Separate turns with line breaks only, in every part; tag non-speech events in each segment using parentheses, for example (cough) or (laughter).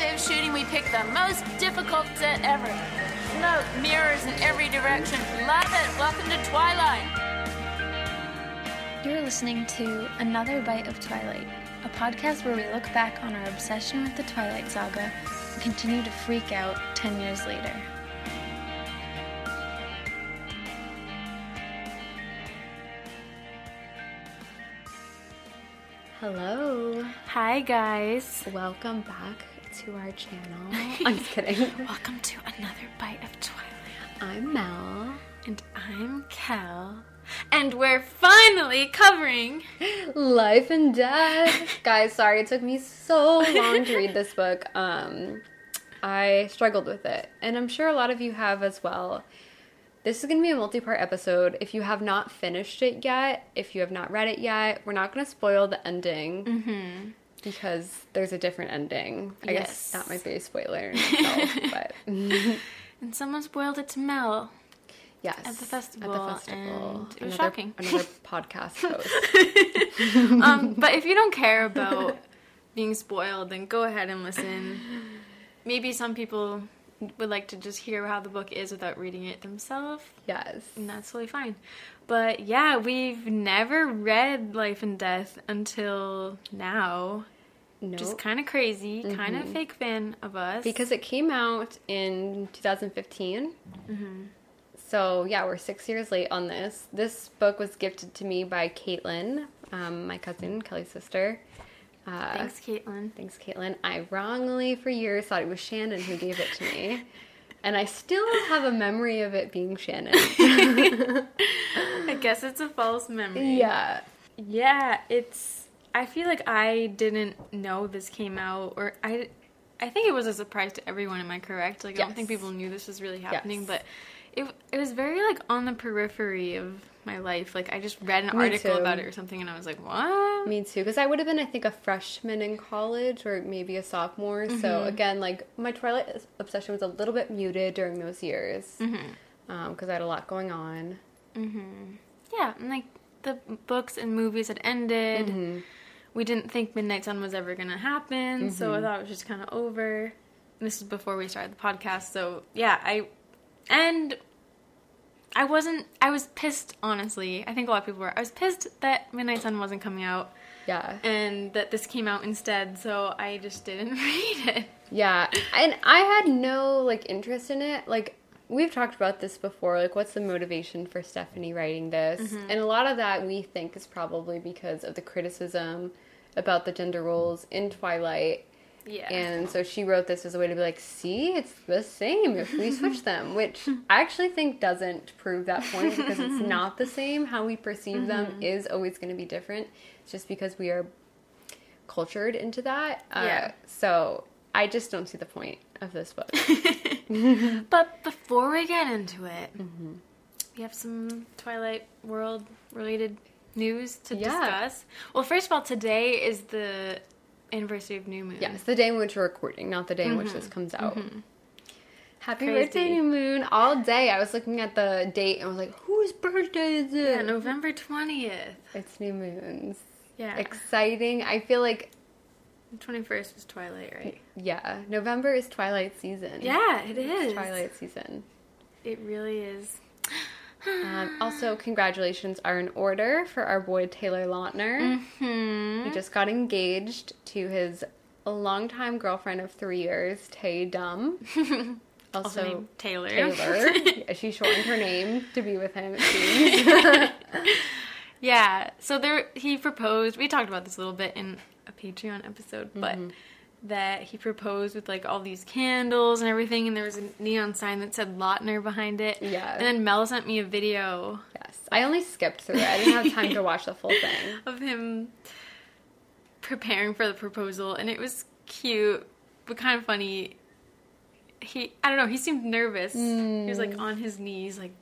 of shooting, we picked the most difficult set ever. Smoke, mirrors in every direction. Love it. Welcome to Twilight.
You're listening to Another Bite of Twilight, a podcast where we look back on our obsession with the Twilight Saga and continue to freak out 10 years later.
Hello.
Hi, guys.
Welcome back to our channel. (laughs) I'm just kidding. (laughs)
Welcome to Another Bite of Twilight.
I'm Mel.
And I'm Kel. And we're finally covering
Life and Death. (laughs) Guys, sorry it took me so long to read this book. Um I struggled with it, and I'm sure a lot of you have as well. This is going to be a multi-part episode. If you have not finished it yet, if you have not read it yet, we're not going to spoil the ending. Because there's a different ending. I
Yes.
guess that might be a spoiler in (laughs) itself, but
and someone spoiled it to Mel.
Yes.
At the festival,
At the festival.
and it was
another,
shocking.
Another podcast (laughs) host.
um, but if you don't care about being spoiled, then go ahead and listen. Maybe some people would like to just hear how the book is without reading it themselves,
yes.
and that's totally fine. But yeah, we've never read Life and Death until now.
No.
Just kind of crazy, kind of fake fan of us.
because it came out in 2015. So yeah, we're six years late on this. This book was gifted to me by Caitlin, um, my cousin, Kelly's sister. Uh,
Thanks, Caitlin.
Thanks, Caitlin. I wrongly for years thought it was Shannon who gave it to me. (laughs) And I still have a memory of it being Shannon. (laughs)
I guess it's a false memory. (laughs)
yeah.
Yeah, it's. I feel like I didn't know this came out, or I. I think it was a surprise to everyone. Am I correct? Like I don't think people knew this was really happening,
Yes.
but it it was very like on the periphery of my life. Like I just read an
Me
article
too.
about it or something, and I was like, "What?"
Me too, because I would have been, I think, a freshman in college or maybe a sophomore. So mm-hmm. again, like my Twilight obsession was a little bit muted during those years mm-hmm. um, because I had a lot going on. Mm-hmm.
Yeah, and like the books and movies had ended.
Mm-hmm.
We didn't think Midnight Sun was ever gonna happen, so
Mm-hmm.
I thought it was just kind of over. This is before we started the podcast, so yeah, I and I wasn't. I was pissed, honestly. I think a lot of people were. I was pissed that Midnight Sun wasn't coming out
Yeah,
and that this came out instead. So I just didn't (laughs) read it.
yeah, and I had no like interest in it. Like we've talked about this before. Like, what's the motivation for Stephanie writing this? And a lot of that we think is probably because of the criticism about the gender roles in Twilight.
Yeah.
And so she wrote this as a way to be like, see, it's the same if we switch (laughs) them, which I actually think doesn't prove that point because it's (laughs) not the same. How we perceive them is always going to be different. It's just because we are cultured into that.
Yeah.
Uh, so I just don't see the point of this book. (laughs)
But before we get into it,
Mm-hmm.
we have some Twilight World related news to
Yeah.
discuss. Well, first of all, today is the anniversary of New Moon.
yes, the day in which we're recording, not the day in which this comes out. Happy
Crazy.
birthday, New Moon! All day I was looking at the date and was like, whose birthday is it?
Yeah, November 20th.
It's New Moon's.
Yeah.
Exciting. I feel like,
The 21st is Twilight, right?
yeah, November is Twilight season.
Yeah, it
It's. Twilight season.
It really is.
Um, also, congratulations are in order for our boy Taylor Lautner.
Hmm.
He just got engaged to his longtime girlfriend of three years, Tay Dome. (laughs)
Also
Also,
Taylor.
Taylor. Yeah, (laughs) she shortened her name to be with him. (laughs)
Yeah. So there, he proposed. We talked about this a little bit in Patreon episode, but
Mm-hmm.
that he proposed with like all these candles and everything, and there was a neon sign that said Lautner behind it.
Yeah.
And then Mel sent me a video
yes. I only skipped through it. I didn't have time to watch the full thing. (laughs)
of him preparing for the proposal, and it was cute, but kind of funny. He, I don't know, he seemed nervous. He was like on his knees, like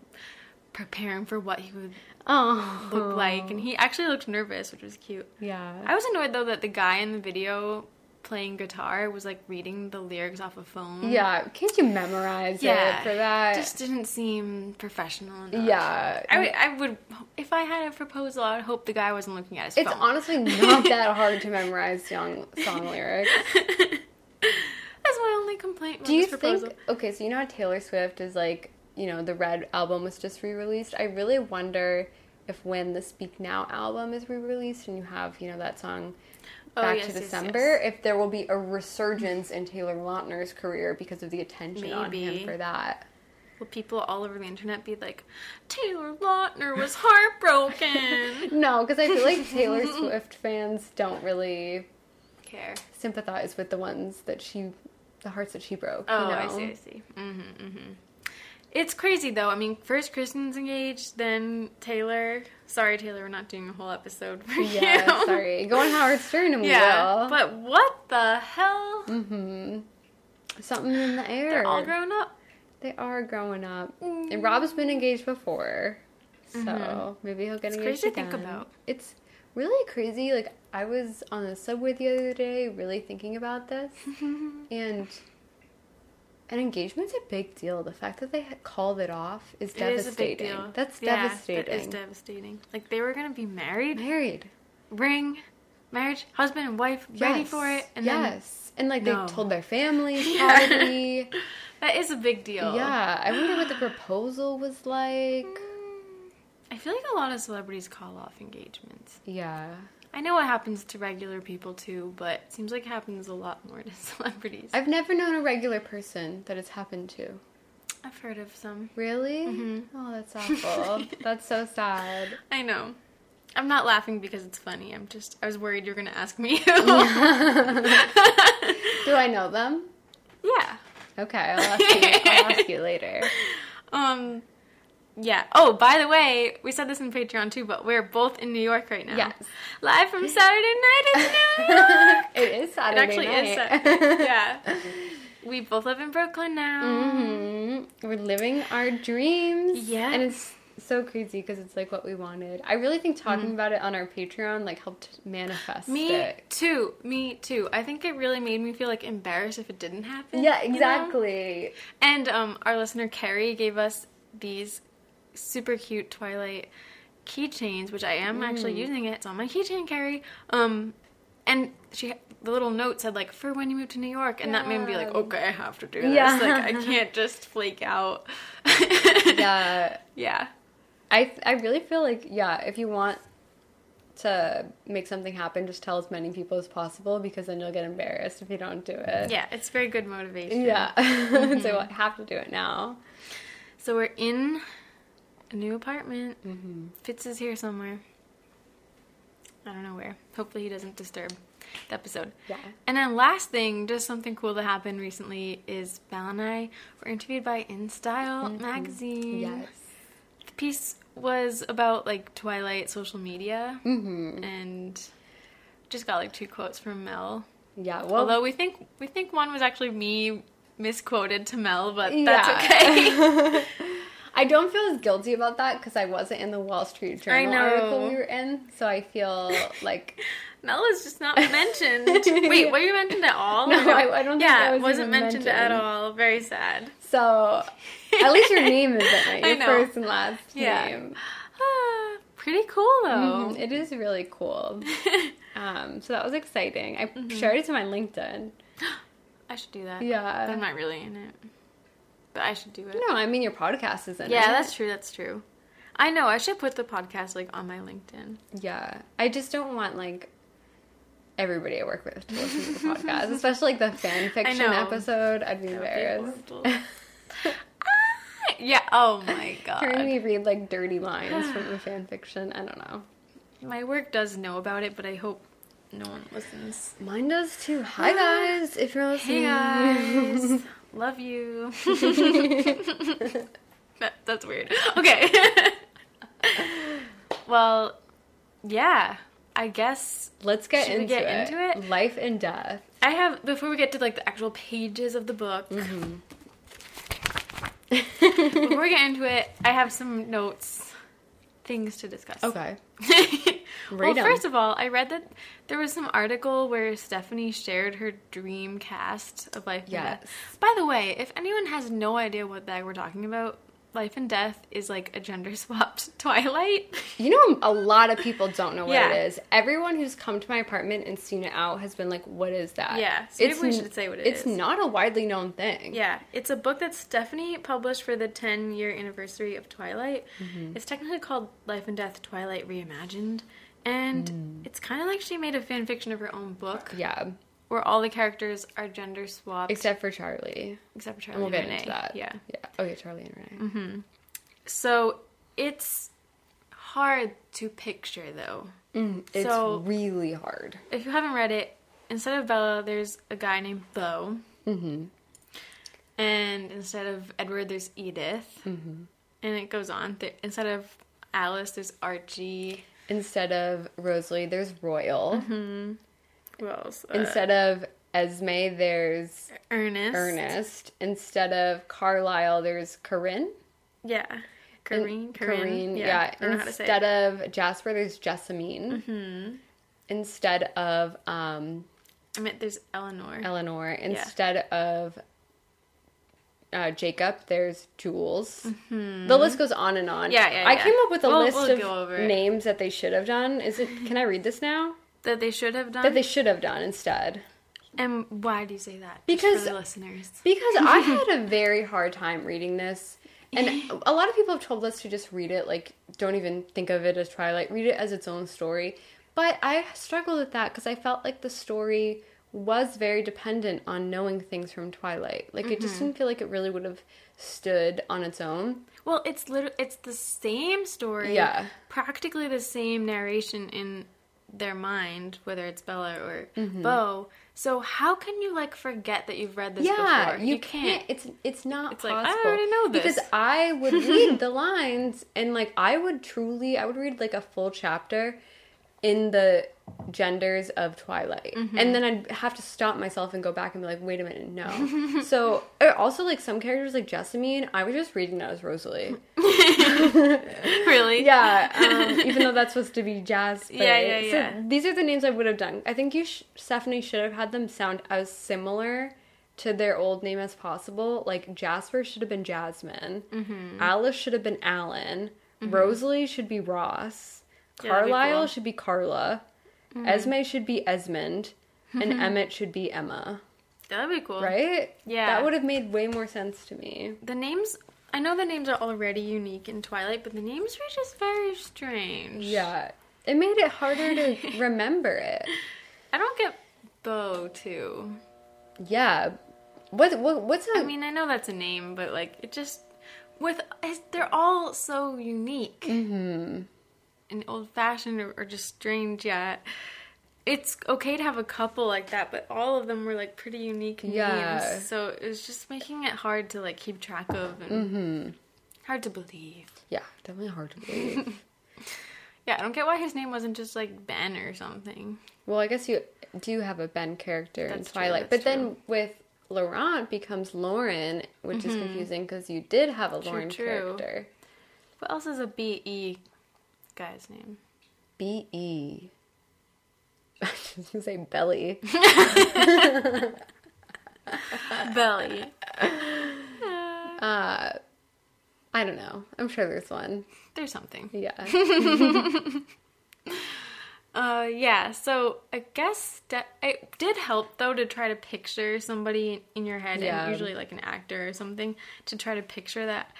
preparing for what he would
Oh.
look like, and he actually looked nervous, which was cute.
Yeah.
I was annoyed though that the guy in the video playing guitar was like reading the lyrics off a phone.
Yeah. Can't you memorize
Yeah.
it for that?
just didn't seem professional enough.
yeah.
I would, I would, if I had a proposal, I would hope the guy wasn't looking at his phone.
It's
phone.
honestly not that (laughs) hard to memorize young song lyrics. (laughs)
That's my only complaint
Do you
proposal.
think? Okay, so you know how Taylor Swift is like, you know, the Red album was just re-released. I really wonder if when the Speak Now album is re-released and you have, you know, that song
Oh,
Back
yes,
to
yes,
December, if there will be a resurgence in Taylor Lautner's career because of the attention on him for that.
Will people all over the internet be like, Taylor Lautner was heartbroken? (laughs)
No, because I feel like Taylor (laughs) Swift fans don't really
Care.
sympathize with the ones that she, the hearts that she broke.
Oh,
you
I see, I see. Mm-hmm, mm-hmm. It's crazy though. I mean, first Kristen's engaged, then Taylor. Sorry, Taylor, we're not doing a whole episode for
Yeah,
you.
sorry. Go on (laughs) Howard Stern and
Yeah,
will.
but what the hell?
Mm-hmm. Something in the air.
They're all grown up.
They are growing up.
Mm.
And Rob's been engaged before. So maybe he'll get
Mm-hmm. It's
engaged
crazy to think about.
It's really crazy. Like I was on the subway the other day really thinking about this. (laughs) and an engagement's a big deal. The fact that they called it off is
It is
devastating.
deal.
That's
Yeah,
devastating.
That is devastating. Like they were gonna be married,
Married.
ring, marriage, husband and wife, ready for it, and
yes. and like
No.
they told their families (laughs) probably.
then that is a big deal.
yeah. I wonder what the (sighs) proposal was like.
I feel like a lot of celebrities call off engagements.
Yeah.
I know it happens to regular people too, but it seems like it happens a lot more (laughs) to celebrities.
I've never known a regular person that it's happened to.
I've heard of some.
Really?
Mhm.
Oh, that's (laughs) awful. that's so sad.
I know. I'm not laughing because it's funny. I'm just I was worried you were gonna ask me. (laughs)
Do I know them?
yeah.
Okay, I'll ask you, I'll ask you later.
Um. Yeah. Oh, by the way, we said this in Patreon too, but we're both in New York right now.
Yes.
Live from Saturday night in New (laughs) York.
it is Saturday. Night.
It actually
night.
is. Saturday. yeah. (laughs) We both live in Brooklyn now.
hmm We're living our dreams.
Yeah.
And it's so crazy because it's like what we wanted. I really think talking about it on our Patreon like helped manifest
Mm-hmm. Me
it.
too. Me too. I think it really made me feel like embarrassed if it didn't happen.
Yeah,
you know?
exactly.
And um, our listener Carrie gave us these super cute Twilight keychains, which I am actually using it. It's on my keychain, Carrie. Um, and she the little note said like for when you move to New York, and that made me be like, okay, I have to do this.
Yeah.
Like I (laughs) can't just flake out.
Yeah. (laughs)
yeah.
I I really feel like yeah, if you want to make something happen, just tell as many people as possible because then you'll get embarrassed if you don't do it.
Yeah, it's very good motivation.
Yeah. (laughs) so I have to do it now.
So we're in a new apartment.
Mm-hmm.
Fitz is here somewhere. I don't know where. Hopefully he doesn't disturb the episode.
Yeah.
And then last thing, just something cool that happened recently is Belle and I were interviewed by InStyle magazine.
Yes.
The piece was about like Twilight social media
Mm-hmm.
and just got like two quotes from Mel.
Yeah. Well,
Although we think we think one was actually me misquoted to Mel, but
yeah.
that's okay. (laughs)
I don't feel as guilty about that because I wasn't in the Wall Street Journal article we were in, so I feel (laughs) like
Mel is just not mentioned. Wait, were you mentioned at all? (laughs)
No, I- I don't think
Yeah,
was
it wasn't
even
mentioned, at all. Very sad.
so. At least your name isn't right. (laughs)
I
Your
know.
first and last
Yeah.
name.
Ah, pretty cool though.
Mhm, It is really cool. Um, so that was exciting. I
Mm-hmm.
shared it to my LinkedIn. (gasps)
I should do that.
Yeah.
I'm not really in it, but I should do it.
No, I mean your podcast is in it.
Yeah, that's true. That's true. I know. I should put the podcast like on my LinkedIn.
Yeah, I just don't want like everybody I work with to listen to the podcast, especially like the (laughs) fan fiction episode. I'd be
That would be
embarrassed. (laughs)
Ah, yeah. Oh my god. (laughs)
Hearing me read like dirty lines from the (sighs) fan fiction, I don't know.
My work does know about it, but I hope no one listens.
Mine does too. Hi guys, if you're listening.
Hey guys, love you. (laughs) (laughs) that, that's weird. Okay. (laughs) well, yeah. I guess
Let's get, into,
get
it.
into it?
Life and death.
I have before we get to like the actual pages of the book. Mm-hmm. before we get into it, I have some notes, things to discuss.
Okay. (laughs)
well, first of all, I read that there was some article where Stephanie shared her dream cast of Life
Yes.
By the way, if anyone has no idea what that we're talking about, Life and Death is like a gender (laughs) swapped Twilight.
You know, a lot of people don't know what
Yeah.
it is. Everyone who's come to my apartment and seen it out has been like, "What is that?"
Yeah, so maybe we should say what it
it's
is.
not a widely known thing.
Yeah, it's a book that Stephanie published for the 10 year anniversary of Twilight.
Mm-hmm.
It's technically called Life and Death Twilight Reimagined. And it's kind of like she made a fan fiction of her own book
Yeah,
where all the characters are gender swapped
except for Charlie.
except for
And we'll get
and
into that.
Yeah.
Yeah. Okay, Charlie and Renee.
So it's hard to picture though.
It's
So-
really hard.
If you haven't read it, instead of Bella, there's a guy named Bo.
Mm-hmm.
And instead of Edward, there's Edith.
Mm-hmm.
And it goes on. Th- Instead of Alice, there's Archie.
Instead of Rosalie, there's Royal.
Who else? Uh,
Instead of Esme, there's
Ernest.
Ernest. Instead of Carlisle, there's Corinne.
Yeah. Corinne. Corinne.
Corinne,
Yeah.
yeah.
I don't know how to say
Instead of Jasper, there's Jessamine.
Mm-hmm.
Instead of um,
I meant there's Eleanor.
Eleanor, instead of uh, Jacob, there's Jules. The list goes on and on.
Mm-hmm. Yeah, yeah,
I
yeah.
came up with a
We'll-
list
we'll
of names that they should have done. Is it? Can I read this now? (laughs)
that they should have done.
That they should have done instead.
and why do you say that?
Because-
listeners.
Because I (laughs) had a very hard time reading this. And a lot of people have told us to just read it, like, don't even think of it as Twilight. Read it as its own story. But I struggled with that because I felt like the story was very dependent on knowing things from Twilight. Like, it just
Mm-hmm.
didn't feel like it really would have stood on its own.
Well, it's literally it's the same story.
Yeah.
Practically the same narration in their mind, whether it's Bella or
Mm-hmm.
Bo. So how can you like forget that you've read this
yeah,
before?
you, can't. It's it's not
It's like, I
possible.
already know this.
because I would (laughs) read the lines and like I would truly I would read like a full chapter in the genders of Twilight,
Mm-hmm.
and then I'd have to stop myself and go back and be like, wait a minute, no. (laughs) so uh, also like some characters like Jessamine, I was just reading that as Rosalie. (laughs)
really?
Yeah, um, even though that's supposed to be Jasper. (laughs)
Yeah, yeah,
So
yeah.
these are the names I would have done. I think you, sh- Stephanie, should have had them sound as similar to their old name as possible. Like Jasper should have been Jasmine.
Mm-hmm.
Alice should have been Alan. Rosalie should be Ross.
Yeah, that'd be cool. Mm-hmm.
should be Carla. Esme should be Esmond. And Emmett should be Emma.
That'd be cool.
Right?
Yeah.
That would have made way more sense to me.
The names I know the names are already unique in Twilight, but the names were just very strange.
Yeah. It made it harder to (laughs) remember it.
I don't get Bo too.
Yeah. What, what what's a
I mean, I know that's a name, but like it just with they're all so unique
Mm-hmm.
and old fashioned or, or just strange. Yeah, it's okay to have a couple like that, but all of them were like pretty unique names.
Yeah.
So it was just making it hard to like keep track of and
Mm-hmm.
hard to believe.
yeah, definitely hard to believe. (laughs)
Yeah, I don't get why his name wasn't just like Ben or something.
well, I guess you do have a Ben character in
That's true,
Twilight,
that's
but then with Laurent becomes Lauren, which is confusing because you did have a Lauren
Mm-hmm. true.
character.
What else is a B E guy's name?
B E. (laughs) I was gonna say Belly. (laughs)
Belly.
Uh, I don't know. I'm sure there's one.
There's something.
Yeah. (laughs)
Uh, yeah. So I guess that it did help though to try to picture somebody in your head,
Yeah.
and usually like an actor or something, to try to picture that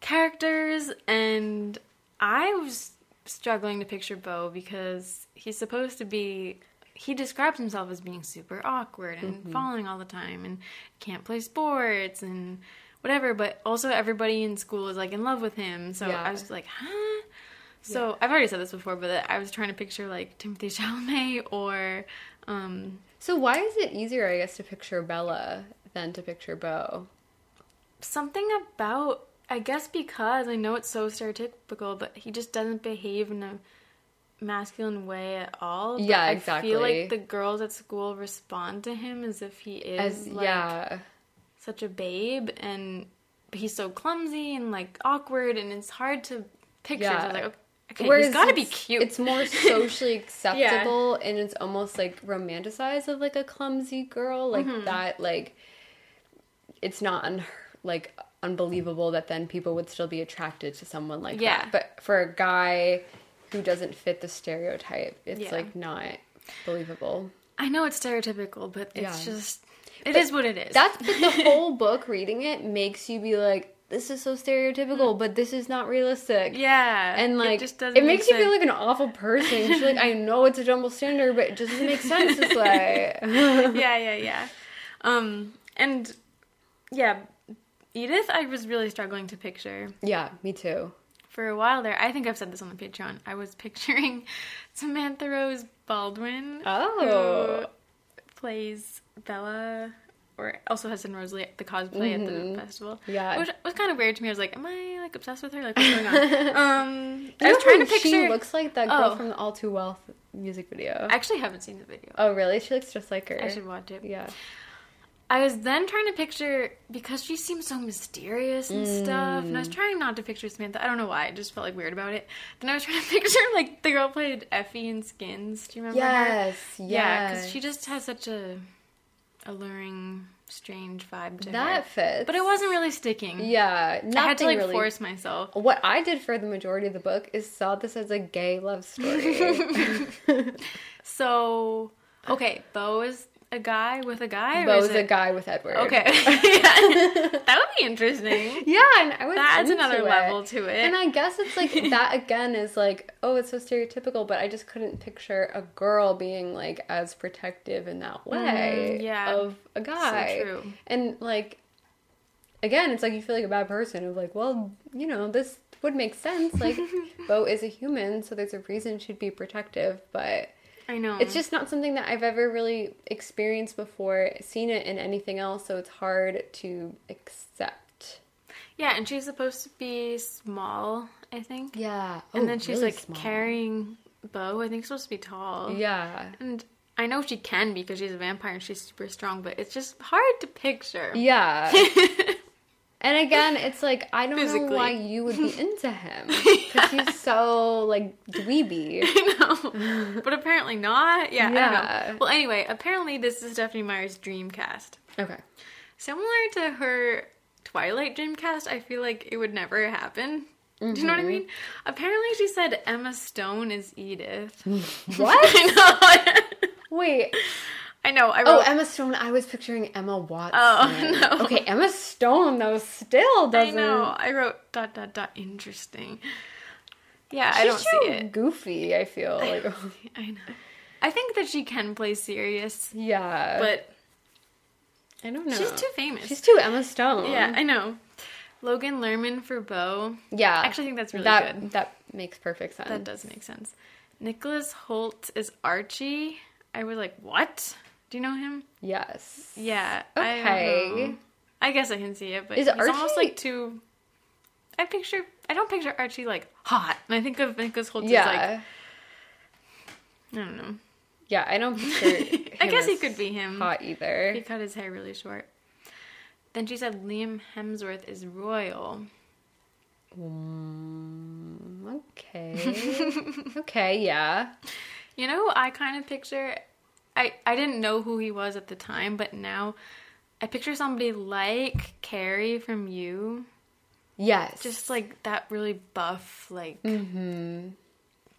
characters. And I was struggling to picture Bo because he's supposed to be. He describes himself as being super awkward and
Mm-hmm.
falling all the time and can't play sports and whatever. But also everybody in school is like in love with him. So
Yeah.
I was like, huh. So I've already said this before, but I was trying to picture like Timothy (laughs) Chalamet or um,
so why is it easier, I guess, to picture Bella than to picture Bo?
something about I guess because I know it's so stereotypical, but he just doesn't behave in a masculine way at all.
Yeah,
I
exactly.
I feel like the girls at school respond to him as if he is
As
like
yeah.
such a babe and he's so clumsy and like awkward and it's hard to picture. So I was
Yeah.
like, okay, he's got to be cute.
It's more (laughs) socially acceptable and it's almost like romanticized of like a clumsy girl, like
Mm-hmm.
that. Like it's not un- like unbelievable that then people would still be attracted to someone like
Yeah.
that. But for a guy who doesn't fit the stereotype, it's
Yeah.
like not believable.
I know it's stereotypical, but it's
Yeah.
just it is what it is.
That's but the (laughs) whole book reading it makes you be like, this is so stereotypical, but this is not realistic.
yeah,
And like
it just doesn't.
it
make
makes you feel like an awful person. She's like, I know it's a double standard, but it just doesn't make sense this (laughs) way.
yeah, yeah, yeah. Um, and yeah, Edith, I was really struggling to picture
yeah, me too.
for a while there. I think I've said this on the Patreon. I was picturing (laughs) Samantha Rose Baldwin,
Oh.
who plays Bella, or also has in Rosalie at the cosplay at the festival.
Mm-hmm. Yeah.
which was kind of weird to me. I was like, am I like obsessed with her? Like, what's going on? (laughs) um, I was trying to picture.
She looks like that girl
Oh.
from the All Too Well music video.
I actually haven't seen the video.
oh, really? She looks just like her.
I should watch it.
Yeah.
I was then trying to picture because she seems so mysterious and stuff, and I
Mm.
was trying not to picture Samantha. I don't know why. I just felt like weird about it. Then I was trying to (laughs) picture like the girl played Effie in Skins. Do you remember her?
Yes.
Yeah, because she just has such a alluring, strange vibe to
that
her.
fits.
But it wasn't really sticking.
Yeah.
I had to like
really.
force myself.
What I did for the majority of the book is saw this as a gay love (laughs) story. (laughs)
So okay, Bo is a guy with a guy. or
Bo's
is
a
it-
guy with Edward.
Okay, (laughs) (laughs) that would be interesting.
Yeah, and I was
That adds another
it.
level to it.
And I guess it's like (laughs) that again is like, oh, it's so stereotypical, but I just couldn't picture a girl being like as protective in that way
Mm, yeah.
of a guy.
true.
And like again, it's like you feel like a bad person of like, well, you know, this would make sense. Like Bo is a human, so there's a reason she'd be protective, but
I know.
it's just not something that I've ever really experienced before, seen it in anything else, so it's hard to accept.
Yeah, and she's supposed to be small, I think.
Yeah.
and oh, then she's like carrying Bo. I think she's supposed to be tall.
Yeah.
And I know she can be because she's a vampire and she's super strong, but it's just hard to picture.
Yeah. (laughs) and again, it's like I don't
Physically.
know why you would be (laughs) into him because he's so like dweeby. (laughs)
I know. but apparently not. Yeah,
Yeah.
Well, anyway, apparently this is Stephanie Meyer's dream cast.
Okay.
Similar to her Twilight dream cast, I feel like it would never happen. Do you know what I mm-hmm. mean? Apparently she said Emma Stone is Edith. (laughs)
What?
I know.
Wait.
I know. I
Oh, Emma Stone. I was picturing Emma Watson.
Oh, (laughs) no.
Okay, Emma Stone though still
I
doesn't.
I know. I wrote dot dot dot interesting. Yeah, I don't see it.
Goofy. I feel like. (laughs)
I know. I think that she can play serious,
yeah.
but
I don't know.
she's too famous.
She's too Emma Stone.
yeah, I know. Logan Lerman for Bo.
Yeah.
I actually think that's really
that
good.
that makes perfect sense.
That does make sense. Nicholas Hoult is Archie. I was like, what? Do you know him?
Yes.
Yeah. I,
Okay.
know. I guess I can see it, but
Is
he's almost like too. I picture. I don't picture Archie like hot, and I think of Nicholas Hoult
Yeah.
like I don't know.
yeah, I don't picture (laughs)
I guess he could be him.
hot either.
He cut his hair really short. Then she said Liam Hemsworth is royal.
Mm, okay. (laughs) okay, yeah.
You know who I kind of picture? I, I didn't know who he was at the time, but now I picture somebody like Carrie from You.
Yes.
Just like that really buff, like
mm-hmm.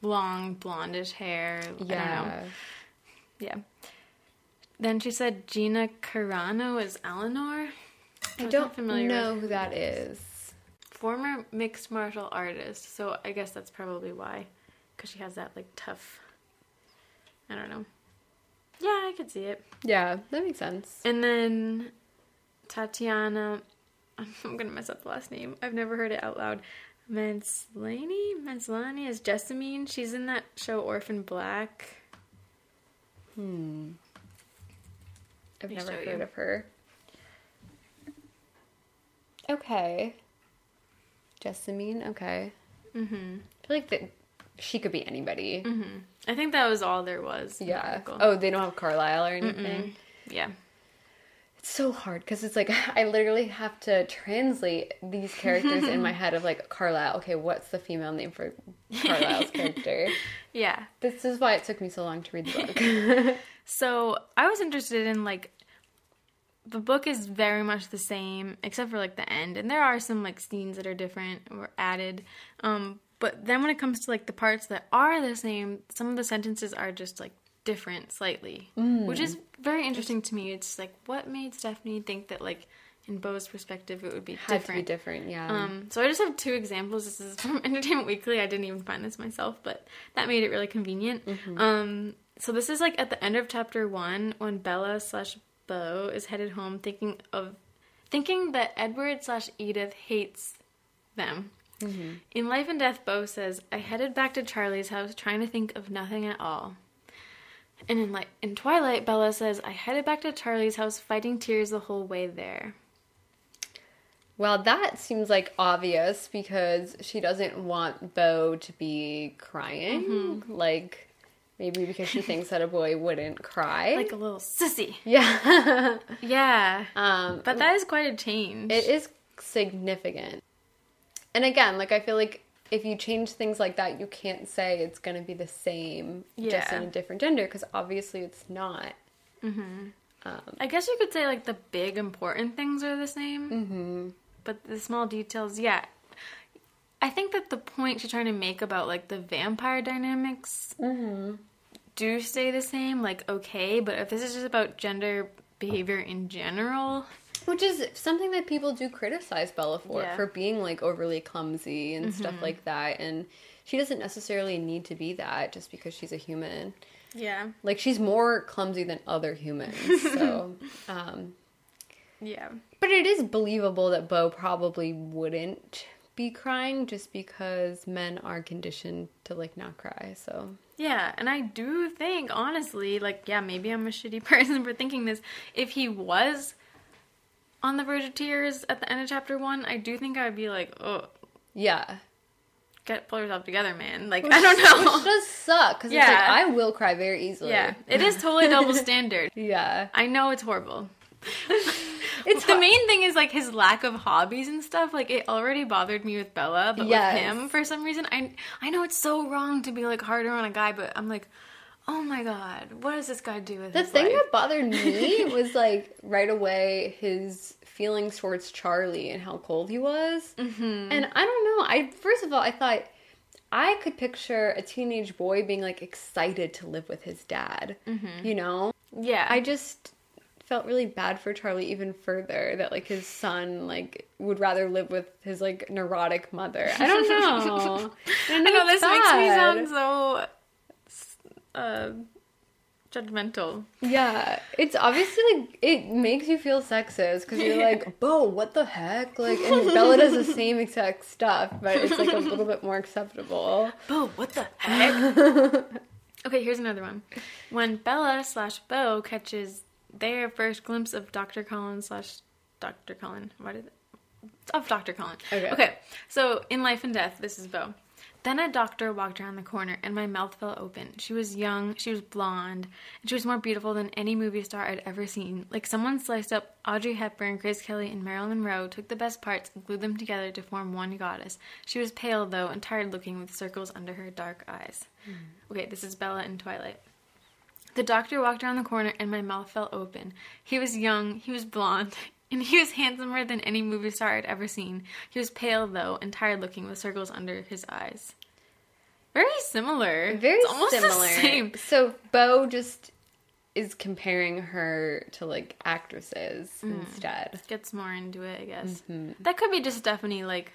long blondish hair. I don't know.
Yeah.
Yeah. Then she said Gina Carano is Eleanor.
I
was
don't
familiar
know who that is.
Former mixed martial artist, so I guess that's probably why. Because she has that like tough. I don't know. Yeah, I could see it.
Yeah, that makes sense.
And then Tatiana, (laughs) I'm gonna mess up the last name. I've never heard it out loud. Manslani? Manslani is Jessamine. She's in that show Orphan Black.
Hmm. I've never heard
you.
of her. Okay. Jessamine, okay.
Mm-hmm.
I feel like that she could be anybody.
Mm-hmm. I think that was all there was. in the
Yeah. Oh, they don't have Carlisle or anything.
Yeah.
It's so hard because it's like (laughs) I literally have to translate these characters in my (laughs) head of like Carlisle. Okay, what's the female name for (laughs) Carlisle's character?
Yeah.
This is why it took me so long to read the book.
So I was interested in like the book is very much the same except for like the end and there are some like scenes that are different or added um but then when it comes to like the parts that are the same some of the sentences are just like different slightly which is very interesting to me it's like what made stephanie think that like in bo's perspective it would be
Had to
different
be different, yeah.
um, so I just have two examples. This is (laughs) from Entertainment Weekly. I didn't even find this myself, but that made it really convenient. Um, so this is like at the end of chapter one when Bella slash Bo is headed home, thinking of thinking that Edward slash Edith hates them. In Life and Death, Bo says, "I headed back to Charlie's house, trying to think of nothing at all." And in like in Twilight, Bella says, "I headed back to Charlie's house, fighting tears the whole way there."
Well, that seems like obvious because she doesn't want Bo to be crying.
Mm-hmm.
Like, maybe because she thinks that a boy wouldn't cry.
Like a little sissy.
yeah.
Yeah. (laughs)
um,
But that is quite a change.
it is significant. And again, like, I feel like if you change things like that, you can't say it's going to be the same just in a different gender because obviously it's not. Mm-hmm.
Um, I guess you could say like the big important things are the same. Mm-hmm. But the small details, yeah. I think that the point she's trying to make about like the vampire dynamics mm-hmm. do stay the same, like okay. But if this is just about gender behavior in general,
Which is something that people do criticize Bella for,
Yeah.
for being like overly clumsy and stuff like that. And she doesn't necessarily need to be that just because she's a human.
yeah,
Like she's more clumsy than other humans. (laughs) So, um,
yeah,
but it is believable that Bo probably wouldn't be crying just because men are conditioned to like not cry. So,
yeah. And I do think, honestly, like yeah, maybe I'm a shitty (laughs) person for thinking this. If he was on the verge of tears at the end of chapter one, I do think I would be like, oh,
yeah.
get pull yourself together, man. Like I don't know.
Which does suck because it's like
Yeah.
I will cry very easily.
yeah, it is totally double (laughs) standard.
Yeah.
I know it's horrible. (laughs)
It's
the main thing is like his lack of hobbies and stuff. Like it already bothered me with Bella, but
Yes.
with him for some reason, I I know it's so wrong to be like harder on a guy, but I'm like, oh my god, what does this guy do with
The thing
life?
that bothered me (laughs) was like right away his feelings towards Charlie and how cold he was. Mm-hmm. And I don't know. I first of all I thought I could picture a teenage boy being like excited to live with his dad. You know,
yeah,
I just felt really bad for Charlie even further that like his son like would rather live with his like neurotic mother. I don't know. (laughs)
I know
it's
this makes me sound so uh, judgmental.
Yeah, it's obviously like it makes you feel sexist because you're like, (laughs) Bo, what the heck? Like, and Bella does the same exact stuff, but it's like a little bit more acceptable. (laughs)
Bo, what the heck? (laughs) okay, here's another one. When Bella slash Bo catches their first glimpse of Dr. Cullen slash Dr. Cullen, what is it? Of Dr. Cullen.
Okay.
Okay, so in Life and Death, this is Bo. Then a doctor walked around the corner and my mouth fell open. She was young, she was blonde, and she was more beautiful than any movie star I'd ever seen. Like someone sliced up Audrey Hepburn, Grace Kelly, and Marilyn Monroe, took the best parts, and glued them together to form one goddess. She was pale, though, and tired looking with circles under her dark eyes. Hmm. Okay, this is Bella in Twilight. The doctor walked around the corner and my mouth fell open. He was young, he was blonde, and he was handsomer than any movie star I'd ever seen. He was pale, though, and tired looking with circles under his eyes. Very similar.
Very
It's almost
similar.
The same.
So Bo just is comparing her to like actresses
Mm.
instead.
Gets more into it, I guess.
Mm-hmm.
That could be just Stephanie, like,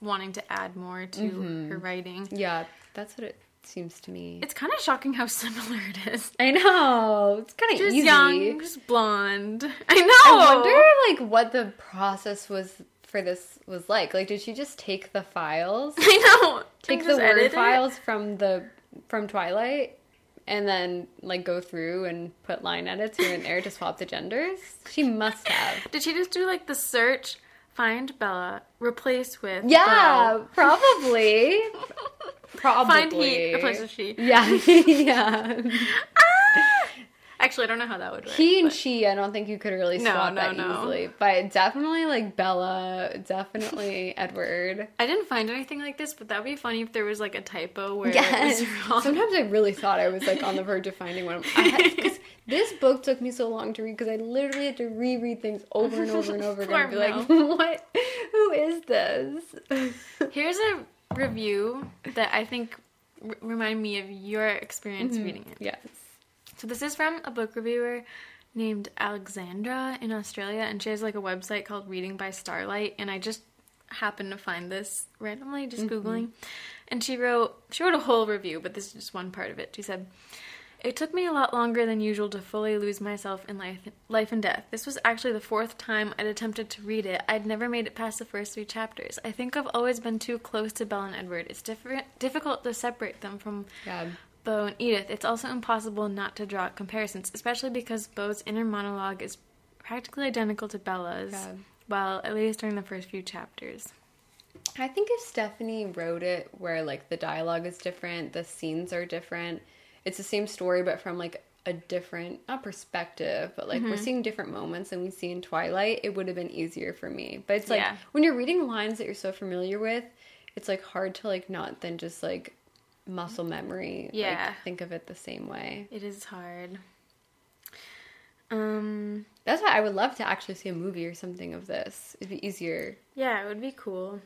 wanting to add more to
Mm-hmm.
her writing.
Yeah, that's what it seems to me.
It's kind of shocking how (laughs) similar it is.
I know it's kind of
Just
easy.
young, just blonde. (laughs) I know.
I wonder like what the process was for this was like. Like, did she just take the files? (laughs)
I know.
take the word
it?
files from the from Twilight and then like go through and put line edits here and there to swap the genders? She must have.
Did she just do like the search, find Bella, replace with
Yeah, (laughs) probably. Probably. (laughs)
Find he, replace with she.
Yeah, (laughs) yeah.
Actually, I don't know how that would work.
He and
but-
she, I don't think you could really
No,
swap
no,
that
no.
easily. But definitely like Bella, definitely Edward.
I didn't find anything like this, but that would be funny if there was like a typo where
Yes.
it was wrong.
Sometimes I really thought I was like on the verge of finding one. This book took me so long to read because I literally had to reread things over and over and over (laughs) again. And be like, (laughs) what? Who is this? (laughs)
Here's a review that I think r- remind me of your experience mm-hmm. reading it.
yes.
So this is from a book reviewer named Alexandra in Australia, and she has like a website called Reading by Starlight, and I just happened to find this randomly, just mm-hmm. googling, and she wrote she wrote a whole review, but this is just one part of it. She said. It took me a lot longer than usual to fully lose myself in life, life and death. This was actually the fourth time I'd attempted to read it. I'd never made it past the first three chapters. I think I've always been too close to Bella and Edward. It's different, difficult to separate them from. Bo and Edith, it's also impossible not to draw comparisons, especially because Bo's inner monologue is practically identical to Bella's.
Yeah.
Well, at least during the first few chapters.
I think if Stephanie wrote it where like the dialogue is different, the scenes are different, it's the same story but from like a different not perspective, but like we're seeing different moments than we see in Twilight, it would have been easier for me. But it's like
Yeah.
when you're reading lines that you're so familiar with, it's like hard to like not then just like muscle memory. like,
Yeah.
think of it the same way.
It is hard. Um,
That's why I would love to actually see a movie or something of this. It'd be easier.
yeah, it would be cool.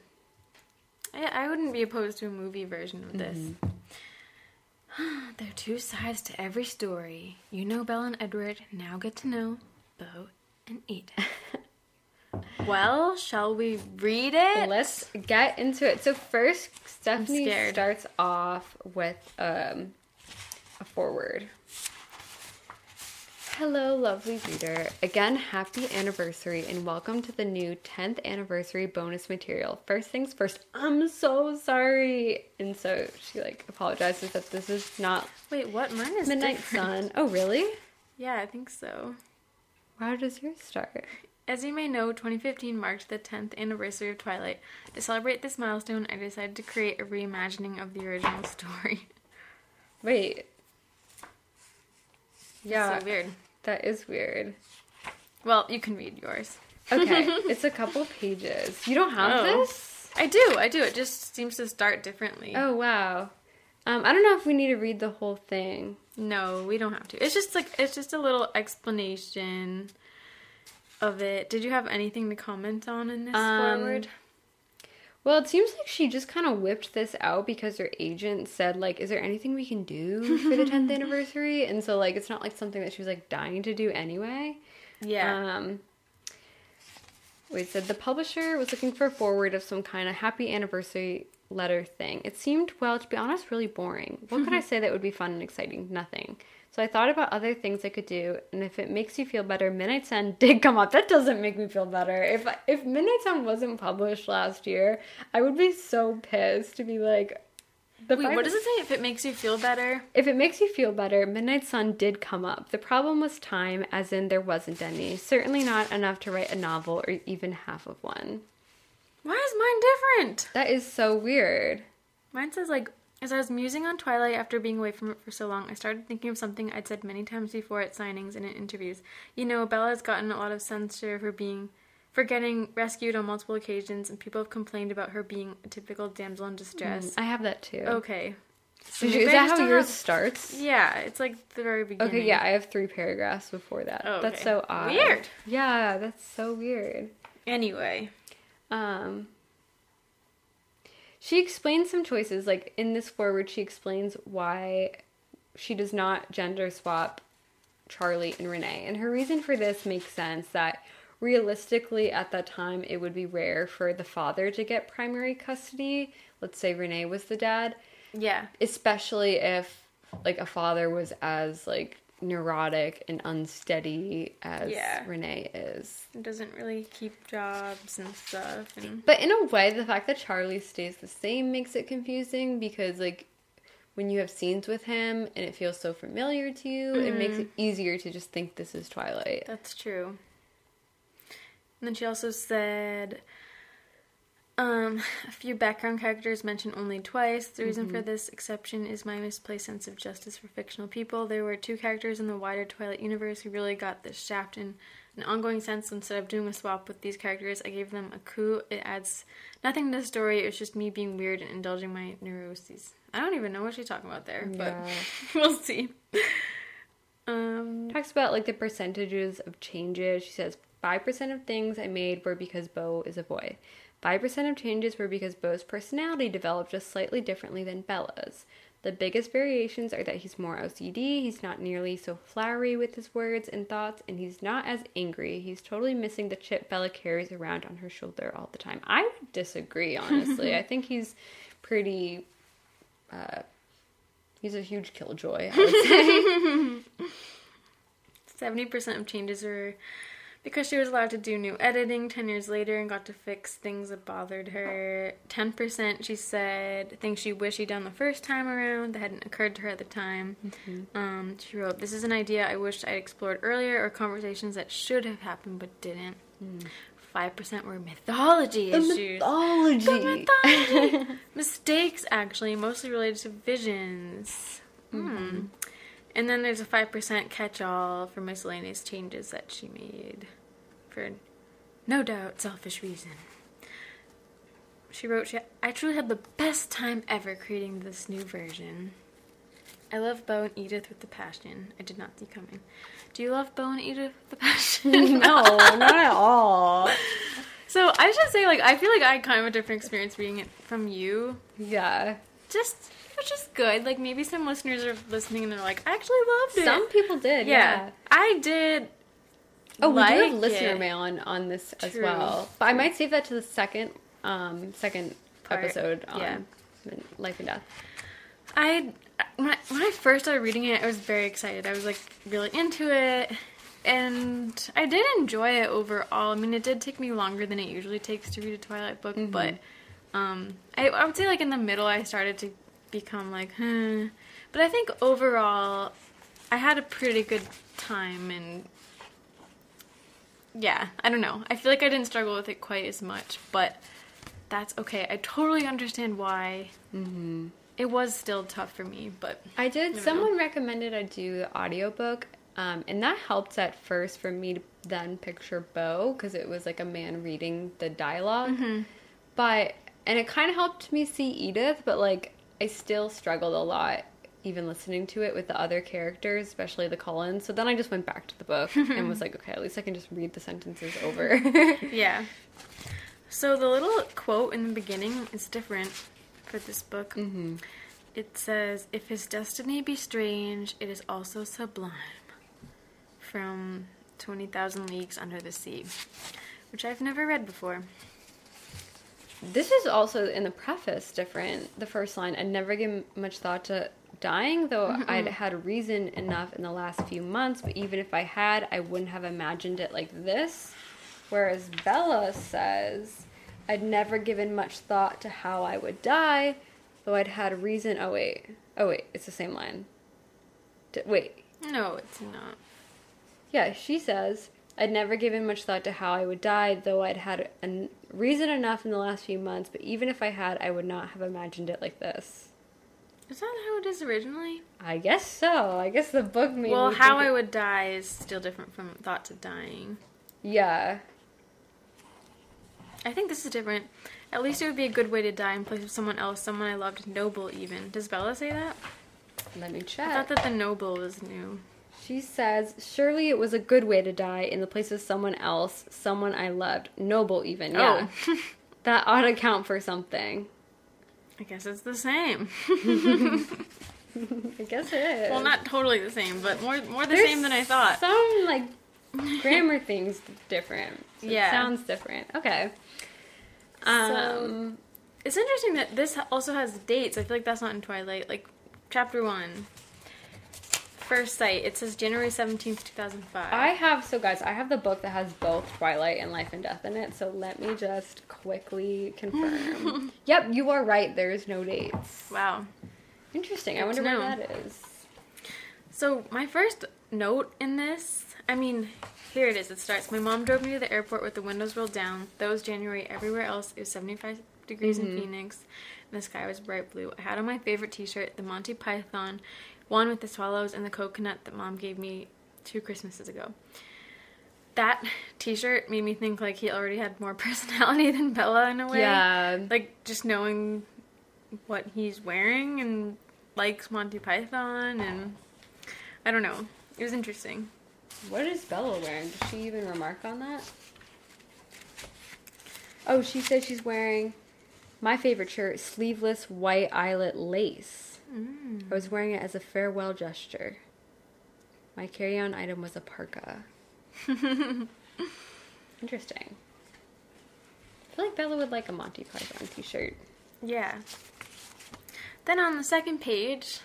I, I wouldn't be opposed to a movie version of this. (gasps) there are two sides to every story. You know Bella and Edward, now get to know Bo and Edith. (laughs) well, shall we read it?
Let's get into it. So first, Stephanie starts off with um, a forward. Hello, lovely reader. Again, happy anniversary and welcome to the new 10th anniversary bonus material. First things first, I'm so sorry. And so she like apologizes that this is not
Wait, what? Mine is
Midnight
different.
Sun. Oh, really?
Yeah, I think so.
How does yours start?
As you may know, 2015 marked the 10th anniversary of Twilight. To celebrate this milestone, I decided to create a reimagining of the original (laughs) story.
Wait. Yeah,
so weird.
That is weird.
Well, you can read yours.
Okay, (laughs) it's a couple pages. You don't have
Oh.
this?
I do, I do. It just seems to start differently.
Oh wow. Um, I don't know if we need to read the whole thing.
No, we don't have to. It's just like it's just a little explanation of it. Did you have anything to comment on in this
Um,
forward?
Well, it seems like she just kind of whipped this out because her agent said like, "Is there anything we can do for the 10th (laughs) anniversary?" And so like, it's not like something that she was like dying to do anyway.
Yeah.
Um, wait, said the publisher was looking for a forward of some kind of happy anniversary letter thing. It seemed, well, to be honest, really boring. What could I (laughs) say that would be fun and exciting? Nothing. So I thought about other things I could do, and if it makes you feel better, Midnight Sun (laughs) did come up. That doesn't make me feel better. If if Midnight Sun wasn't published last year, I would be so pissed to be like. The
Wait, what does it say? If it makes you feel better?
if it makes you feel better, Midnight Sun did come up. The problem was time, as in there wasn't any. Certainly not enough to write a novel or even half of one.
Why is mine different?
That is so weird.
Mine says like as I was musing on Twilight after being away from it for so long, I started thinking of something I'd said many times before at signings and in interviews. You know, Bella has gotten a lot of censure for being for getting rescued on multiple occasions, and people have complained about her being a typical damsel in distress.
I have that too.
Okay. So
you, is that how yours
have-
starts?
Yeah, it's like the very beginning.
Okay, yeah, I have three paragraphs before that.
Oh,
That's so odd.
Weird.
Yeah, that's so weird.
Anyway,
Um, she explains some choices. Like in this forward, she explains why she does not gender swap Charlie and Renee. And her reason for this makes sense that realistically, at that time, it would be rare for the father to get primary custody. Let's say Renee was the dad,
yeah.
especially if like a father was as like neurotic and unsteady as
Yeah.
Renee is.
It doesn't really keep jobs and stuff and
But in a way, the fact that Charlie stays the same makes it confusing because, like, when you have scenes with him and it feels so familiar to you, it mm-hmm. makes it easier to just think this is Twilight.
That's true. And then she also said um, a few background characters mentioned only twice. The reason for this exception is my misplaced sense of justice for fictional people. There were two characters in the wider Twilight universe who really got this shaft in an ongoing sense. Instead of doing a swap with these characters, I gave them a coup. It adds nothing to the story. It was just me being weird and indulging my neuroses. I don't even know what she's talking about there, but
Yeah. (laughs)
we'll see. Um,
talks about like the percentages of changes. She says 5% of things I made were because Bo is a boy. 5% of changes were because Bo's personality developed just slightly differently than Bella's. The biggest variations are that he's more OCD, he's not nearly so flowery with his words and thoughts, and he's not as angry. He's totally missing the chip Bella carries around on her shoulder all the time. I would disagree, honestly. (laughs) I think he's pretty. Uh, he's a huge killjoy, I would say. (laughs)
70% of changes were because she was allowed to do new editing 10 years later and got to fix things that bothered her. 10% she said things she wished she'd done the first time around that hadn't occurred to her at the time. Um, she wrote, This is an idea I wished I'd explored earlier or conversations that should have happened but didn't. 5% were mythology issues.
mythology.
The mythology. (laughs) Mistakes, actually, mostly related to visions. Hmm. And then there's a 5% catch all for miscellaneous changes that she made for no doubt selfish reason. She wrote, she, I truly had the best time ever creating this new version. I love Bo and Edith with the passion I did not see coming. Do you love Bo and Edith with the passion? (laughs)
no, not at all.
So I should say, like, I feel like I had kind of a different experience reading it from you.
Yeah.
Just, which is good. Like, maybe some listeners are listening and they're like, I actually loved it.
Some people did,
yeah.
yeah.
I did.
Oh, we do have listener
it.
mail on, on this as well. But I might save that to the second um second
Part,
episode on
yeah.
life and death.
I when, I when I first started reading it, I was very excited. I was like really into it, and I did enjoy it overall. I mean, it did take me longer than it usually takes to read a Twilight book, but um, I, I would say like in the middle, I started to become like, hmm. But I think overall, I had a pretty good time, and yeah, I don't know. I feel like I didn't struggle with it quite as much, but that's okay. I totally understand why. It was still tough for me, but
I did.
Never
Someone recommended I do the audiobook, um, and that helped at first for me to then picture Bo because it was like a man reading the dialog
Mm-hmm.
But and it kind of helped me see Edith, but like I still struggled a lot even listening to it with the other characters, especially the Cullens. So then I just went back to the book (laughs) and was like, okay, at least I can just read the sentences over. (laughs)
yeah. (laughs) So the little quote in the beginning is different for this book.
mm-hmm.
It says, "If his destiny be strange, it is also sublime." From Twenty Thousand Leagues Under the Sea, which I've never read before.
This is also in the preface different. The first line, I'd never given much thought to dying, though mm-hmm, I'd mm-hmm. had reason enough in the last few months, but even if I had, I wouldn't have imagined it like this. Whereas Bella says, I'd never given much thought to how I would die, though I'd had reason. Oh, wait. Oh, wait. It's the same line. D- wait.
No, it's not.
Yeah, she says, I'd never given much thought to how I would die, though I'd had an reason enough in the last few months, but even if I had, I would not have imagined it like this.
Is that how it is originally?
I guess so. I guess the book made
well,
me
how I
it-
would die is still different from thoughts of dying.
Yeah.
I think this is different. At least it would be a good way to die in place of someone else, someone I loved, noble even. Does Bella say that?
Let me check.
I thought that the noble was new.
She says, Surely it was a good way to die in the place of someone else, someone I loved. Noble, even. Yeah.
Oh. (laughs)
that ought to count for something.
I guess it's the same. (laughs)
I guess it is.
well, not totally the same, but more more the
There's
same than I thought.
Some, like, (laughs) grammar things different. So
Yeah.
It sounds different. Okay. Um,
It's interesting that this also has dates. I feel like that's not in Twilight. Like chapter one, first sight. It says January seventeenth, two thousand five.
I have, so guys, I have the book that has both Twilight and Life and Death in it, so let me just quickly confirm. (laughs) yep, you are right. There's no dates.
wow.
Interesting. I wonder why that is.
So my first note in this, I mean, here it is. It starts. My mom drove me to the airport with the windows rolled down. That was January. Everywhere else, it was 75 degrees in mm-hmm. Phoenix, and the sky was bright blue. I had on my favorite T-shirt, the Monty Python one with the swallows and the coconut that mom gave me two Christmases ago. That T-shirt made me think like he already had more (laughs) personality than Bella in a way.
Yeah.
Like just knowing what he's wearing and likes Monty Python and I don't know. It was interesting.
What is Bella wearing? Did she even remark on that? Oh, she said she's wearing my favorite shirt, sleeveless white eyelet lace.
Mm.
I was wearing it as a farewell gesture. My carry on item was a parka. (laughs) Interesting. I feel like Bella would like a Monty Python t shirt.
Yeah. Then on the second page,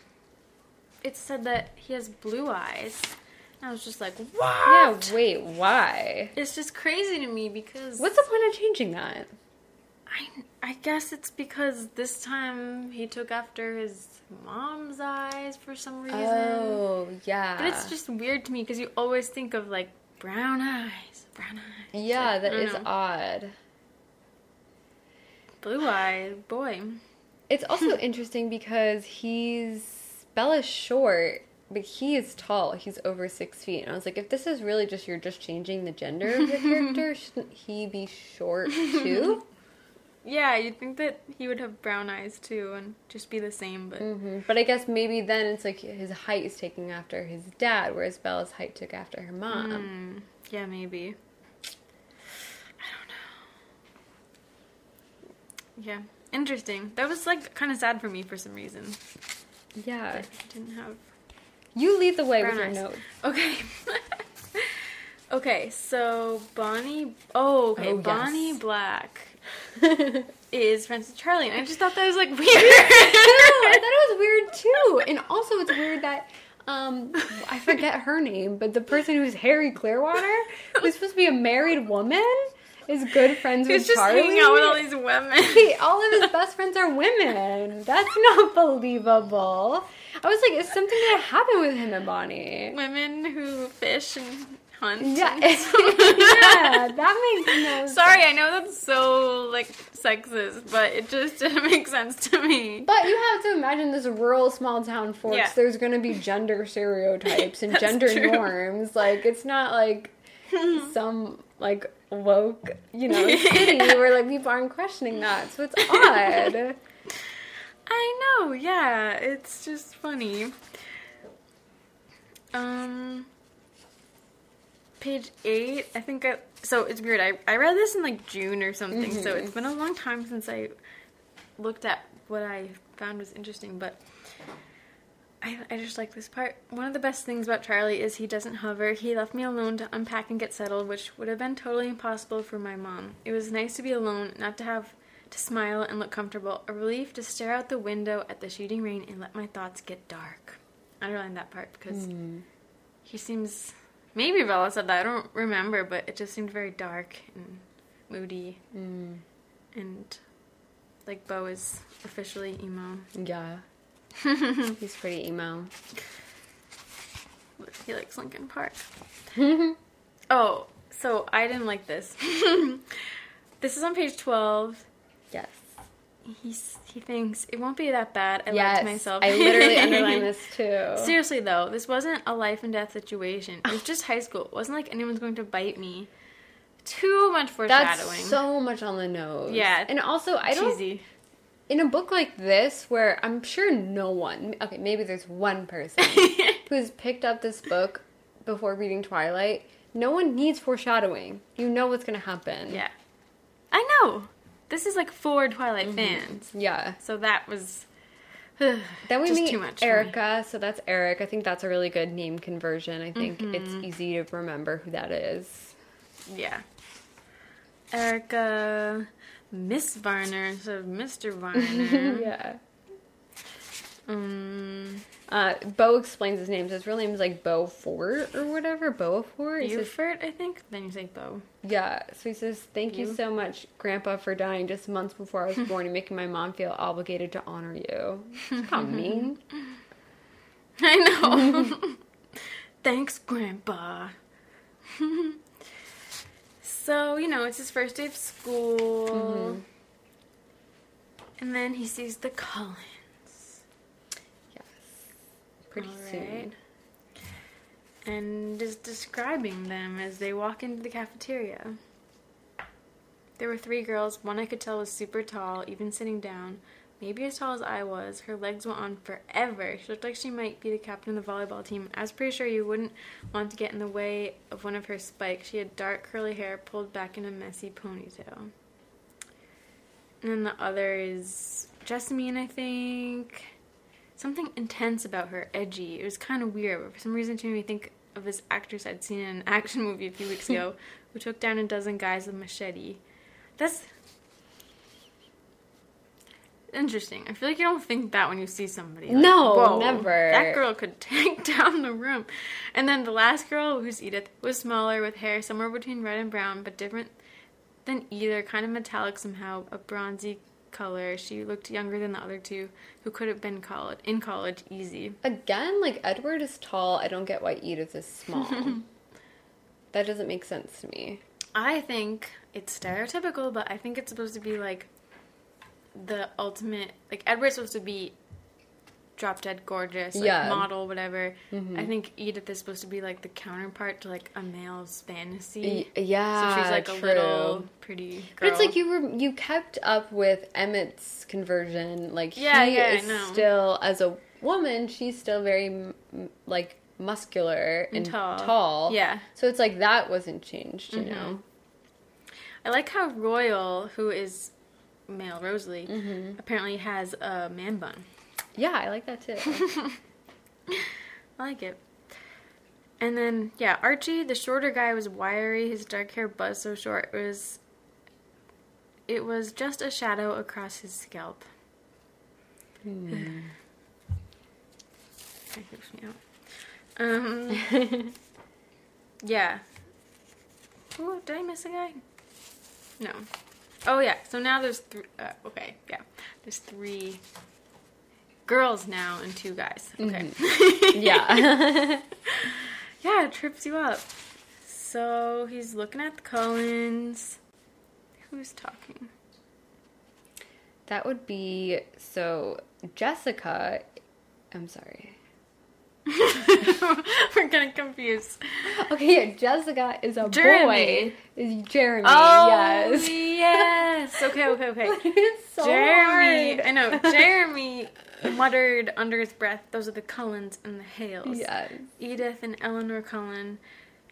it said that he has blue eyes. And I was just like, what?
Yeah, wait, why?
It's just crazy to me because
What's the point of changing that?
I I guess it's because this time he took after his mom's eyes for some reason.
Oh, yeah.
But it's just weird to me because you always think of like brown eyes, brown eyes.
Yeah,
Like,
that is
know.
odd.
blue eye boy.
It's (laughs) also interesting because he's Bella's short, but he is tall. He's over six feet. And I was like, if this is really just you're just changing the gender of the (laughs) character, shouldn't he be short too? (laughs)
Yeah, you'd think that he would have brown eyes too and just be the same, but
hmm But I guess maybe then it's like his height is taking after his dad, whereas Bella's height took after her mom.
Mm, yeah, maybe. I don't know. Yeah, interesting. That was like kind of sad for me for some reason.
Yeah.
I didn't have
You lead the way with your
eyes.
note.
Okay. (laughs) okay, so Bonnie. Oh, okay.
Oh, yes.
Bonnie Black (laughs) is friends with Charlie, and I just thought that was like (laughs) weird.
I thought it was weird too. And also it's weird that um I forget her name, but the person who's Harry Clearwater, who's supposed to be a married woman, is good friends with
He's just
Charlie.
hanging out with all these women.
Wait, all of his best friends are women. That's not believable. I was like, is something gonna happen with him and Bonnie?
women who fish and hunt.
Yeah, (laughs) yeah, that makes no sense. (laughs)
Sorry, I know that's so like sexist, but it just (laughs) didn't make sense to me.
But you have to imagine this rural small town Forks.
Yeah.
There's going to be gender stereotypes and gender
true.
norms. Like it's not like some like woke, you know, city where like people aren't questioning that. So it's odd.
I know, yeah, it's just funny. Um, page eight, I think. I, so it's weird. I I read this in like June or something, so it's mm-hmm. been a long time since I looked at what I found was interesting, but. I, I just like this part. One of the best things about Charlie is he doesn't hover. He left me alone to unpack and get settled, which would have been totally impossible for my mom. It was nice to be alone, not to have to smile and look comfortable. A relief to stare out the window at the shooting rain and let my thoughts get dark. I underlined that part because mm. he seems. Maybe Bella said that. I don't remember, but it just seemed very dark and moody. Mm. And like Bo is officially emo.
Yeah. (laughs) He's pretty emo.
He likes Linkin Park. (laughs) oh, so I didn't like this. (laughs) this is on page 12.
Yes.
He's, he thinks it won't be that bad. I
yes.
lied to myself.
I literally (laughs) underlined this too.
Seriously though, this wasn't a life and death situation. It was just high school. It wasn't like anyone's going to bite me. Too much
That's
foreshadowing.
so much on the nose.
Yeah.
And also, I don't
cheesy.
in a book like this where I'm sure no one, okay, maybe there's one person (laughs) who's picked up this book before reading Twilight, no one needs foreshadowing. You know what's going to happen.
Yeah. I know. This is like for Twilight fans.
Yeah.
So that was (sighs)
Then we meet
too much.
Erica, so that's Eric. I think that's a really good name conversion. I think
Mm-hmm.
it's easy to remember who that is.
yeah. Erica Miss Varner instead of Mr. Varner. (laughs)
yeah.
Um
Uh, Bo explains his name. So his real name is like Bo Fort or whatever. Bo Fort. Says,
I think. Then you say Bo.
Yeah, so he says, Thank you
You?
so much, Grandpa, for dying just months before I was born and making my mom feel obligated to honor you. How (laughs) mean.
I know. (laughs) Thanks, Grandpa. (laughs) so, you know, it's his first day of school. And then he sees the Cullens.
Pretty soon.
And is describing them as they walk into the cafeteria. There were three girls. One I could tell was super tall, even sitting down. maybe as tall as I was. Her legs went on forever. She looked like she might be the captain of the volleyball team. I was pretty sure you wouldn't want to get in the way of one of her spikes. She had dark curly hair pulled back in a messy ponytail. And then the other is Jessamine, I think. Something intense about her, edgy. It was kind of weird, but for some reason, it made me think of this actress I'd seen in an action movie a few weeks hmm. ago who took down a dozen guys with a machete. That's interesting. I feel like you don't think that when you see somebody. Like,
No, never."
That girl could (laughs) take down the room. And then the last girl, who's Edith, was smaller with hair somewhere between red and brown, but different than either, kind of metallic somehow, a bronzy color. She looked younger than the other two, who could have been college in college easy.
Again, like Edward is tall. I don't get why Edith is small. (laughs) that doesn't make sense to me.
I think it's stereotypical, but I think it's supposed to be like the ultimate. Like Edward's supposed to be drop dead gorgeous, like
Yeah.
model, whatever. I think Edith is supposed to be like the counterpart to like a male's fantasy.
Y- yeah,
so she's like
true.
a little pretty girl.
But it's like you were you kept up with Emmett's conversion. Like
Yeah,
he
yeah, I
is
know.
still as a woman, she's still very like muscular and,
tall.
tall.
Yeah. Mm-hmm.
So it's like that wasn't changed, you know.
I like how Royal, who is male Rosalie,
Mm-hmm.
apparently has a man bun.
Yeah, I like that too. (laughs)
I like it. And then yeah, Archie, the shorter guy, was wiry. His dark hair buzzed so short it was. It was just a shadow across his scalp. (sighs) that creeps me out. Um. (laughs) yeah. Ooh, did I miss a guy? No. Oh yeah. So now there's three. Uh, okay. Yeah. There's three girls now and two guys. Okay. Mm-hmm. (laughs)
yeah. (laughs)
Yeah, it trips you up. So he's looking at the Cullens. Who's talking?
that would be so Jessica I'm sorry. (laughs)
We're getting confused.
Okay, yeah, Jessica is a
Jeremy.
boy. Is Jeremy,
Oh,
yes.
yes. Okay, okay, okay.
it's so
Jeremy.
hard.
I know. Jeremy (laughs) muttered under his breath, those are the Cullens and the Hales.
Yes.
Edith and Eleanor Cullen,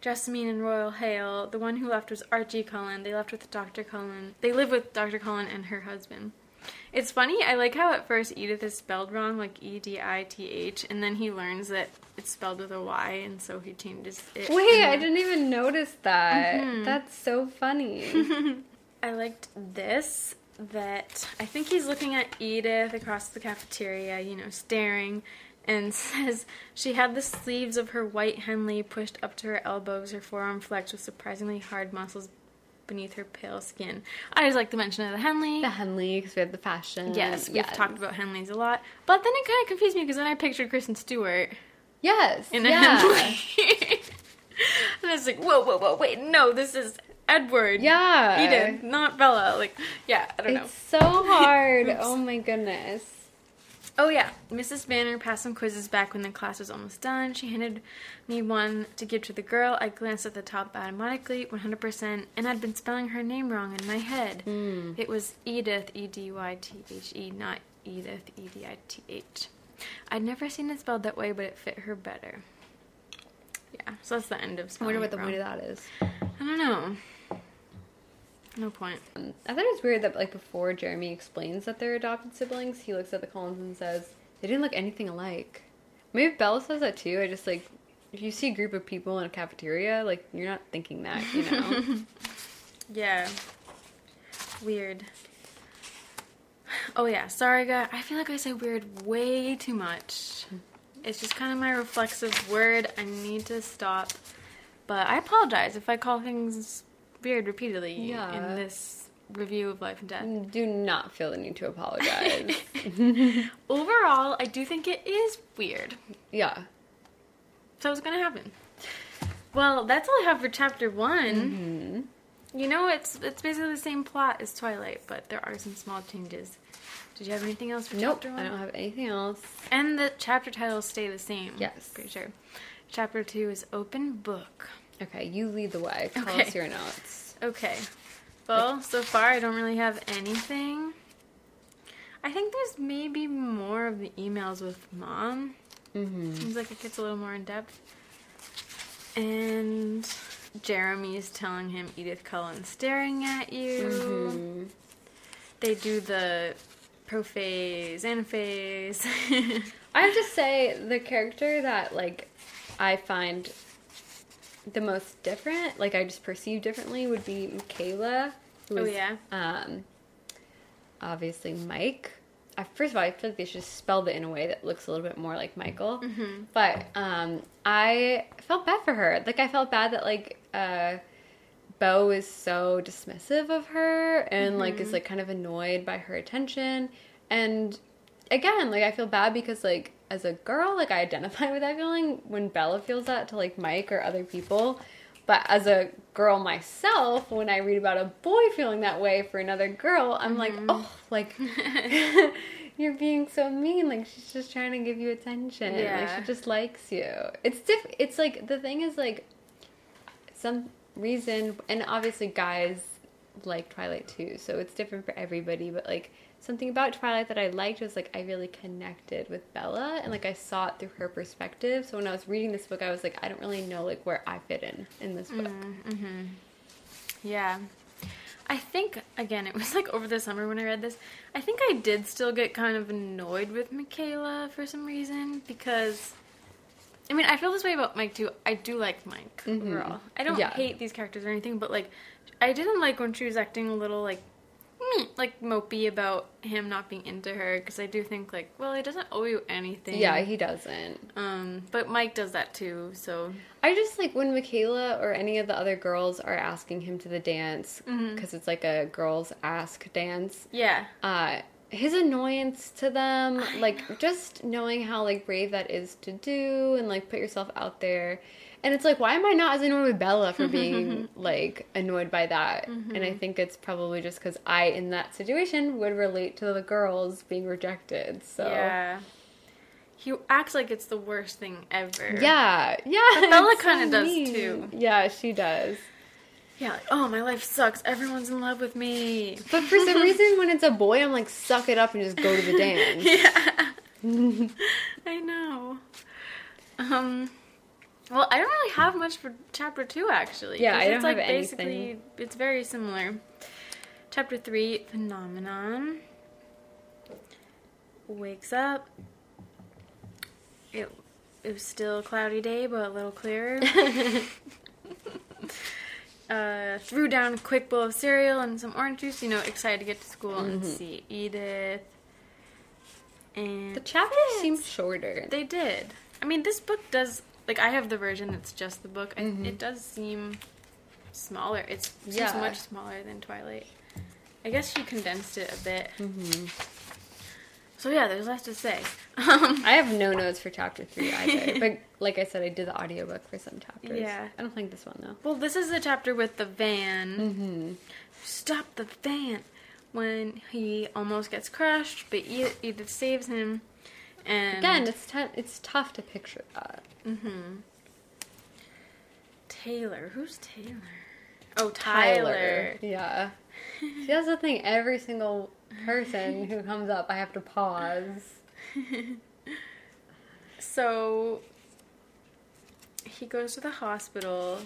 Jessamine and Royal Hale. The one who left was Archie Cullen. They left with Dr. Cullen. They live with Dr. Cullen and her husband. It's funny, I like how at first Edith is spelled wrong, like E D I T H, and then he learns that it's spelled with a Y, and so he changes it.
Wait, I didn't even notice that.
Mm-hmm.
That's so funny. (laughs)
I liked this that I think he's looking at Edith across the cafeteria, you know, staring, and (laughs) says she had the sleeves of her white Henley pushed up to her elbows, her forearm flexed with surprisingly hard muscles beneath her pale skin. I always like the mention of the Henley.
the Henley, because we had the fashion.
yes, we've
yes.
talked about Henleys a lot, but then it kind of confused me because then I pictured Kristen Stewart
Yes.
in a
yeah.
Henley, (laughs) and I was like, whoa, whoa, whoa, wait, no, this is Edward.
Yeah.
Edith, not Bella. Like, yeah, I don't know.
It's so (laughs) hard. Oh my goodness.
Oh yeah, Mrs. Banner passed some quizzes back when the class was almost done. She handed me one to give to the girl. I glanced at the top automatically, 100%, and I'd been spelling her name wrong in my head. Hmm. It was Edith, E D Y T H E, not Edith, E D I T H. I'd never seen it spelled that way, but it fit her better. Yeah, so that's the end of spelling.
I wonder what the
wrong.
point of that is.
I don't know. No point.
Um, I thought it was weird that like before Jeremy explains that they're adopted siblings, he looks at the Cullens and says they didn't look anything alike. Maybe Bella says that too. I just like if you see a group of people in a cafeteria, like you're not thinking that, you know. (laughs)
Yeah. Weird. Oh yeah, sorry guys. I feel like I say weird way too much. It's just kind of my reflexive word. I need to stop. But I apologize if I call things weird repeatedly
Yeah.
in this review of Life and Death.
Do not feel the need to apologize. (laughs) (laughs)
Overall, I do think it is weird.
yeah.
So it's gonna happen. Well, that's all I have for chapter one.
Mm-hmm.
You know, it's it's basically the same plot as Twilight, but there are some small changes. Did you have anything else for
Nope.
chapter one?
I don't have anything else.
And the chapter titles stay the same.
Yes.
Pretty sure. Chapter two is open book.
Okay, you lead the way. Tell
Okay.
us your notes.
Okay. Well, so far I don't really have anything. I think there's maybe more of the emails with mom.
Mm-hmm.
Seems like it gets a little more in depth. And Jeremy's telling him Edith Cullen's staring at you.
Mm-hmm.
They do the prophase, anaphase. (laughs)
I have to say the character that like I find the most different, like I just perceive differently, would be McKayla. who
Oh,
is,
yeah?
Um, obviously Mike. I, first of all, I feel like they should spell it in a way that looks a little bit more like Michael.
Mm-hmm.
But um, I felt bad for her. Like I felt bad that like uh, Bo is so dismissive of her and like
Mm-hmm.
is like kind of annoyed by her attention. And again, like I feel bad because like as a girl, like I identify with that feeling when Bella feels that to like Mike or other people. But as a girl myself, when I read about a boy feeling that way for another girl, I'm like,
Mm-hmm.
oh, like (laughs) you're being so mean. Like she's just trying to give you attention. Like
Yeah.
she just likes you. It's diff. It's like the thing is like some reason, and obviously guys like Twilight too, so it's different for everybody. But like something about Twilight that I liked was like I really connected with Bella, and like I saw it through her perspective. So when I was reading this book, I was like, I don't really know like where I fit in in this book.
Mm-hmm. Yeah. I think again it was like over the summer when I read this. I think I did still get kind of annoyed with McKayla for some reason because I mean I feel this way about Mike too. I do like Mike overall. I don't
Yeah.
hate these characters or anything, but like I didn't like when she was acting a little like like mopey about him not being into her because I do think like well he doesn't owe you anything.
Yeah, he doesn't.
um but Mike does that too. So
I just like when McKayla or any of the other girls are asking him to the dance because it's like a girls ask dance.
yeah.
uh his annoyance to them like just knowing how like brave that is to do and like put yourself out there and it's like why am i not as annoyed with bella for mm-hmm, being mm-hmm. like annoyed by that mm-hmm. and i think it's probably just because i in that situation would relate to the girls being rejected so
Yeah. He acts like it's the worst thing ever.
yeah yeah
But Bella kinda does, too.
yeah she does
Yeah, like, oh, my life sucks. Everyone's in love with me.
but for some (laughs) reason when it's a boy i'm like suck it up and just go to the (laughs) dance
Yeah. (laughs) I know. Um, well, I don't really have much for chapter two, actually.
Yeah, I don't
it's like
have
basically
anything.
it's very similar. Chapter three, phenomenon. Wakes up. It it was still a cloudy day, but a little clearer. (laughs) uh, threw down a quick bowl of cereal and some orange juice. You know, excited to get to school and see Edith. And
the chapters
Fitz.
seem shorter
They did. I mean, this book does like I have the version that's just the book. I,
Mm-hmm.
it does seem smaller. It's seems
Yeah.
much smaller than Twilight. I guess she condensed it a bit.
Mm-hmm.
So yeah, there's less to say. Um,
I have no notes for chapter three (laughs) either. but like I said, I did the audiobook for some chapters.
Yeah.
I don't think this one though.
well, this is the chapter with the van.
Mm-hmm.
Stop the van when he almost gets crushed, but Edith saves him. And
Again, it's t- it's tough to picture that.
hmm Taylor, who's Taylor? Oh, Tyler.
Yeah. See, that's the thing. Every single person who comes up, I have to pause. (laughs)
So he goes to the hospital.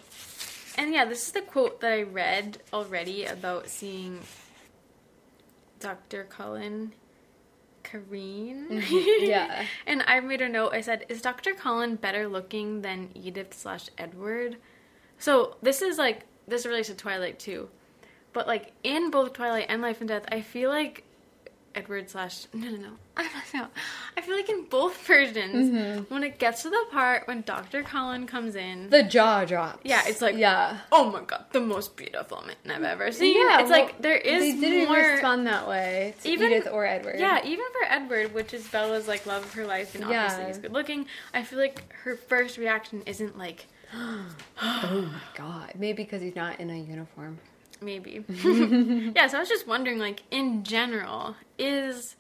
And yeah, this is the quote that I read already about seeing Dr. Cullen Carine. Mm-hmm. (laughs)
Yeah.
and I made a note. I said, "Is Dr. Cullen better looking than Edith slash Edward?" So this is like this relates to Twilight too, but like in both Twilight and Life and Death, I feel like Edward slash (laughs) no no no I don't know. I feel like in both (laughs) versions, mm-hmm. when it gets to the part when Dr. Cullen comes in,
The jaw drops.
Yeah, it's like-
yeah.
oh my god, the most beautiful man I've ever seen.
Yeah,
it's
well,
like there is
They didn't
more.
respond that way to
Even-
Edith or Edward.
Yeah, even for Edward, which is Bella's like love of her life, and obviously
Yeah.
he's good looking. I feel like her first reaction isn't like (gasps) (gasps)
Oh my god. Maybe because he's not in a uniform.
maybe. (laughs) (laughs) yeah, so I was just wondering, like in general, is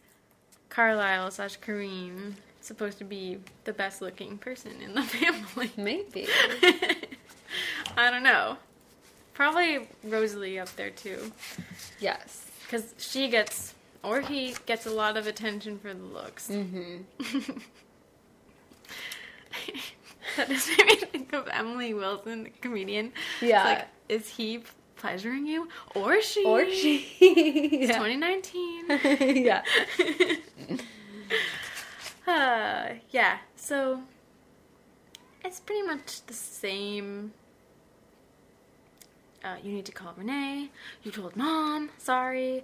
Carlisle slash Carine supposed to be the best looking person in the (laughs) family?
Maybe. (laughs)
I don't know. Probably Rosalie up there too.
yes.
Because she gets or he gets a lot of attention for the looks. Mm-hmm. (laughs) that just made me think of Emily Wilson, the comedian. It's
Yeah.
like, is he pleasuring you, or she?
Or she.
It's
yeah.
2019. (laughs)
yeah. (laughs)
Uh, yeah, so it's pretty much the same. Uh, you need to call Renee. You told mom. Sorry.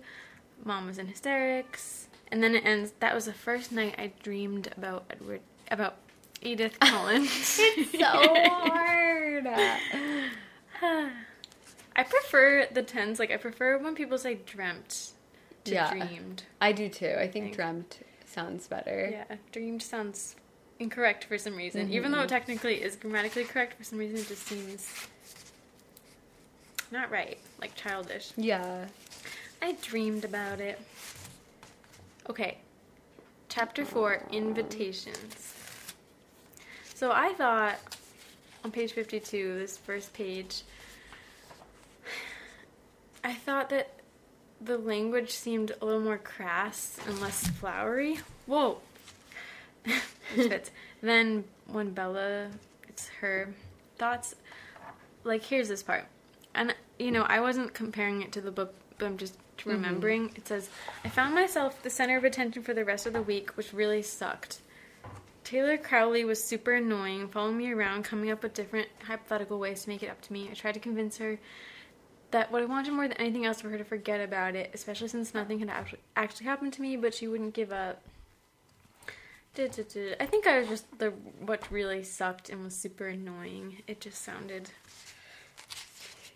Mom was in hysterics. And then it ends. That was the first night I dreamed about Edward, about Edith (laughs) Cullen.
so hard. (sighs)
I prefer the tense. Like I prefer when people say dreamt to
Yeah.
dreamed.
I do too. I think
Thanks.
dreamt sounds better.
Yeah, dreamed sounds incorrect for some reason. Even though mm-hmm. it technically is grammatically correct, for some reason it just seems not right, like childish.
Yeah.
I dreamed about it. Okay, chapter four invitations. So I thought on page 52, this first page, I thought that the language seemed a little more crass and less flowery. Whoa! (laughs) Then when Bella, it's her thoughts. Like, here's this part. And, you know, I wasn't comparing it to the book, but I'm just mm-hmm. remembering. It says, I found myself the center of attention for the rest of the week, which really sucked. Taylor Crowley was super annoying, following me around, coming up with different hypothetical ways to make it up to me. I tried to convince her that what I wanted more than anything else for her to forget about it, especially since nothing had actually actually happened to me, but she wouldn't give up. I think I was just the what really sucked and was super annoying. It just sounded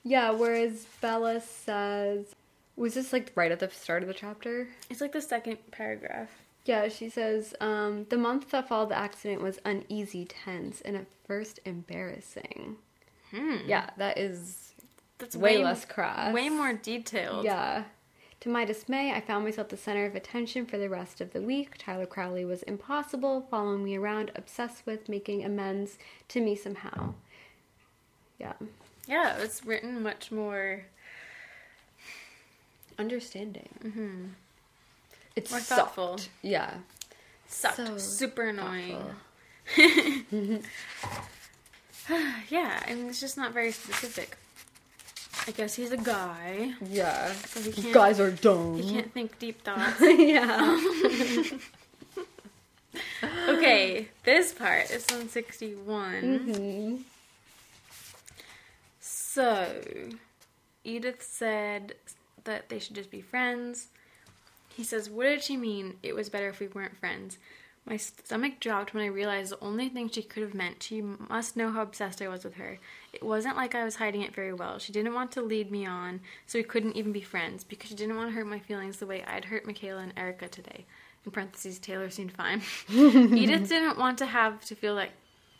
Yeah, whereas Bella says, was this like right at the start of the chapter?
it's like the second paragraph.
Yeah, she says, um, the month that followed the accident was uneasy, tense, and at first embarrassing.
Hmm.
Yeah, that is
That's
way,
way
less crass.
way more detailed.
Yeah. To my dismay, I found myself the center of attention for the rest of the week. Tyler Crowley was impossible, following me around, obsessed with making amends to me somehow. Yeah.
Yeah, it was written much more
Understanding. Mm-hmm. It's
More
sucked.
thoughtful.
Yeah.
sucked.
So
super annoying. (laughs) (sighs) yeah, I mean it's just not very specific. I guess he's a guy.
Yeah. Guys are dumb.
he can't think deep (laughs) thoughts.
yeah. (laughs)
okay, this part is on 61.
hmm
So, Edith said that they should just be friends. He says, What did she mean? It was better if we weren't friends. My stomach dropped when I realized the only thing she could have meant. She must know how obsessed I was with her. It wasn't like I was hiding it very well. She didn't want to lead me on, so we couldn't even be friends because she didn't want to hurt my feelings the way I'd hurt McKayla and Erica today. In parentheses, Taylor seemed fine. (laughs) Edith didn't want to have to feel like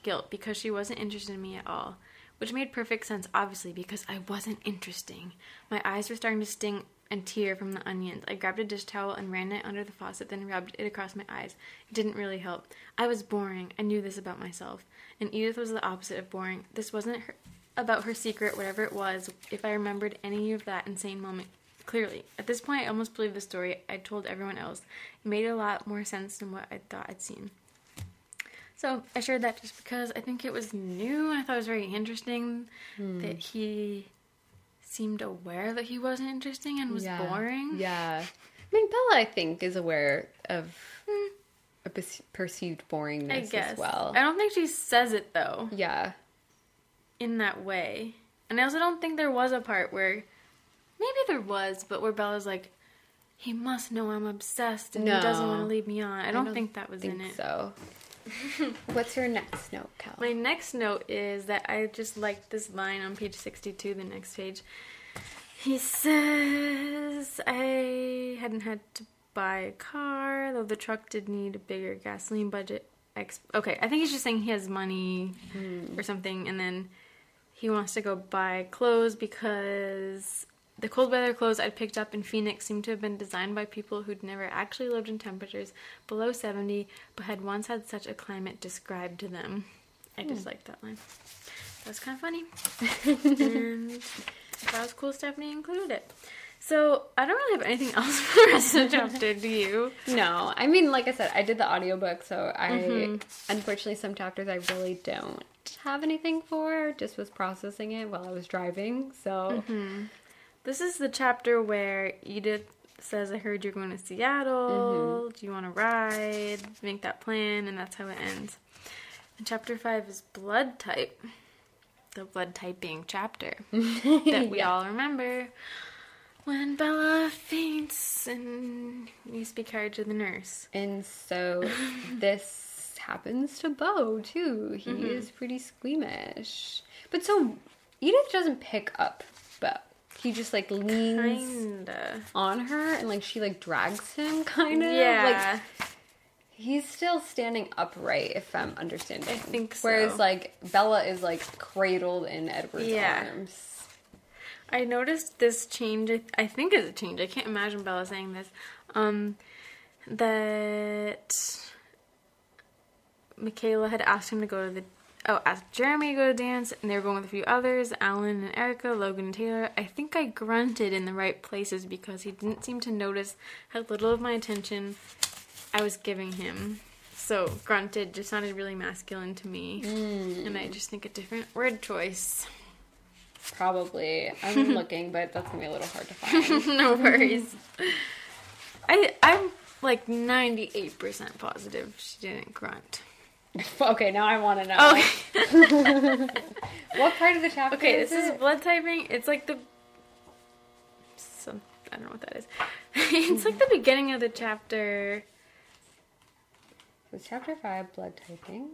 guilt because she wasn't interested in me at all. Which made perfect sense, obviously, because I wasn't interesting. My eyes were starting to sting and tear from the onions. I grabbed a dish towel and ran it under the faucet, then rubbed it across my eyes. It didn't really help. I was boring. I knew this about myself. And Edith was the opposite of boring. This wasn't her, about her secret, whatever it was, if I remembered any of that insane moment clearly. At this point, I almost believed the story I told everyone else. It made a lot more sense than what I thought I'd seen. So I shared that just because I think it was new and I thought it was very interesting hmm. that he seemed aware that he wasn't interesting and was
yeah.
boring.
Yeah. I mean, Bella, I think, is aware of a perce- perceived boringness
I guess.
as well.
I don't think she says it though
Yeah.
in that way. And I also don't think there was a part where maybe there was, but where Bella's like, he must know I'm obsessed and he doesn't want to leave me on. I don't,
don't
think that was
think
in it.
so. (laughs) What's your next note, Cal?
My next note is that I just liked this line on page 62, the next page. He says, I hadn't had to buy a car, though the truck did need a bigger gasoline budget. Okay, I think he's just saying he has money hmm. or something, and then he wants to go buy clothes because the cold weather clothes I'd picked up in Phoenix seemed to have been designed by people who'd never actually lived in temperatures below 70 but had once had such a climate described to them. I just liked that line. That was kind of funny. (laughs) and that was cool Stephenie included it. So I don't really have anything (laughs) else for the rest of the chapter. Do you?
No, I mean, like I said, I did the audiobook, so I
Mm-hmm.
unfortunately some chapters I really don't have anything for. Just was processing it while I was driving, so
Mm-hmm. This is the chapter where Edith says, "I heard you're going to Seattle. Do you want to ride? Make that plan," and that's how it ends. And chapter five is blood type, the blood typing chapter (laughs) that we all remember. When Bella faints and you speak hard to the nurse.
and so (laughs) this happens to Bo too. He
Mm-hmm.
is pretty squeamish, but so Edith doesn't pick up Bo. He just like leans
Kinda.
on her and like she like drags him, (laughs) kind of.
Yeah.
Like He's still standing upright, if I'm understanding.
I think so.
Whereas, like, Bella is, like, cradled in Edward's
Yeah.
arms.
I noticed this change. I- I think is a change. I can't imagine Bella saying this. Um, that McKayla had asked him to go to the. Oh, asked Jeremy to go to dance, and they were going with a few others Alan and Erica, Logan and Taylor. I think I grunted in the right places because he didn't seem to notice how little of my attention I was giving him. So, grunted just sounded really masculine to me. And I hmm. just think a different word choice.
Probably. I'm (laughs) looking, but that's gonna be a little hard to find. (laughs)
no worries. I I'm like ninety eight percent positive she didn't grunt. (laughs)
okay, now I want to know.
Okay. (laughs)
What part of the chapter
Okay,
is
this is blood typing. It's like the some I don't know what that is. (laughs) it's like the mm-hmm. beginning of the chapter.
It's chapter 5, blood typing.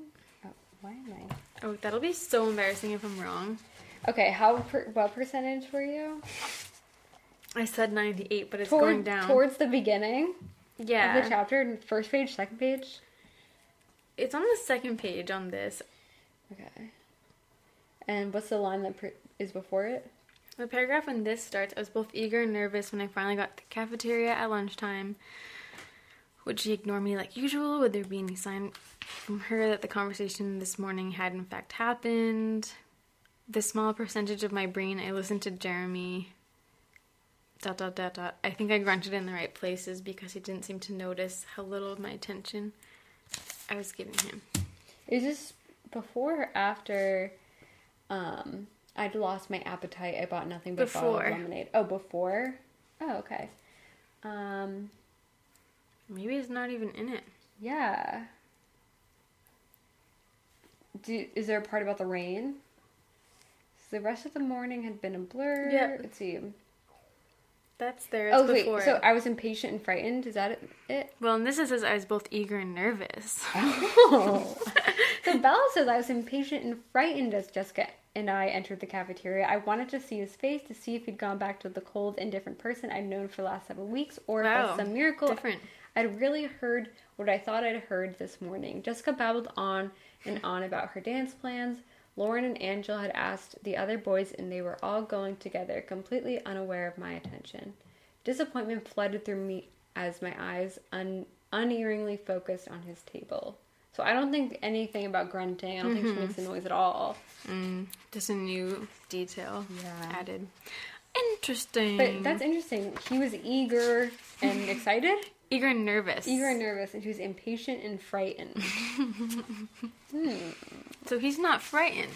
Oh, why am I?
Oh, that'll be so embarrassing if I'm wrong.
Okay, how per, what percentage were you?
I said ninety eight, but it's
Toward-
going down.
Towards the beginning
yeah,
of the chapter, first page, second page?
It's on the second page on this.
Okay. And what's the line that pr- is before it?
The paragraph when this starts, I was both eager and nervous when I finally got to the cafeteria at lunchtime. Would she ignore me like usual? Would there be any sign from her that the conversation this morning had in fact happened? The small percentage of my brain I listened to Jeremy. Dot dot dot dot. I think I grunted in the right places because he didn't seem to notice how little of my attention I was giving him.
Is this before or after um, I'd lost my appetite? I bought nothing but a bottle of
Before.
lemonade. Oh, before? Oh, okay. Um,
Maybe it's not even in it.
yeah. Do, is there a part about the rain? So the rest of the morning had been a blur.
Yeah.
Let's see.
That's there. It's
Oh, wait.
before.
So. I was impatient and frightened. Is that it? it?
Well, and this is says I was both eager and nervous. (laughs)
Oh. so Bella says I was impatient and frightened as Jessica and I entered the cafeteria. I wanted to see his face to see if he'd gone back to the cold, indifferent person I'd known for the last several weeks, or if
Wow.
some miracle
Different.
I'd really heard what I thought I'd heard this morning. Jessica babbled on and on about her dance plans. Lauren and Angel had asked the other boys, and they were all going together, completely unaware of my attention. Disappointment flooded through me as my eyes un- unerringly focused on his table. So I don't think anything about grunting. I don't think she makes a noise at all.
Mm, just a new detail
Yeah.
added. Interesting.
But that's interesting. He was eager and excited,
eager and nervous.
eager and nervous, and she was impatient and frightened. (laughs) Hmm.
So he's not frightened.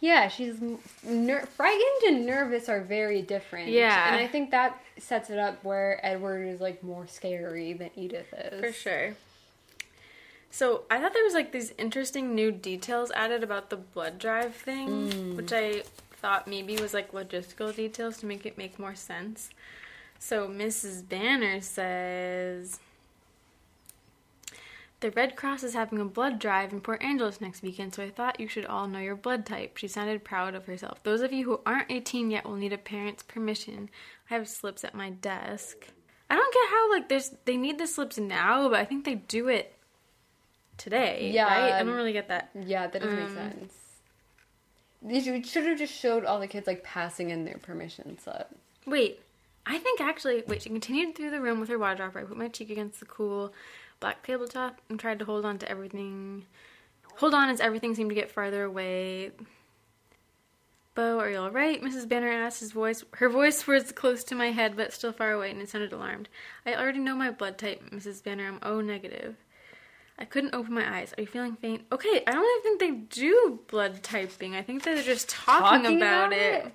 Yeah, she's ner- frightened and nervous are very different.
Yeah.
and I think that sets it up where Edward is like more scary than Edith is.
For sure. So I thought there was like these interesting new details added about the blood drive thing, hmm. which I thought maybe was like logistical details to make it make more sense. So Mrs. Banner says the Red Cross is having a blood drive in Port Angeles next weekend, so I thought you should all know your blood type. She sounded proud of herself. Those of you who aren't 18 yet will need a parent's permission. I have slips at my desk. I don't get how like there's they need the slips now, but I think they do it today.
Yeah.
right? I don't really get that.
Yeah, that doesn't
Um,
make sense. They should, should have just showed all the kids like passing in their permission slip.
Wait, I think actually, wait, she continued through the room with her water dropper. I put my cheek against the cool black tabletop and tried to hold on to everything. Hold on as everything seemed to get farther away. Bo, are you all right? Mrs. Banner asked. His voice, her voice was close to my head, but still far away, and it sounded alarmed. I already know my blood type, Mrs. Banner. I'm O negative. I couldn't open my eyes. Are you feeling faint? Okay, I don't even think they do blood typing. I think they're just talking,
Talking
about,
about
it.
it?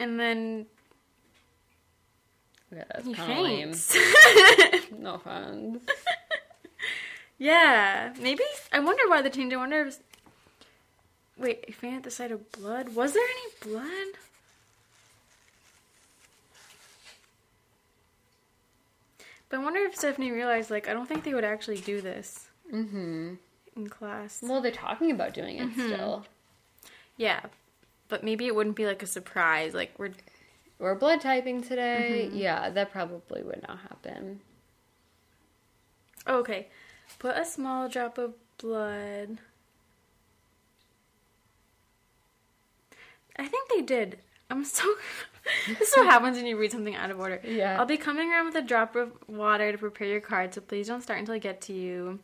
And then
Yeah, that's kind of lame. (laughs) No offense. (laughs)
yeah, maybe. I wonder why the change. I wonder if. Wait, fainted at the sight of blood. Was there any blood? But I wonder if Stephenie realized, like, I don't think they would actually do this
Mm-hmm.
in class.
Well, they're talking about doing it
Mm-hmm.
still.
Yeah, but maybe it wouldn't be like a surprise. Like, we're.
We're blood typing today.
Mm-hmm.
Yeah, that probably would not happen.
Oh, okay. Put a small drop of blood. I think they did. I'm so. (laughs) this is what happens when you read something out of order.
Yeah.
I'll be coming around with a drop of water to prepare your card, so please don't start until I get to you.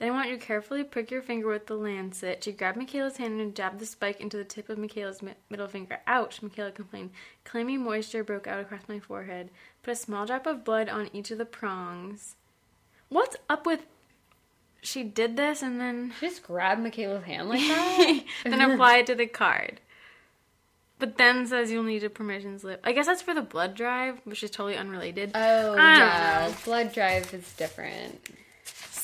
Then I want you to carefully prick your finger with the lancet. She grabbed McKayla's hand and jabbed the spike into the tip of McKayla's mi- middle finger. Ouch, McKayla complained. Clammy moisture broke out across my forehead. Put a small drop of blood on each of the prongs. What's up with. She did this and then.
She just grabbed McKayla's hand like (laughs) that.
then (laughs) apply it to the card. But then says you'll need a permission slip. I guess that's for the blood drive, which is totally unrelated.
oh yeah,
know.
blood drive is different.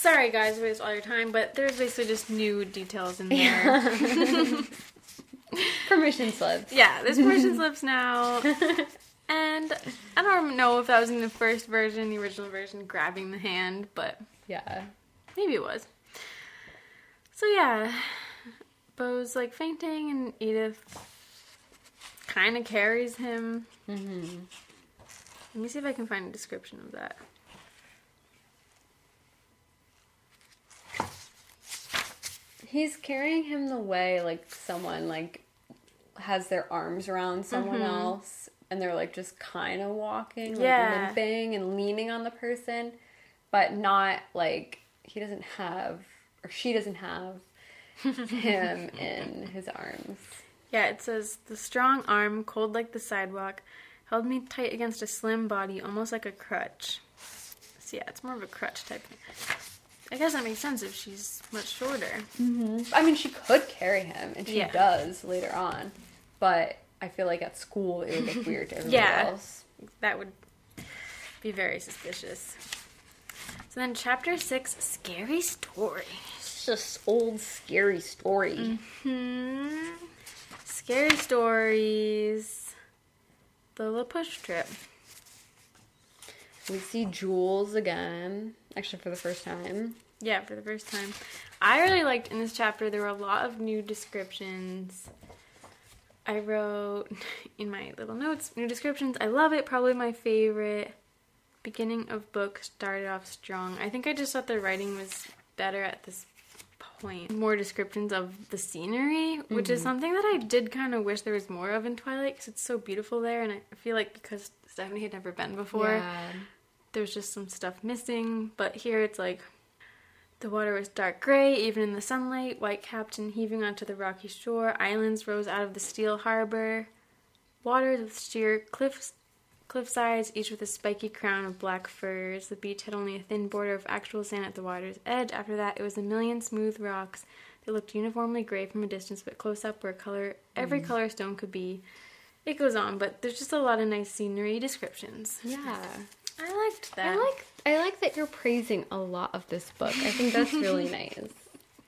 Sorry, guys, waste all your time, but there's basically just new details in there. (laughs)
Permission slips.
yeah, there's permission (laughs) slips now. (laughs) And I don't know if that was in the first version, the original version, grabbing the hand, but
Yeah.
maybe it was. So yeah, Beau's like fainting, and Edythe kind of carries him.
Mm-hmm.
Let me see if I can find a description of that.
He's carrying him the way like someone like has their arms around someone mm-hmm. else and they're like just kind of walking, like
Yeah.
limping and leaning on the person, but not like he doesn't have or she doesn't have (laughs) him in his arms.
Yeah, it says the strong arm, cold like the sidewalk, held me tight against a slim body, almost like a crutch. So yeah, it's more of a crutch type thing. I guess that makes sense if she's much shorter.
I mean, she could carry him, and she
Yeah.
does later on, but I feel like at school it would look (laughs) weird to everybody
Yeah.
else.
That would be very suspicious. So then, chapter six, scary story.
It's just old scary story.
Hmm. Scary stories. The La Push trip.
We see Jules again, actually for the first time.
Yeah, for the first time. I really liked in this chapter there were a lot of new descriptions. I wrote (laughs) in my little notes new descriptions. I love it. Probably my favorite. Beginning of book started off strong. I think I just thought the writing was better at this point. More descriptions of the scenery, which is mm-hmm. something that I did kind of wish there was more of in Twilight because it's so beautiful there. And I feel like because Stephenie had never been before,
Yeah.
there's just some stuff missing. But here it's like the water was dark gray, even in the sunlight, white capped and heaving onto the rocky shore. Islands rose out of the steel harbor. Waters with sheer cliffs, cliff sides, each with a spiky crown of black firs. The beach had only a thin border of actual sand at the water's edge. After that, it was a million smooth rocks that looked uniformly gray from a distance, but close up where color every mm. color stone could be. It goes on, but there's just a lot of nice scenery descriptions.
Yeah. (laughs)
I liked that.
I like I like that you're praising a lot of this book. I think that's really (laughs) nice.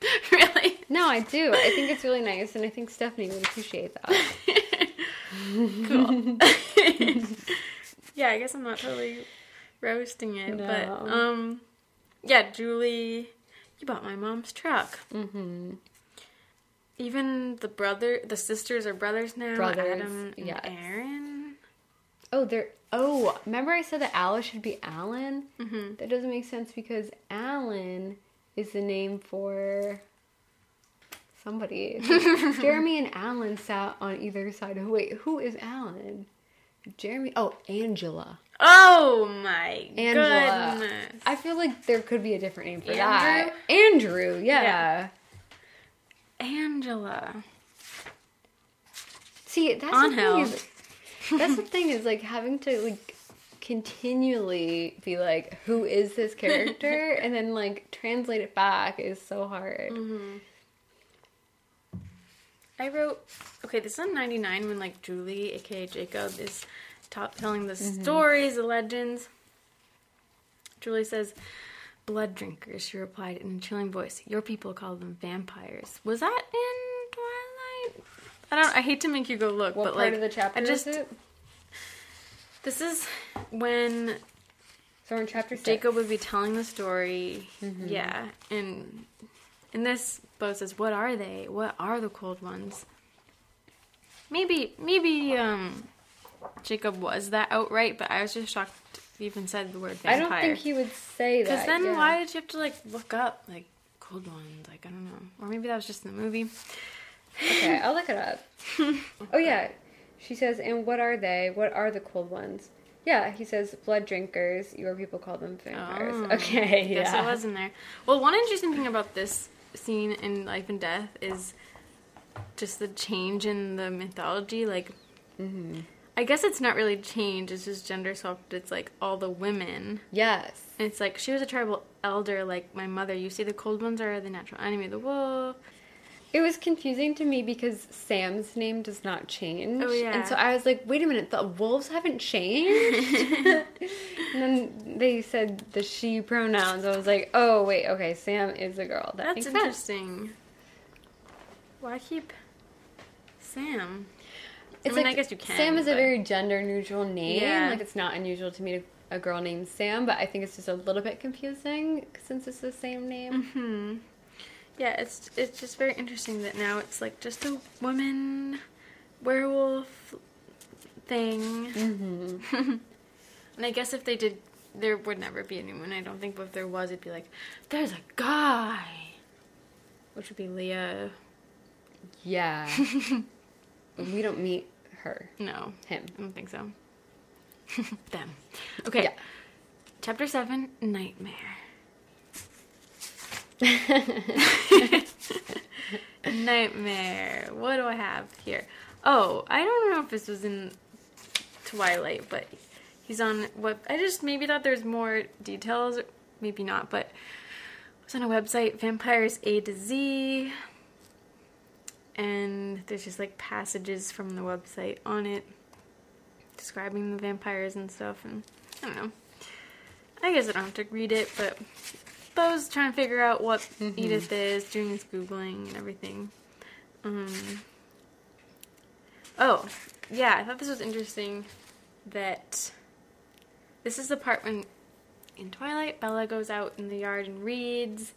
(laughs)
really.
No, I do. I think it's really nice, and I think Stephenie would appreciate that. (laughs)
cool. yeah, I guess I'm not totally roasting it, but um, yeah, Julie, you bought my mom's truck.
Mm-hmm.
Even the brother, the sisters are brothers now.
Brothers,
Adam and
yes.
Aaron.
Oh, there. Oh, remember I said that Alice should be Alan?
Mm-hmm.
That doesn't make sense because Allen is the name for somebody. (laughs) Jeremy and Allen sat on either side. of Wait, who is Allen? Jeremy. Oh, Angela.
Oh my
Angela.
goodness!
I feel like there could be a different name for
Andrew?
that. Andrew. Yeah.
Angela.
See, that's
On
the thing. Is, that's the (laughs) thing is like having to like continually be like, who is this character, (laughs) and then like translate it back is so hard. Mm-hmm.
I wrote, okay, this is on 99 when like Julie, aka Jacob, is top telling the mm-hmm. stories, the legends. Julie says, blood drinkers, she replied in a chilling voice. Your people call them vampires. Was that in? I don't I hate to make you go look,
What
but
part
like
of the chapter
I just
is it?
this is when
So in chapter six.
Jacob would be telling the story. Yeah, and in this, Beau says, "What are they? What are the cold ones?" Maybe, maybe um, Jacob was that outright, but I was just shocked he even said the word vampire.
I don't think he would say that.
Because then,
yeah.
why did you have to like look up like cold ones? Like I don't know, or maybe that was just in the movie.
Okay, I'll look it up. (laughs) oh yeah, she says, and what are they? What are the cold ones? Yeah, he says blood drinkers. Your people call them vampires.
Oh,
okay,
I guess
yeah.
it was in there. Well, one interesting thing about this scene in Life and Death is just the change in the mythology. Like,
Mm-hmm.
I guess it's not really change; it's just gender swapped. It's like all the women.
Yes.
And it's like she was a tribal elder, like my mother. You see, the cold ones are the natural enemy of the wolf.
It was confusing to me because Sam's name does not change.
Oh, yeah.
And so I was like, wait a minute, the wolves haven't changed? (laughs) and then they said the she pronouns. I was like, oh, wait, okay, Sam is a girl. That
That's
makes sense.
interesting. Why keep Sam?
It's
mean,
like,
I guess you can,
Sam is a very gender neutral name.
Yeah.
Like, it's not unusual to meet a, a girl named Sam, but I think it's just a little bit confusing since it's the same name.
Hmm. Yeah, it's it's just very interesting that now it's like just a woman werewolf thing.
Mm-hmm. (laughs)
and I guess if they did, there would never be a new one. I don't think. But if there was, it'd be like, there's a guy, which would be Leah.
Yeah. (laughs) we don't meet her.
No,
Him.
I don't think so. (laughs) Them. Okay.
Yeah.
Chapter seven, nightmare. (laughs) Nightmare. What do I have here? Oh, I don't know if this was in Twilight, but he's on what I just maybe thought there's more details, maybe not, but it was on a website, Vampires A to Z, and there's just like passages from the website on it describing the vampires and stuff, and I don't know. I guess I don't have to read it, but Beau's trying to figure out what Edythe is, doing his googling and everything. Um, oh, yeah, I thought this was interesting that this is the part when in Twilight Bella goes out in the yard and reads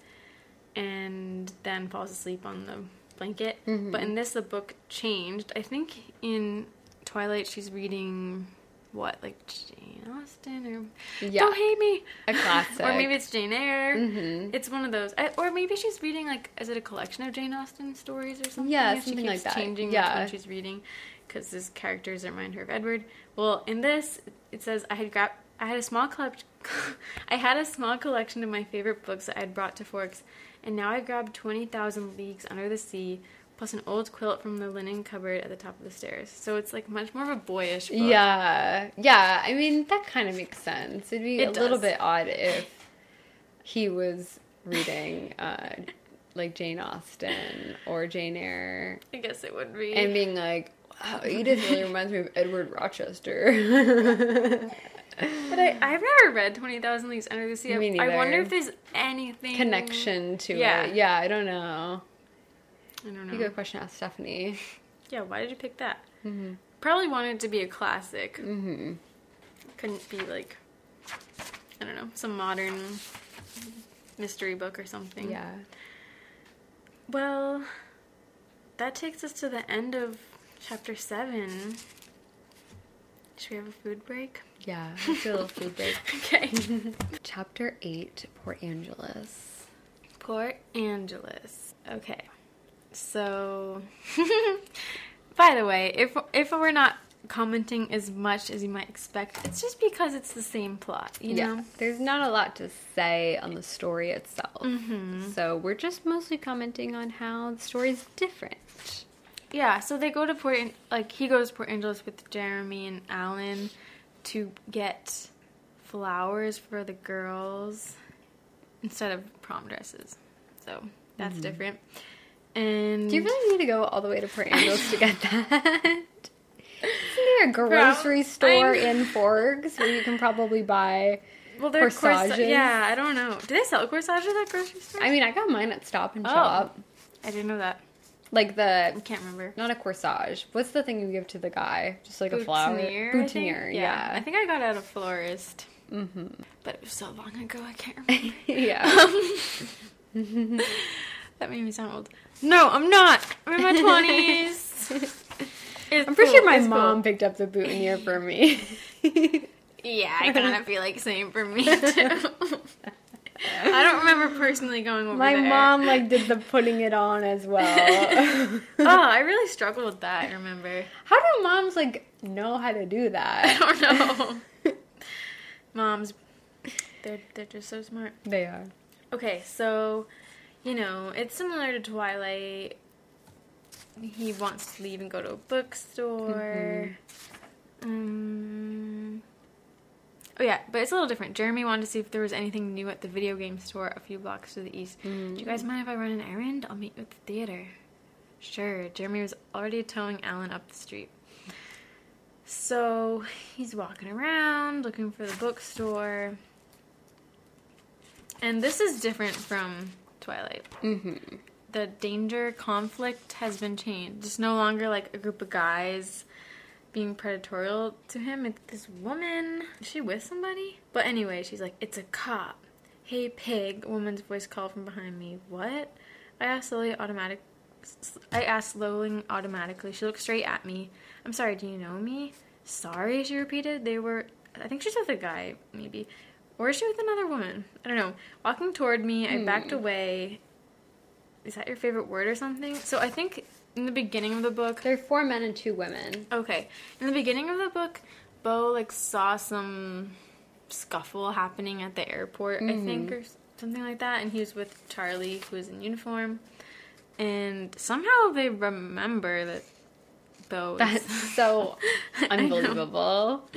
and then falls asleep on the blanket. But in this, the book changed. I think in Twilight she's reading what, like Jane Austen or
Yeah.
Don't Hate Me.
A classic. (laughs)
Or maybe it's Jane Eyre.
Mm-hmm.
It's one of those. I, or maybe she's reading like, is it a collection of Jane Austen stories or something?
Yeah, something
she
like
keeps
that.
Changing which
Yeah.
one she's reading because his characters remind her of Edward. Well, in this, it says I had grabbed. I had a small collect- (laughs) I had a small collection of my favorite books that I had brought to Forks, and now I grabbed twenty thousand leagues under the sea, plus an old quilt from the linen cupboard at the top of the stairs. So it's like much more of a boyish book.
Yeah, yeah. I mean, that kind of makes sense. It'd be
It
a little bit odd if he was reading uh, like Jane Austen or Jane Eyre
I guess it would be.
and being like, "Wow, Edythe really (laughs) reminds me of Edward Rochester."
But I, I've never read 20,000 Leagues Under the Sea.
Me
I wonder if there's anything.
Connection to
Yeah.
it. Yeah, I don't know.
I don't know.
You good question to ask Stephenie.
Yeah, why did you pick that?
Mm-hmm.
Probably wanted it to be a classic.
Mm-hmm.
Couldn't be like, I don't know, some modern mystery book or something.
Yeah.
Well, that takes us to the end of chapter 7. Should we have a food break?
Yeah. Let's do a little food break. (laughs)
Okay. (laughs)
Chapter 8 Port Angeles.
Port Angeles. Okay. So, (laughs) by the way, if if we're not commenting as much as you might expect, it's just because it's the same plot, you
yeah.
know.
There's not a lot to say on the story itself.
Mm-hmm.
So we're just mostly commenting on how the story is different.
yeah, so they go to Port, like he goes to Port Angeles with Jeremy and Allen to get flowers for the girls instead of prom dresses. So that's different. And
Do you really need to go all the way to Port (laughs) Angeles to get that? Isn't there a grocery store
I'm-
in Forks where you can probably buy?
well, they're
corsages?
corsa- Yeah, I don't know. Do they sell corsages at grocery stores?
I mean, I got mine at Stop and
Oh.
Shop.
I didn't know that.
Like the I
can't remember.
not a corsage. What's the thing you give to the guy? Just like a flower.
Boutonniere, I? Yeah.
Yeah.
I think I got it at a florist,
mm-hmm.
but it was so long ago I can't (laughs) remember.
yeah. (laughs)
that made me sound old. No, I'm not. I'm in my (laughs) twenties.
I'm pretty sure my mom picked up the boutonniere for me. (laughs)
Yeah, I kind of (laughs) feel like same for me too. I don't remember personally going over
my
there.
mom like did the putting it on as well.
Oh, I really struggled with that. I remember.
how do moms like know how to do that?
I don't know. Moms, they're they're just so smart.
They are.
Okay, so you know it's similar to Twilight. He wants to leave and go to a bookstore. Um, oh yeah, but it's a little different. Jeremy wanted to see if there was anything new at the video game store a few blocks to the east. Do you guys mind if I run an errand? I'll meet you at the theater. Sure. Jeremy was already towing Allen up the street. So he's walking around looking for the bookstore. And this is different from Twilight.
Mm-hmm.
The danger conflict has been changed. It's no longer like a group of guys being predatorial to him. It's this woman. Is she with somebody? But anyway, she's like, It's a cop. Hey, pig. A woman's voice called from behind me. What? I asked slowly, automatic. I asked slowly, automatically. She looked straight at me. I'm sorry, do you know me? Sorry, she repeated. They were. I think she's with a guy, maybe. Or is she with another woman? I don't know. Walking toward me, I backed hmm. away. Is that your favorite word or something? So I think in the beginning of the book,
There are four men and two women.
Okay. In the beginning of the book, Beau like saw some scuffle happening at the airport, I hmm. think, or s- something like that, and he was with Charlie, who was in uniform, and somehow they remember that Beau.
That's so (laughs)
I know.
unbelievable.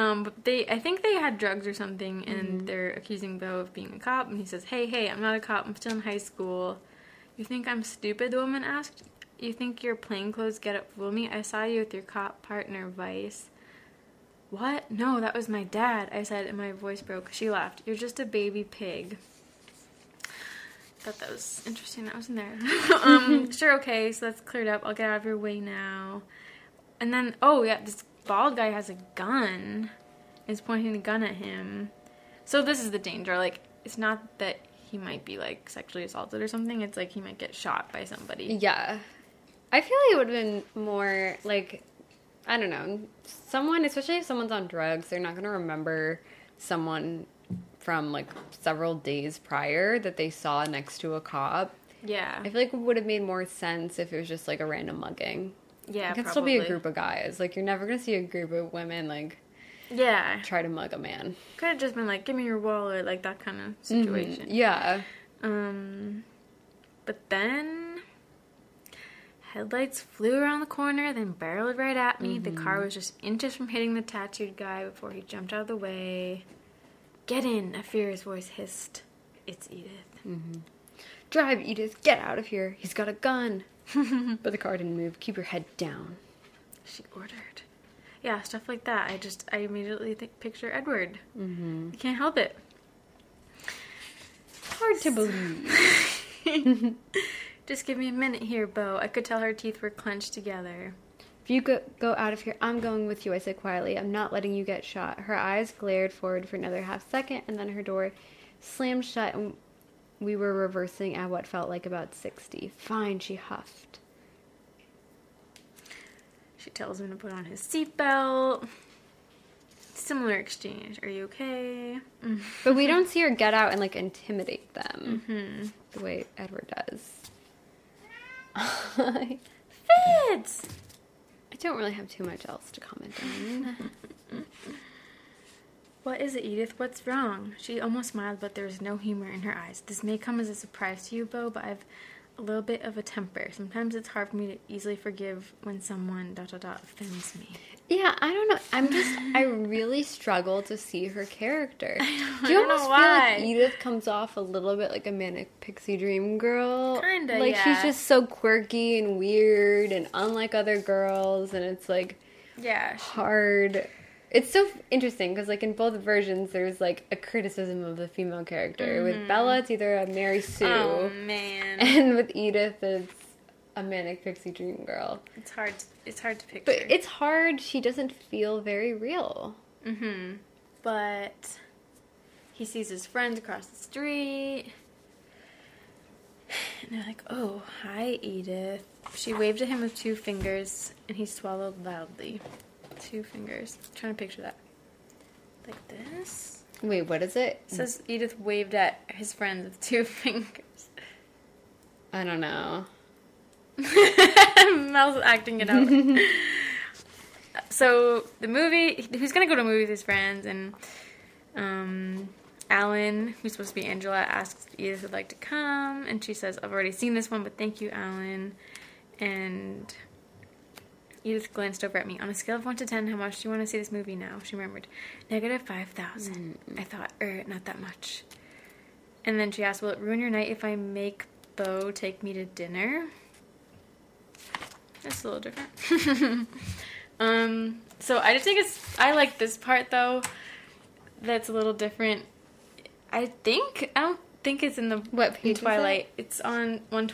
Um, but they, I think they had drugs or something, and they're accusing Beau of being a cop. And he says, "Hey, hey, I'm not a cop. I'm still in high school. You think I'm stupid?" The woman asked. You think your plainclothes get up fool me? I saw you with your cop partner, Vice. What? No, that was my dad. I said, and my voice broke. She laughed. You're just a baby pig. Thought that was interesting. That was in there. (laughs) um, (laughs) sure, okay. So that's cleared up. I'll get out of your way now. And then, oh yeah, this bald guy has a gun. Is pointing the gun at him. So this is the danger. Like, it's not that he might be like sexually assaulted or something. It's like he might get shot by somebody.
Yeah. I feel like it would have been more like I don't know, someone, especially if someone's on drugs, they're not going to remember someone from like several days prior that they saw next to a cop.
Yeah.
I feel like it would have made more sense if it was just like a random mugging.
Yeah.
it could
probably.
still be a group of guys. Like you're never to see a group of women like
Yeah.
try to mug a man.
Could have just been like, give me your wallet, like that kind of
Mhm.
situation.
Yeah.
Um, but then headlights flew around the corner, then barreled right at me. The car was just inches from hitting the tattooed guy before he jumped out of the way. Get in! A furious voice hissed. It's Edythe. Mm-hmm.
Drive, Edythe, get out of here. He's got a gun. (laughs) but the car didn't move. Keep your head down.
She ordered. Yeah, stuff like that. I just, I immediately think, picture Edward. Mm-hmm. I can't help it.
Hard to believe. (laughs) (laughs)
Just give me a minute here, Beau. I could tell her teeth were clenched together.
If you go, go out of here, I'm going with you, I said quietly. I'm not letting you get shot. Her eyes glared forward for another half second, and then her door slammed shut, and we were reversing at what felt like about 60. Fine, she huffed.
She tells him to put on his seatbelt. Similar exchange. Are you okay?
But we don't see her get out and, like, intimidate them
Hmm.
the way Edward does. (laughs)
Fitz!
I don't really have too much else to comment on. (laughs)
What is it, Edythe? What's wrong? She almost smiled, but there was no humor in her eyes. This may come as a surprise to you, Beau, but I've a little bit of a temper. Sometimes it's hard for me to easily forgive when someone dot dot dot offends me.
Yeah, I don't know. I'm just (laughs) I really struggle to see her character. Do you
I don't know
almost feel
why.
like Edythe comes off a little bit like a manic pixie dream girl?
Kinda,
Like
yeah.
she's just so quirky and weird and unlike other girls, and it's like
Yeah.
hard. It's so interesting because, like, in both versions, there's like a criticism of the female character. With Bella, it's either a Mary Sue,
Mm-hmm. Oh man, (laughs)
and with Edythe, it's a manic pixie dream girl.
it's hard. It's hard to picture.
But it's hard. She doesn't feel very real.
Mm-hmm. But he sees his friends across the street. (sighs) And they're like, oh, hi, Edythe. She waved at him with two fingers, and he swallowed loudly. Two fingers. trying to picture that. Like this?
Wait, what is it?
It says Edythe waved at his friends with two (laughs) fingers.
I don't know. (laughs)
Mel's acting it out. (laughs) so the movie, he's gonna go to a movie with his friends, and um, Allen, who's supposed to be Angela, asks if Edythe would like to come, and she says, "I've already seen this one, but thank you, Allen." And Edythe glanced over at me. On a scale of one to ten, how much do you want to see this movie now? She murmured, "Negative five thousand. I thought, er, not that much. And then she asked, "Will it ruin your night if I make Beau take me to dinner?" That's a little different. (laughs) um, so I just think it's. I like this part though. That's a little different. I think I don't think it's in the
What page
in
is it?
Twilight. It's on one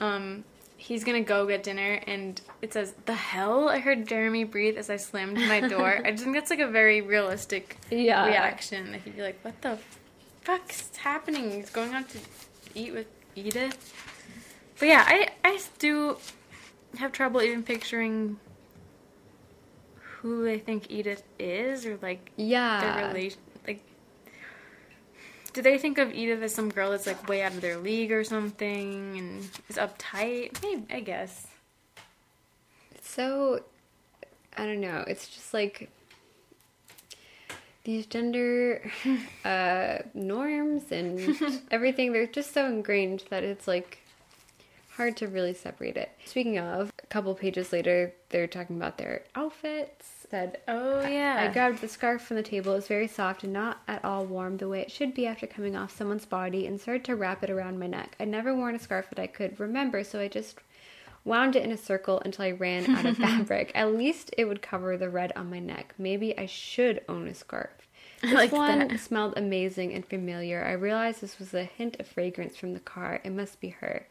Um, he's gonna go get dinner, and it says, "The hell!" I heard Jeremy breathe as I slammed my door. I just think that's like a very realistic
Yeah.
reaction. Like he'd be like, "What the fuck's happening?" He's going out to eat with Edythe. But yeah, I I do have trouble even picturing who they think Edythe is, or like
Yeah.
their relation. Do they think of Edythe as some girl that's like way out of their league or something, and is uptight? Maybe I guess.
So, I don't know. It's just like these gender (laughs) uh, norms and (laughs) everything, they're just so ingrained that it's like hard to really separate it. Speaking of, a couple pages later, they're talking about their outfits. Said,
Oh yeah.
I grabbed the scarf from the table. It was very soft and not at all warm the way it should be after coming off someone's body and started to wrap it around my neck. I'd never worn a scarf that I could remember, so I just wound it in a circle until I ran out of (laughs) fabric. At least it would cover the red on my neck. Maybe I should own a scarf. (laughs) This
like
one
that.
smelled amazing and familiar. I realized this was a hint of fragrance from the car. It must be her.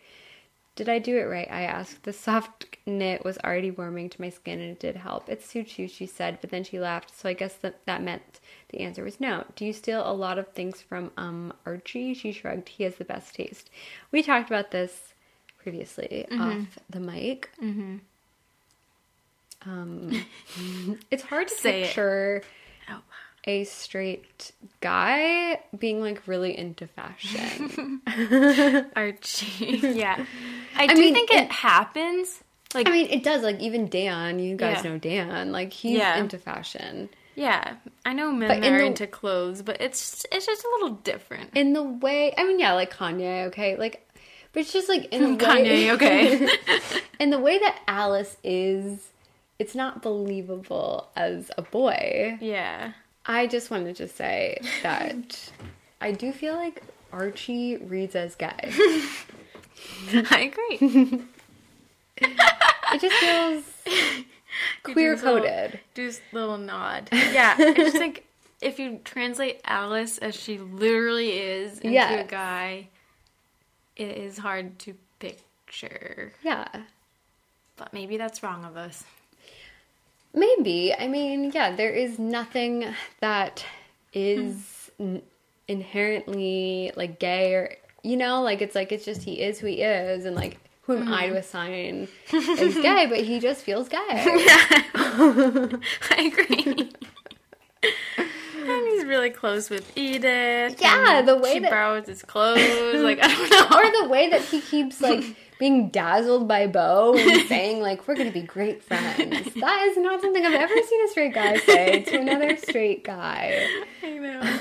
Did I do it right? I asked. The soft knit was already warming to my skin and it did help. It suits you, she said, but then she laughed, so I guess that, that meant the answer was no. Do you steal a lot of things from um Archie? She shrugged. He has the best taste. We talked about this previously off the mic. Mm-hmm. Um, (laughs) it's hard to
Say it.
picture
Oh.
A straight guy being like really into fashion. (laughs) (laughs)
Archie. yeah. I,
I
do
mean,
think
it-
it happens. Like
I mean, it does. Like even Dan, you guys
Yeah.
know Dan. Like he's
Yeah.
into fashion
yeah, I know men
But in
are
the-
into clothes, but it's it's just a little different.
in the way. I mean, yeah, like Kanye. Okay, like, but it's just like in the (laughs) way.
Kanye, okay.
in the way that Alice is, it's not believable as a boy.
yeah.
I just wanted to say that (laughs) I do feel like Archie reads as gay. (laughs)
I agree. (laughs)
It just feels queer coded.
Do this little nod. Yeah, I just think if you translate Alice as she literally is into a guy, it is hard to picture.
Yeah.
But maybe that's wrong of us.
Maybe. I mean, yeah, there is nothing that is hmm. n- inherently like gay or you know, like it's like it's just he is who he is and like who am I hmm. to assign (laughs) as gay, but he just feels gay. (laughs) Yeah. (laughs)
I agree. and he's really close with Edythe.
Yeah, the way
she
that-
borrows his clothes. Like I don't know.
or the way that he keeps like being dazzled by Beau and (laughs) saying like we're gonna be great friends. That is not something I've ever seen a straight guy say to another straight guy. (laughs)
I know.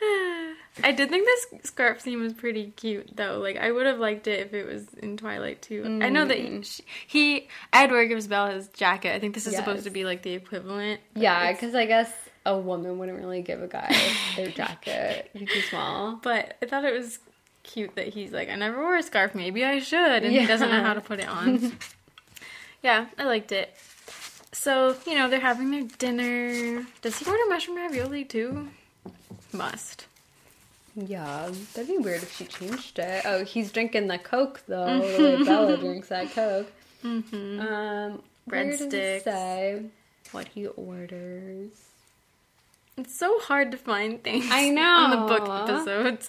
(sighs) I did think this scarf scene was pretty cute, though. Like, I would have liked it if it was in Twilight too. I know that mm. he, he Edward gives Belle his jacket. I think this is supposed to be like the equivalent.
Yeah, because I guess a woman wouldn't really give a guy their (laughs) jacket. He's too small.
But I thought it was cute that he's like, I never wore a scarf. Maybe I should, and he doesn't know how to put it on. (laughs) yeah, I liked it. So you know they're having their dinner. Does he order mushroom ravioli too? Must.
Yeah, that'd be weird if she changed it. Oh, he's drinking the Coke though. (laughs) Bella drinks that Coke. Mm-hmm. Um,
Breadsticks.
say what he orders?
It's so hard to find things.
I know (laughs)
on the book episodes.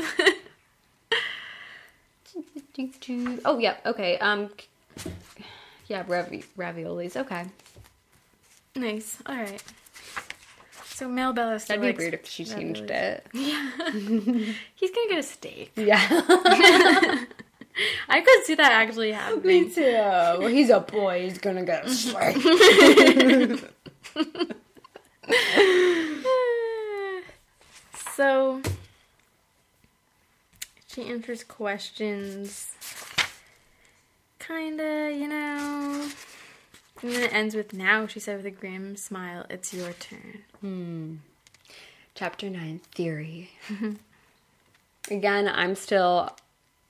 Oh yeah, okay. Um, yeah, ravi- raviolis. Okay,
nice. All right. So Mel Bella still
that'd be weird if she changed
raviolis.
it. Yeah. (laughs)
He's gonna get a steak.
Yeah, (laughs)
I could see that actually happening.
me too. He's a boy. He's gonna get a steak. (laughs) (sighs)
so she answers questions kinda you know and then it ends with now she said with a grim smile it's your turn
Chapter 9 Theory. (laughs) Again, I'm still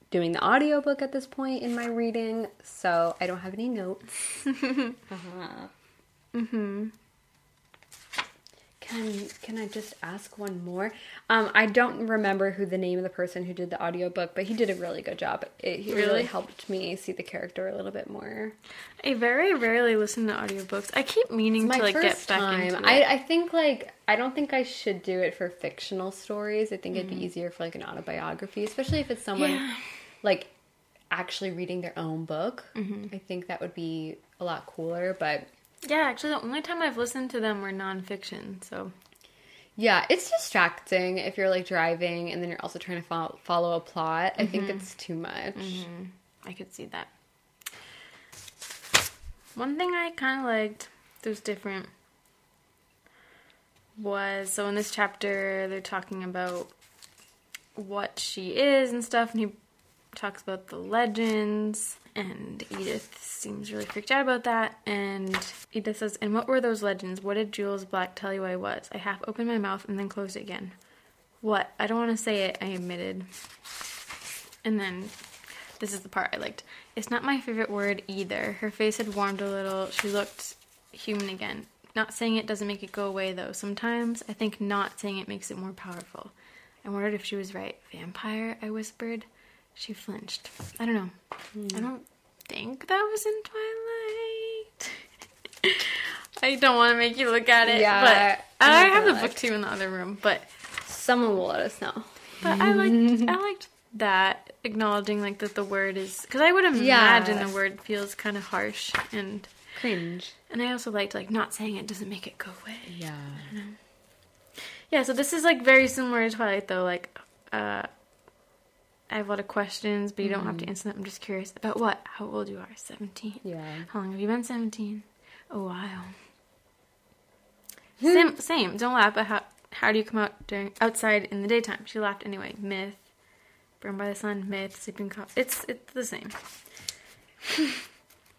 doing the audiobook at this point in my reading, so I don't have any notes. (laughs) uh-huh.
mm-hmm
Can can I just ask one more? Um, I don't remember who the name of the person who did the audiobook, but he did a really good job. It he really?
Really?
helped me see the character a little bit more.
i very rarely listen to audiobooks i keep meaning to like get back
time.
into
I,
it
I I think like I don't think I should do it for fictional stories. I think it'd
Mm.
be easier for like an autobiography, especially if it's someone
Yeah.
like actually reading their own book.
Mm-hmm.
I think that would be a lot cooler. But
yeah actually the only time i've listened to them were nonfiction so
yeah, it's distracting if you're like driving and then you're also trying to follow, follow a plot. I
Mm-hmm.
think it's too much.
I could see that. One thing I kind of liked was different was so in this chapter they're talking about what she is and stuff, and he talks about the legends. And Edythe seems really freaked out about that. And Edythe says, And what were those legends? What did Jules Black tell you I was? I half opened my mouth and then closed it again. What? I don't want to say it, I admitted. And then this is the part I liked. It's not my favorite word either. Her face had warmed a little. She looked human again. Not saying it doesn't make it go away though. Sometimes I think not saying it makes it more powerful. I wondered if she was right. Vampire, I whispered. She flinched. I don't know. I don't think that was in Twilight. (laughs) I don't want to make you look at it.
Yeah,
but
I'm
I have the book too in the other room. But
Someone will let us know.
but I liked I (laughs) liked that acknowledging like that the word is because I would imagine
Yeah.
the word feels kind of harsh and
Cringe.
and I also liked like not saying it doesn't make it go away.
Yeah.
Yeah, so this is like very similar to Twilight though. Like, uh, I have a lot of questions, but you don't have to answer them. I'm just curious about what? How old you are? Seventeen.
Yeah.
How long have you been seventeen? A while. same, same. Don't laugh. But how how do you come out during outside in the daytime? She laughed anyway. Myth. Burned by the sun. Myth. Sleeping cop. It's it's the same. (laughs)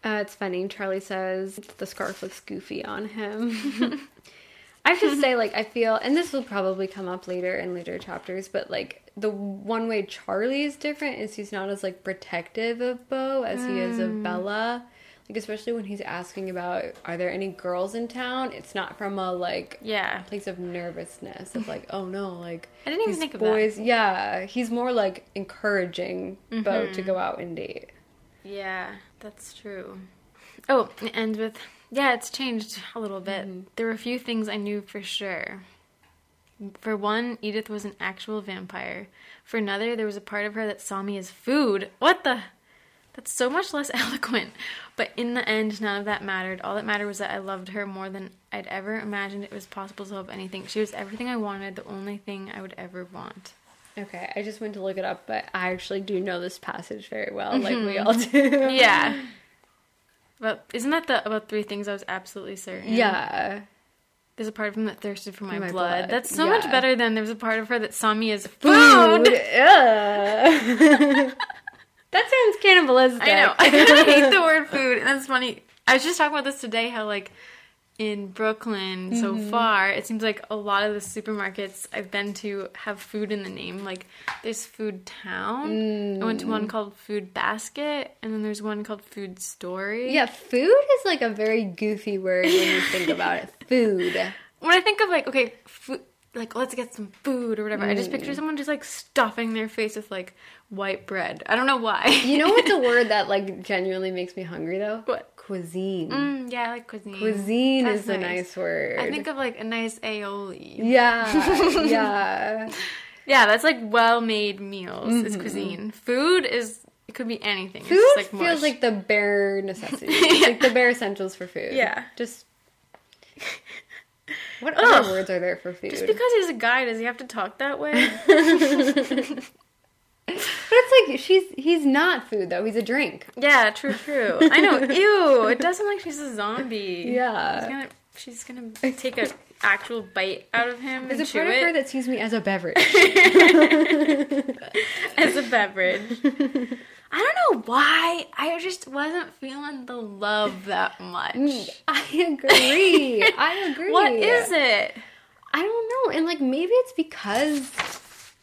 Uh, it's funny. Charlie says the scarf looks goofy on him. (laughs) (laughs) I have to say, like, I feel, and this will probably come up later in later chapters, but like the one way Charlie is different is he's not as like protective of Beau as he is of hmm. Bella. Like, especially when he's asking about are there any girls in town? It's not from a like
Yeah.
place of nervousness of like, oh no, like
I didn't even think of that.
boys. Yeah, he's more like encouraging Beau to mm-hmm. go out and date.
Yeah, that's true. Oh, and with yeah, it's changed a little bit. Mm-hmm. There were a few things I knew for sure. For one, Edythe was an actual vampire. For another, there was a part of her that saw me as food. What the? That's so much less (laughs) eloquent. But in the end, none of that mattered. All that mattered was that I loved her more than I'd ever imagined it was possible to love anything. She was everything I wanted, the only thing I would ever want.
Okay, I just went to look it up, but I actually do know this passage very well, like we mm-hmm. all do.
Yeah. (laughs) But isn't that the about three things I was absolutely certain?
Yeah.
There's a part of him that thirsted for my,
my
blood.
blood.
That's so much better than there's a part of her that saw me as
Food.
food. (laughs)
That sounds cannibalistic.
I know. (laughs) I kind of hate the word food, and that's funny. I was just talking about this today. How like in Brooklyn so
Mm-hmm.
far, it seems like a lot of the supermarkets I've been to have food in the name. Like there's Food Town. I went to
Mm.
one called Food Basket, and then there's one called Food Story.
Yeah, food is like a very goofy word when you think (laughs) about it. Food.
When I think of like okay, food. Like let's get some food or whatever. I just
Mm.
picture someone just like stuffing their face with like white bread. I don't know why.
You know what's a (laughs) word that like genuinely makes me hungry though?
What?
Cuisine.
Mm, yeah, I like cuisine.
Cuisine
That's
is a nice word.
I think of like a nice aioli.
Yeah, (laughs) yeah.
Yeah, that's like well-made meals is cuisine. Food is it could be anything.
Food
it's like
feels
mush.
like the bare necessities, (laughs) like the bare essentials for food.
Yeah.
Just (laughs) what
Ugh.
other words are there for food?
just because he's a guy, does he have to talk that way?
But it's like she's he's not food though. He's a drink.
yeah, true, true. I know. (laughs) Ew, it doesn't like she's a zombie.
Yeah.
she's gonna she's gonna take a actual bite out of him
There's
and
a
chew
part of her
it
that sees me as a beverage. (laughs)
as a beverage. (laughs) I don't know why. I just wasn't feeling the love that much.
Mm, I agree. I agree.
What is it?
I don't know. And like maybe it's because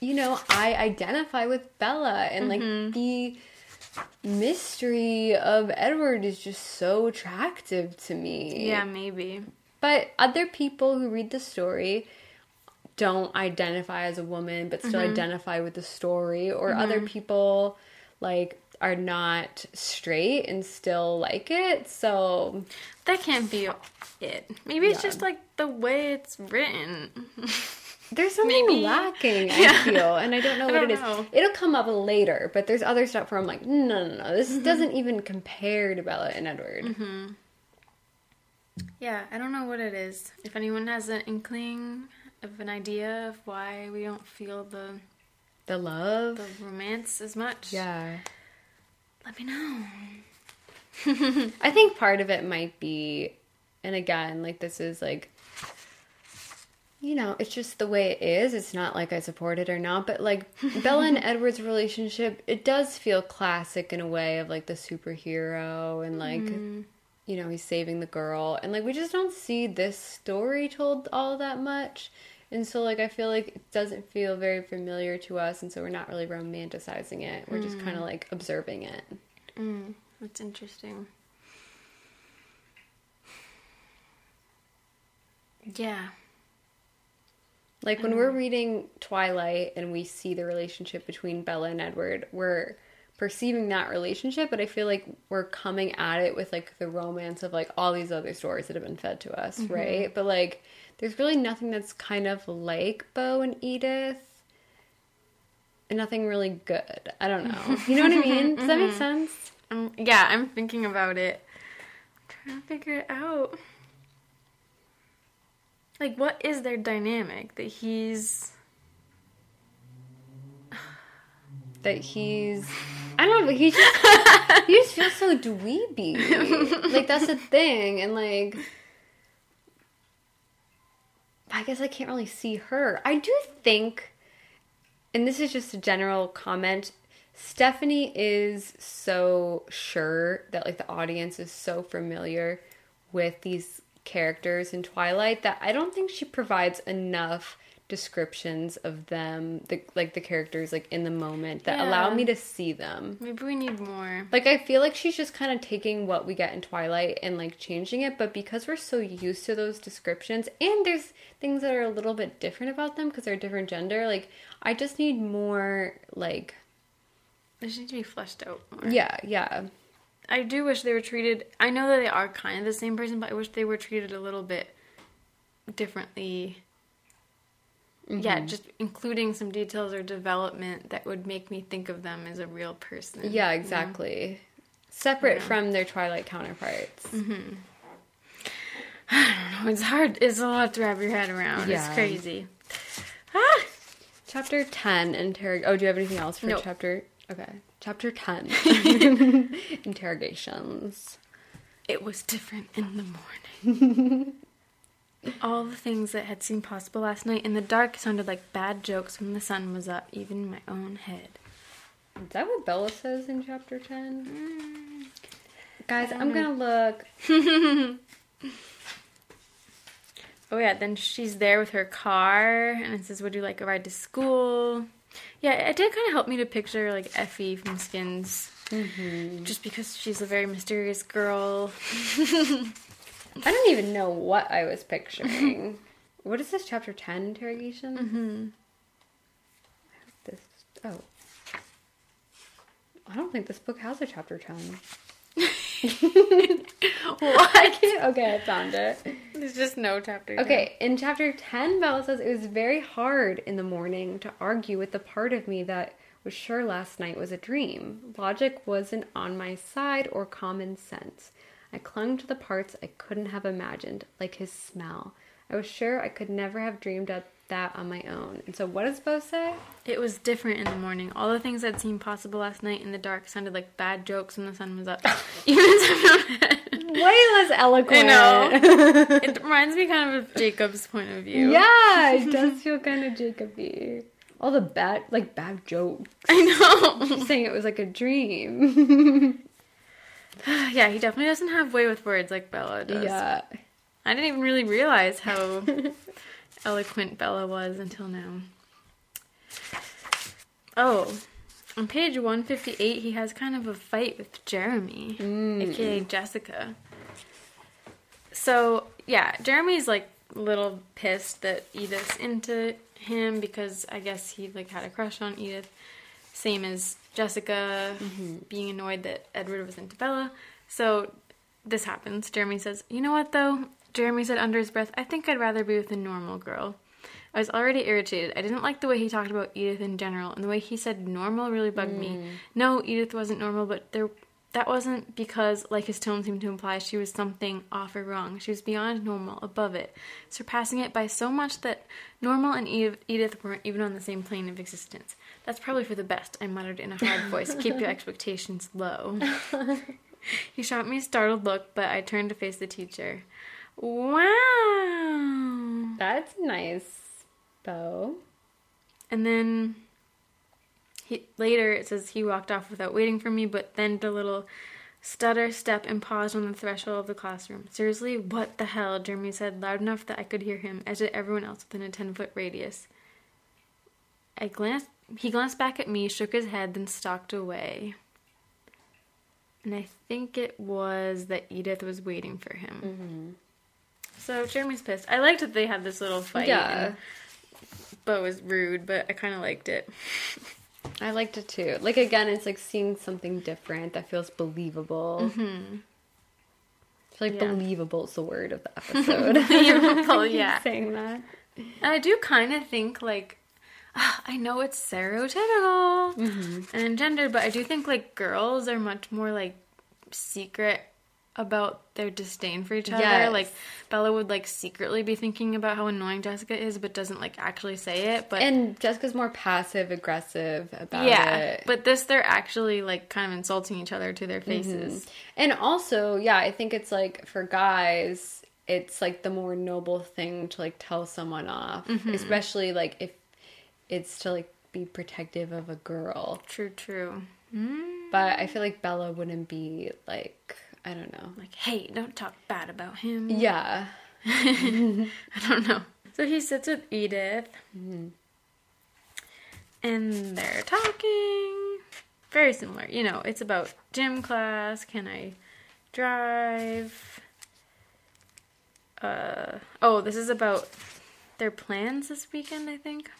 you know, I identify with Bella and like
Mm-hmm.
the mystery of Edward is just so attractive to me.
Yeah, maybe.
But other people who read the story don't identify as a woman but still
Mm-hmm.
identify with the story or other people like are not straight and still like it. So
That can't be it. Maybe it's just like the way it's written. (laughs)
There's something
Maybe.
lacking, I
Yeah.
feel, and I don't (laughs) know
I
what
don't
it is.
know.
It'll come up later, but there's other stuff where I'm like, no, no, no, this
Mm-hmm.
doesn't even compare to Bella and Edward.
Yeah, I don't know what it is. If anyone has an inkling of an idea of why we don't feel the
The love,
the romance as much,
yeah.
let me know. (laughs)
I think part of it might be, and again, like this is like, you know, it's just the way it is. It's not like I support it or not, but like Bella and (laughs) Edward's relationship, it does feel classic in a way of like the superhero and like, you know, he's saving the girl. And like, we just don't see this story told all that much. And so, like, I feel like it doesn't feel very familiar to us, and so we're not really romanticizing it. We're just kind of like observing it.
Mm, that's interesting. Yeah.
Like when we're mm. reading Twilight and we see the relationship between Bella and Edward, we're perceiving that relationship, but I feel like we're coming at it with like the romance of like all these other stories that have been fed to us, mm-hmm. right? But like there's really nothing that's kind of like Beau and Edythe. And nothing really good. I don't know. You know what I mean? Does that make (laughs) mm-hmm. sense? Mm-hmm.
Um, yeah, I'm thinking about it. I'm trying to figure it out. Like, what is their dynamic? That he's. (sighs)
That he's I don't know, but he just he just feels so dweeby. (laughs) like that's the thing, and like I guess I can't really see her. I do think, and this is just a general comment. Stephenie is so sure that like the audience is so familiar with these characters in Twilight that I don't think she provides enough descriptions of them, the like the characters like in the moment that allow me to see them.
Maybe we need more.
Like I feel like she's just kind of taking what we get in Twilight and like changing it, but because we're so used to those descriptions and there's things that are a little bit different about them because they're a different gender, like I just need more like
They just need to be fleshed out more.
yeah, yeah.
I do wish they were treated. I know that they are kind of the same person, but I wish they were treated a little bit differently. Yeah, just including some details or development that would make me think of them as a real person.
Yeah, exactly. Separate from their Twilight counterparts. Mm-hmm. I don't know.
It's hard. It's a lot to wrap your head around.
Yeah.
It's crazy. Ah! (sighs)
Chapter 10, interrog. Oh, do you have anything else for
Nope.
chapter? Okay. Chapter 10. (laughs) Interrogations.
It was different in the morning. (laughs) All the things that had seemed possible last night in the dark sounded like bad jokes when the sun was up, even in my own head.
Is that what Bella says in chapter 10?
Mm,
Guys, I'm
know.
gonna look. (laughs)
Oh yeah, then she's there with her car, and it says, "Would you like a ride to school?" Yeah, it did kind of help me to picture like Effie from Skins, just because she's a very mysterious girl. (laughs)
I don't even know what I was picturing. (laughs) what is this, chapter 10 interrogation? Mm-hmm. This, oh. I don't think this book has a chapter 10. (laughs) (laughs)
what? (laughs)
okay, I found it.
There's just no chapter.
Okay, in chapter 10, Bella says it was very hard in the morning to argue with the part of me that was sure last night was a dream. Logic wasn't on my side or common sense. I clung to the parts I couldn't have imagined, like his smell. I was sure I could never have dreamed up that on my own. And so, what does Beau say?
It was different in the morning. All the things that seemed possible last night in the dark sounded like bad jokes when the sun was up. (laughs) (laughs) Even in my own.
Way less eloquent.
I know. (laughs) It reminds me kind of of Jacob's point of view.
yeah, it does feel kind of Jacoby. All the bad, like bad jokes.
I know.
Saying it was like a dream. (sighs)
yeah, he definitely doesn't have way with words like Bella does.
yeah.
I didn't even really realize how eloquent Bella was until now. Oh, on page 158, he has kind of a fight with Jeremy, hmm. aka Jessica. So, yeah, Jeremy's like a little pissed that Edythe's into him because I guess he like had a crush on Edythe. Same as Jessica mm-hmm. being annoyed that Edward was into Bella. So this happens. Jeremy says, You know what though? Jeremy said under his breath, I think I'd rather be with a normal girl. I was already irritated. I didn't like the way he talked about Edythe in general, and the way he said normal really bugged me. Mm. No, Edythe wasn't normal, but there that wasn't because, like his tone seemed to imply, she was something off or wrong. She was beyond normal, above it, surpassing it by so much that normal and Edythe weren't even on the same plane of existence. That's probably for the best, I muttered in a hard (laughs) voice. Keep your expectations low. (laughs) he shot me a startled look, but I turned to face the teacher. Wow.
That's nice, Beau.
And then he later it says he walked off without waiting for me, but then a little stutter step and paused on the threshold of the classroom. Seriously, what the hell? Jeremy said loud enough that I could hear him, as did everyone else within a ten foot radius. I glanced he glanced back at me, shook his head, then stalked away. And I think it was that Edythe was waiting for him. Mm-hmm. So Jeremy's pissed. I liked that they had this little fight.
Yeah.
Beau was rude, but I kind of liked it. (laughs)
I liked it too. Like again, it's like seeing something different that feels believable. Mm-hmm. I feel like
Yeah.
believable is the word of the (laughs) episode. (laughs)
Yeah.
saying that.
And I do kind of think like ah, I know it's stereotypical and gendered, but I do think like girls are much more like secret about their disdain for each other.
Yes.
Like Bella would like secretly be thinking about how annoying Jessica is, but doesn't like actually say it. But
And Jessica's more passive aggressive about
yeah,
it.
but this they're actually like kind of insulting each other to their faces.
And also, yeah, I think it's like for guys, it's like the more noble thing to like tell someone off,
Mm-hmm.
especially like if it's to like be protective of a girl.
True, true.
But I feel like Bella wouldn't be like I don't know.
Like, hey, don't talk bad about him.
Yeah. (laughs)
I don't know. So he sits with Edythe. And they're talking. Very similar. You know, it's about gym class. Can I drive? Uh, oh, this is about their plans this weekend, I think.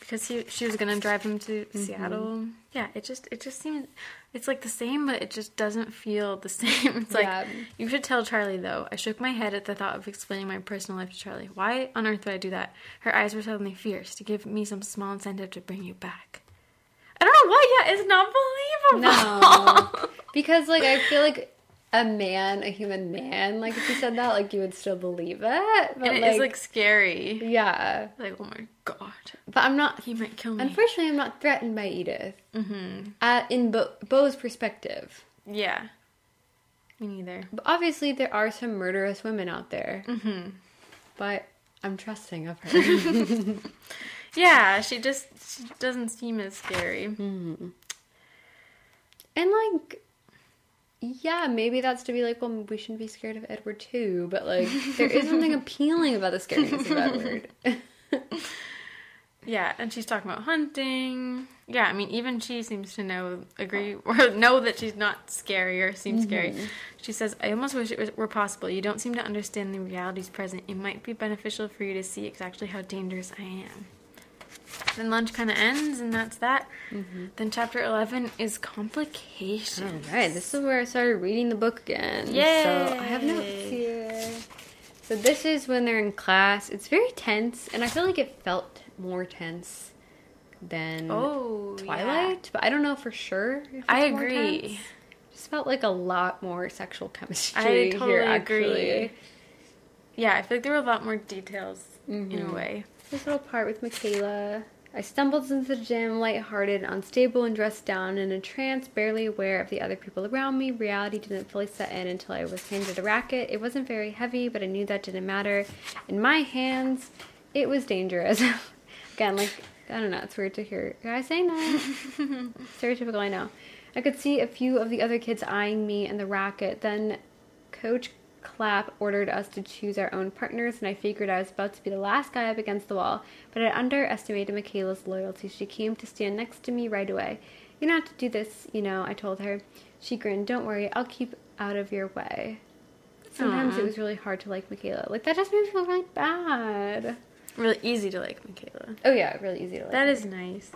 Because he, she was gonna drive him to mm-hmm. Seattle. Yeah, it just it just seems it's like the same, but it just doesn't feel the (laughs) same. It's like
Yeah.
you should tell Charlie though. I shook my head at the thought of explaining my personal life to Charlie. Why on earth would I do that? Her eyes were suddenly fierce to give me some small incentive to bring you back. I don't know why. Yeah, it's not believable.
No. (laughs) because like I feel like a man, a human man, like if you said that, like you would still believe it. But
and it
like,
is like scary.
yeah.
Like oh my god,
But I'm not
he might kill me.
Unfortunately, I'm not threatened by Edythe. Mm-hmm. Uh, in Beau- Beau's perspective,
yeah, Me neither.
But obviously, there are some murderous women out there.
Mm-hmm.
But I'm trusting of her. (laughs)
Yeah, she just she doesn't seem as scary.
and like, yeah, maybe that's to be like, well, we shouldn't be scared of Edward too. But like, there is something (laughs) appealing about the scariness of Edward. (laughs)
Yeah, and she's talking about hunting. Yeah, I mean, even she seems to know, agree, oh. or (laughs) know that she's not scary or seems scary. Mm-hmm. She says, I almost wish it were possible. You don't seem to understand the realities present. It might be beneficial for you to see exactly how dangerous I am. Then lunch kind of ends, and that's that. Then chapter 11 is complications.
All right, this is where I started reading the book again. Yeah. So I have notes here. So this is when they're in class. It's very tense, and I feel like it felt more tense than
Oh,
Twilight, but I don't know for sure. If
I agree.
Just felt like a lot more sexual chemistry
I totally
here.
agree.
Actually,
Yeah, I feel like there were a lot more details in
Mhm.
a way.
This little part with McKayla. I stumbled into the gym, lighthearted, unstable, and dressed down in a trance, barely aware of the other people around me. Reality didn't fully set in until I was handed a racket. It wasn't very heavy, but I knew that didn't matter. In my hands, it was dangerous. (laughs) Again, like, I don't know, it's weird to hear guys saying that. Stereotypical, I know. I could see a few of the other kids eyeing me and the racket. Then Coach Clapp ordered us to choose our own partners, and I figured I was about to be the last guy up against the wall. But I underestimated McKayla's loyalty. She came to stand next to me right away. You don't have to do this, you know, I told her. She grinned, Don't worry, I'll keep out of your way. Sometimes
Aw.
it was really hard to like McKayla. Like, that just made me feel really bad.
Really easy to like McKayla.
Oh, yeah, really easy to like.
That
her.
is nice.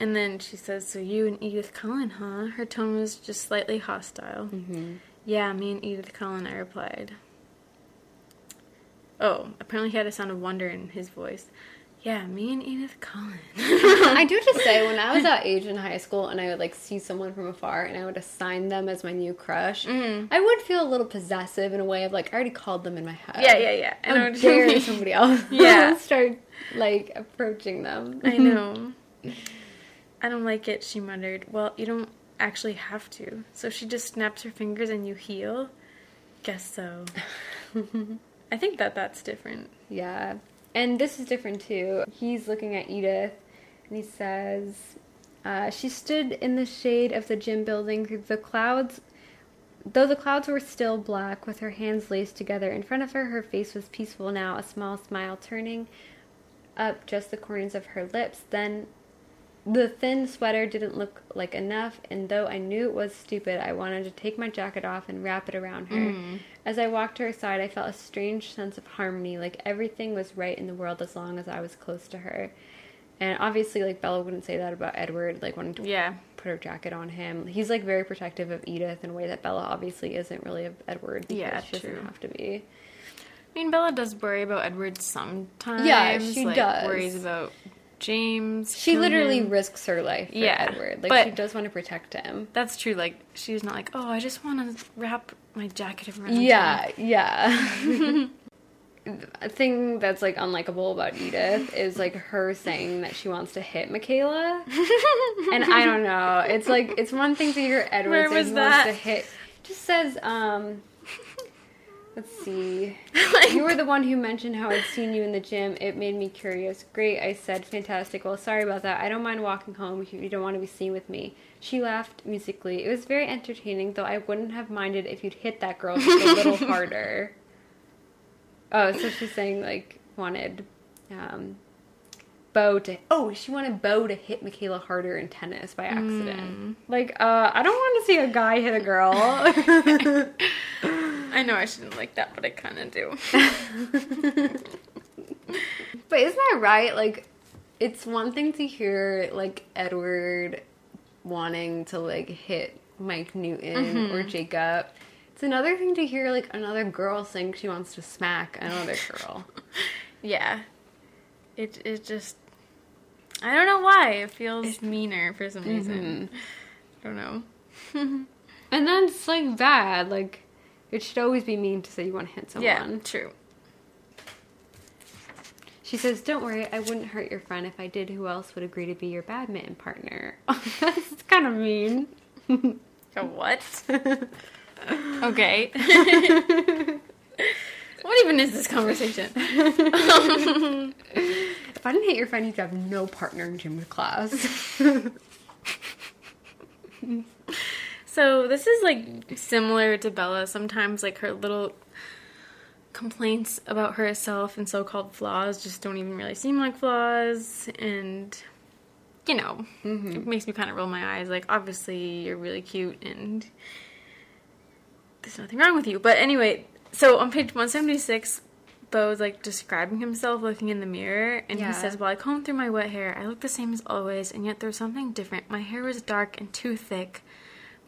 And then she says, So you and Edythe Cullen, huh? Her tone was just slightly hostile.
Mm-hmm.
Yeah, me and Edythe Cullen, I replied. Oh, apparently he had a sound of wonder in his voice. Yeah, me and Edythe Cullen. (laughs)
I do just say when I was that age in high school and I would like see someone from afar and I would assign them as my new crush,
Mhm.
I would feel a little possessive in a way of like I already called them in my head.
yeah, yeah, yeah.
And
I you
dare (laughs) somebody else (laughs)
Yeah.
start like approaching them.
I know. I don't like it, she muttered. Well, you don't actually have to. So she just snaps her fingers and you heal? Guess so. (laughs) I think that that's different.
Yeah. And this is different too. He's looking at Edythe and he says, uh, She stood in the shade of the gym building through the clouds. Though the clouds were still black, with her hands laced together in front of her, her face was peaceful now, a small smile turning up just the corners of her lips. Then the thin sweater didn't look like enough, and though I knew it was stupid, I wanted to take my jacket off and wrap it around her. Mm-hmm. As I walked to her side, I felt a strange sense of harmony, like everything was right in the world as long as I was close to her. And obviously, like Bella wouldn't say that about Edward, like wanting to
Yeah.
put her jacket on him. He's like very protective of Edythe in a way that Bella obviously isn't really of Edward.
Yeah,
she doesn't have to be.
I mean, Bella does worry about Edward sometimes.
Yeah, she
like,
does.
Worries about James.
She literally risks her life for
Yeah,
Edward. Like she does want to protect him.
That's true. Like she's not like, oh, I just want to wrap my jacket around. him."
Yeah, (laughs) yeah. (laughs) A thing that's like unlikable about Edythe is like her saying that she wants to hit McKayla, (laughs) and I don't know. It's like it's one thing to hear Edward
Where
say
was
he wants to hit. Just says, um, let's see. (laughs)
Like-
you were the one who mentioned how I'd seen you in the gym. It made me curious. Great, I said. Fantastic. Well, sorry about that. I don't mind walking home if you don't want to be seen with me. She laughed musically. It was very entertaining, though I wouldn't have minded if you'd hit that girl just a little (laughs) harder. Oh, so she's saying like wanted um Beau to oh she wanted Beau to hit McKayla harder in tennis by accident. Like uh I don't want to see a guy hit a girl. (laughs)
I know I shouldn't like that, but I kind of do. (laughs)
but isn't that right? Like it's one thing to hear like Edward wanting to like hit Mike Newton or mm-hmm. Jacob. It's another thing to hear like another girl saying she wants to smack another girl. (laughs)
yeah. It it just. I don't know why it feels meaner for some reason. Mm-hmm. I don't know. (laughs)
And then it's like bad. Like it should always be mean to say you want to hit someone.
Yeah, true.
She says, "Don't worry, I wouldn't hurt your friend. If I did, who else would agree to be your badminton partner?" (laughs) That's kind of mean.
A what? (laughs) okay. (laughs) what even is this conversation?
If I didn't hate your friend, you'd have no partner in gym class.
So this is like similar to Bella. Sometimes like her little complaints about herself and so-called flaws just don't even really seem like flaws, and you know, mm-hmm. it makes me kind of roll my eyes. Like obviously you're really cute and there's nothing wrong with you. But anyway, so on page 176. Beau's like describing himself looking in the mirror, and
Yeah.
he says, While I comb through my wet hair, I look the same as always, and yet there's something different. My hair was dark and too thick,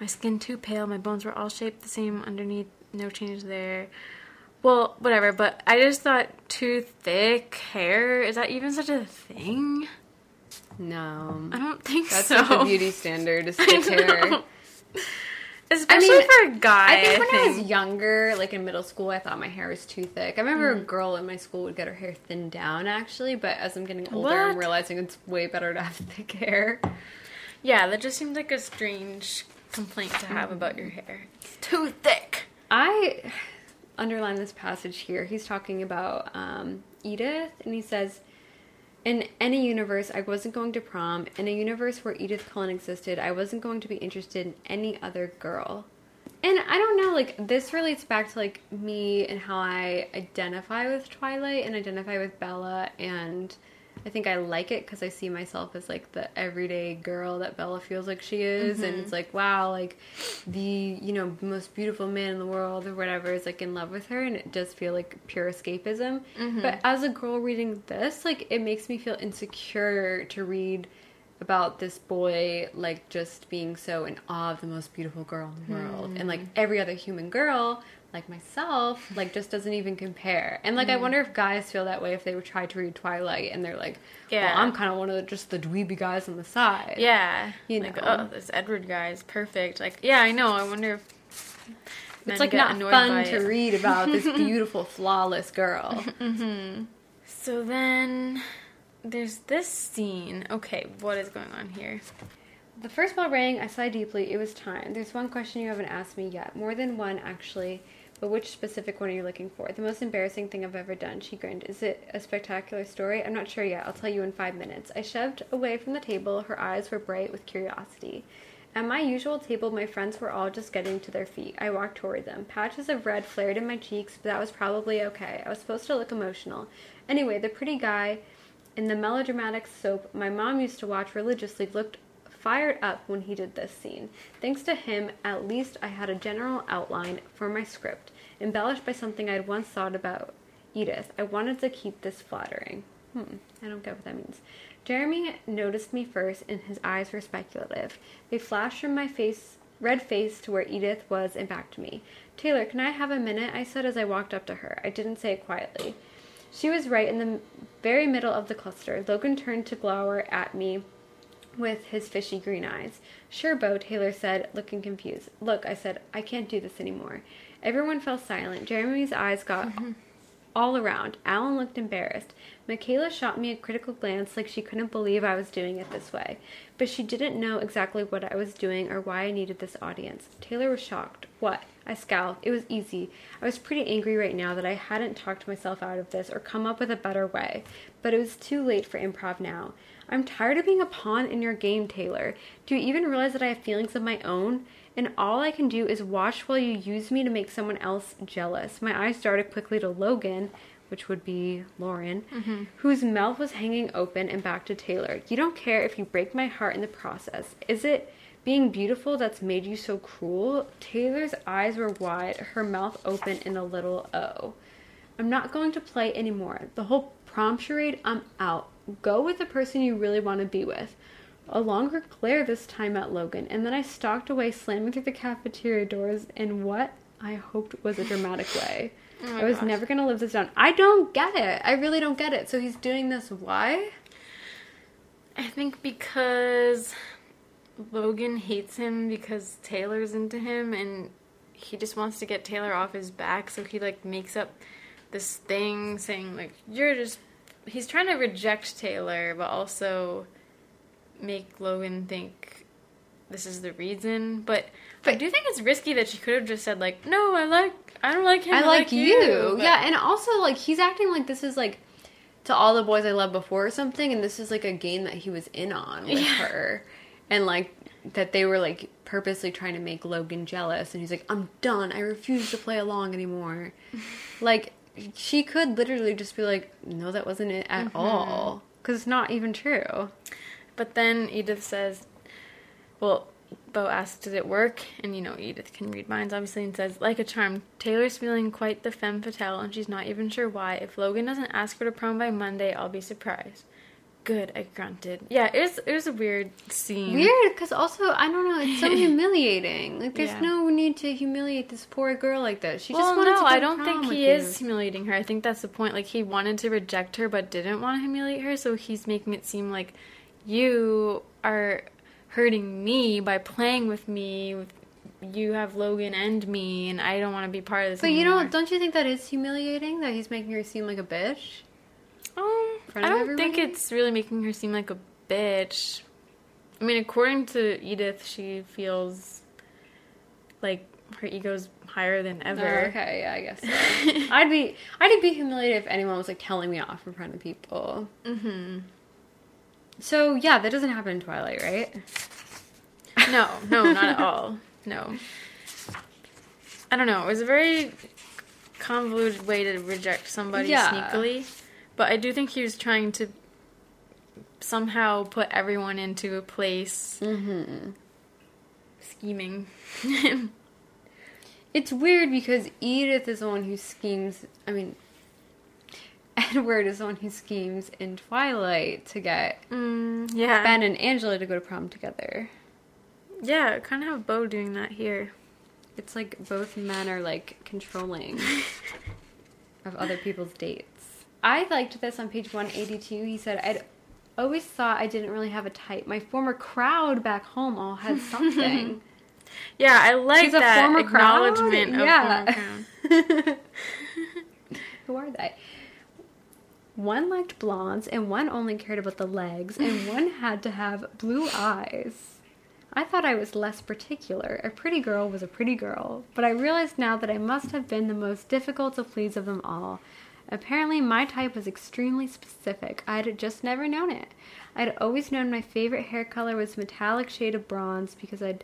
my skin too pale, my bones were all shaped the same underneath, no change there. Well, whatever, but I just thought too thick hair, is that even such a thing?
no.
I don't think
That's
so.
not the beauty standard, is (laughs)
I
thick hair.
Especially
mean,
for a guy.
I think when I was younger, like in middle school, I thought my hair was too thick. I remember
Mm.
a girl in my school would get her hair thinned down, actually, but as I'm getting older, I'm realizing it's way better to have (laughs) thick hair.
Yeah, that just seems like a strange complaint to have about your hair. It's too thick.
I underline this passage here. He's talking about um, Edythe, and he says, In any universe, I wasn't going to prom. In a universe where Edythe Cullen existed, I wasn't going to be interested in any other girl. And I don't know, like, this relates back to, like, me and how I identify with Twilight and identify with Bella, and I think I like it because I see myself as, like, the everyday girl that Bella feels like she is, and it's mm-hmm. like, wow, like, the, you know, most beautiful man in the world or whatever is, like, in love with her, and it does feel like pure escapism. Mm-hmm. But as a girl reading this, like, it makes me feel insecure to read about this boy like just being so in awe of the most beautiful girl in the hmm. world and like every other human girl like myself like just doesn't even compare and like i hmm. wonder if guys feel that way if they would try to read twilight and they're like yeah
Yeah.
i'm kind of one of the, just the dweeby guys on the side
Yeah.
You know like,
oh, this Edward guy is perfect. Like, yeah, I know. I wonder if.
it's like not fun to
it.
read about this (laughs) beautiful flawless girl mm-hmm.
So then there's this scene. Okay, what is going on here?
The first bell rang. I sighed deeply. It was time. There's one question you haven't asked me yet. More than one, actually. But which specific one are you looking for? The most embarrassing thing I've ever done. She grinned. Is it a spectacular story? I'm not sure yet. I'll tell you in five minutes. I shoved away from the table. Her eyes were bright with curiosity. At my usual table, my friends were all just getting to their feet. I walked toward them. Patches of red flared in my cheeks, but that was probably okay. I was supposed to look emotional. Anyway, the pretty guy in the melodramatic soap my mom used to watch religiously looked fired up when he did this scene. Thanks to him, at least I had a general outline for my script, embellished by something I'd once thought about Edythe. I wanted to keep this flattering. Hmm, I don't get what that means. Jeremy noticed me first, and his eyes were speculative. They flashed from my face, red face, to where Edythe was and back to me. Taylor, can I have a minute? I said as I walked up to her. I didn't say it quietly. She was right in the very middle of the cluster. Logan turned to glower at me with his fishy green eyes. Sure, Beau, Taylor said, looking confused. Look, I said, I can't do this anymore. Everyone fell silent. Jeremy's eyes got mm-hmm. All around. Allen looked embarrassed. McKayla shot me a critical glance like she couldn't believe I was doing it this way. But she didn't know exactly what I was doing or why I needed this audience. Taylor was shocked. What? I scowled. It was easy. I was pretty angry right now that I hadn't talked myself out of this or come up with a better way. But it was too late for improv now. I'm tired of being a pawn in your game, Taylor. Do you even realize that I have feelings of my own? And all I can do is watch while you use me to make someone else jealous. My eyes darted quickly to Logan, which would be Lauren, mm-hmm. whose mouth was hanging open, and back to Taylor. You don't care if you break my heart in the process. Is it being beautiful that's made you so cruel? Taylor's eyes were wide, her mouth open in a little O. I'm not going to play anymore. The whole prom charade, I'm out. Go with the person you really want to be with. A longer glare this time at Logan, and then I stalked away, slamming through the cafeteria doors in what I hoped was a dramatic (laughs) way.
Oh
I was
gosh.
never going to live this down. I don't get it. I really don't get it. So he's doing this why?
I think because Logan hates him because Taylor's into him and he just wants to get Taylor off his back, so he like makes up this thing saying like you're just he's trying to reject Taylor but also make Logan think this is the reason, but I do think it's risky that she could have just said like, "No, I like, I don't like him.
I like you.
but-
Yeah, and also like he's acting like this is like to all the boys I loved before or something, and this is like a game that he was in on with
Yeah.
her, and like that they were like purposely trying to make Logan jealous, and he's like, "I'm done. I refuse to play along anymore." (laughs) like she could literally just be like, "No, that wasn't it
Mm-hmm.
at all," because it's not even true.
But then Edythe says, well, Beau asks, does it work? And you know, Edythe can read minds, obviously, and says, like a charm, Taylor's feeling quite the femme fatale, and she's not even sure why. If Logan doesn't ask her to prom by Monday, I'll be surprised. Good, I grunted. Yeah, it was, it was a weird scene.
Weird, because also I don't know, it's so (laughs) humiliating. Like, there's
Yeah.
no need to humiliate this poor girl like that. She
Well,
just wanted
no,
to
I don't think he
you.
is humiliating her. I think that's the point. Like, he wanted to reject her, but didn't want to humiliate her, so he's making it seem like you are hurting me by playing with me. You have Logan and me, and I don't want to be part of this.
But you don't don't you think that is humiliating that he's making her seem like a bitch?
Um, I don't think it's really making her seem like a bitch. I mean, according to Edythe, she feels like her ego's higher than ever.
Oh, okay, yeah, I guess. So. (laughs) I'd be I'd be humiliated if anyone was like telling me off in front of people.
Mm-hmm.
So yeah, that doesn't happen in Twilight, right?
No, no, not at (laughs) all. No. I don't know. It was a very convoluted way to reject somebody
Yeah.
sneakily. But I do think he was trying to somehow put everyone into a place
Mm-hmm.
scheming. (laughs)
It's weird because Edythe is the one who schemes. I mean, (laughs) Edward is the one who schemes in Twilight to get
mm, yeah.
Ben and Angela to go to prom together.
Yeah, kind of have Beau doing that here.
It's like both men are like controlling (laughs) of other people's dates. I liked this on page 182. He said, I'd always thought I didn't really have a type. My former crowd back home all had (laughs) something.
Yeah, I like
He's a
that
former crowd?
acknowledgement of
Yeah.
former crowd.
Who are they? One liked blondes, and one only cared about the legs, and (laughs) one had to have blue eyes. I thought I was less particular. A pretty girl was a pretty girl, but I realized now that I must have been the most difficult to please of them all. Apparently, my type was extremely specific. I'd just never known it. I'd always known my favorite hair color was metallic shade of bronze because I'd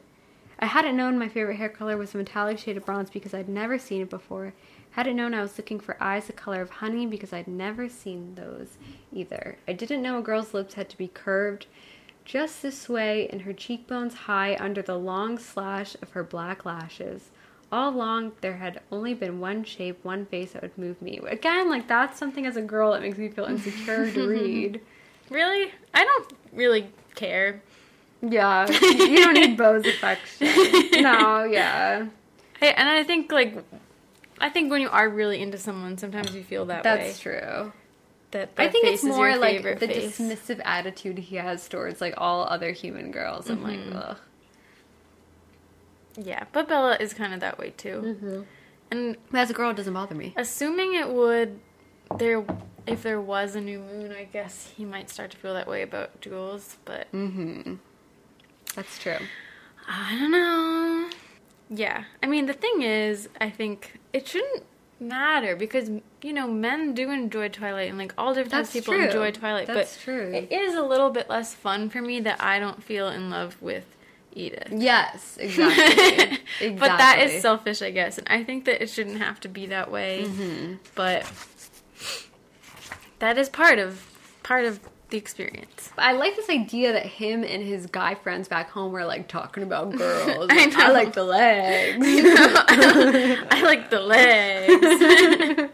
I hadn't known my favorite hair color was a metallic shade of bronze because I'd never seen it before. Hadn't known I was looking for eyes the color of honey because I'd never seen those either. I didn't know a girl's lips had to be curved just this way and her cheekbones high under the long slash of her black lashes. All along, there had only been one shape, one face that would move me. Again, like that's something as a girl that makes me feel insecure to (laughs) read.
Really? I don't really care.
Yeah, you don't need Beau's affection. (laughs) No, yeah.
Hey, and I think like I think when you are really into someone, sometimes you feel that way.
That's true.
That
I think it's more like the
face.
dismissive attitude he has towards like all other human girls. I'm like, ugh.
Yeah, but Bella is kind of that way too.
Mm-hmm.
And
As a girl, it doesn't bother me.
assuming it would there if there was a new moon, I guess he might start to feel that way about Jules, but
Mm-hmm. That's true.
I don't know. Yeah. I mean, the thing is, I think it shouldn't matter because you know, men do enjoy Twilight and like all different types of people
true.
enjoy Twilight,
That's
but
true.
it is a little bit less fun for me that I don't feel in love with Edythe.
Yes, exactly. (laughs) exactly.
But that is selfish, I guess. And I think that it shouldn't have to be that way.
Mm-hmm.
But that is part of part of the experience.
I like this idea that him and his guy friends back home were like talking about (laughs) girls.
I
Like, (laughs) I like the legs.
I like the legs.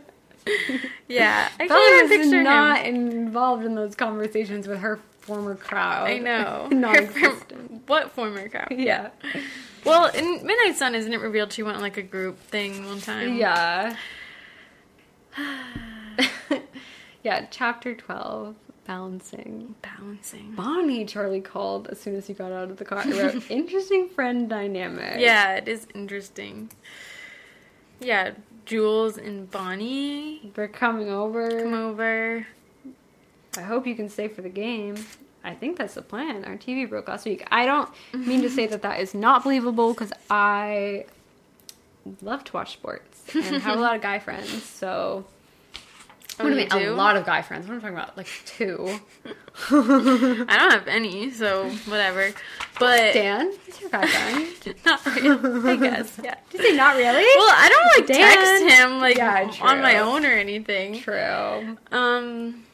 (laughs) yeah, I can't
Bella
picture
not
him.
involved in those conversations with her former crowd.
I know. Her form-
Non-existent.
what former crowd?
yeah.
Well, in Midnight Sun, isn't it revealed she went on like a group thing one time?
Yeah. (sighs) yeah, chapter 12, balancing.
Balancing.
Bonnie, Charlie called as soon as he got out of the car. He wrote, (laughs) interesting friend dynamic.
Yeah, it is interesting. Yeah, Jules and Bonnie
They're coming over.
come over.
I hope you can stay for the game. I think that's the plan. Our TV broke last week. I don't mean to say that that is not believable because I love to watch sports and have a lot of guy (laughs) friends. So,
Oh,
what do
you
I mean?
do?
A lot of guy friends. What am I talking about? Like two. (laughs)
I don't have any, so whatever. But
Dan, is your guy friend? (laughs)
not really. I guess. Yeah.
Did you say not really?
Well, I don't like
Dan.
text him like
Yeah,
on my own or anything.
True.
Um,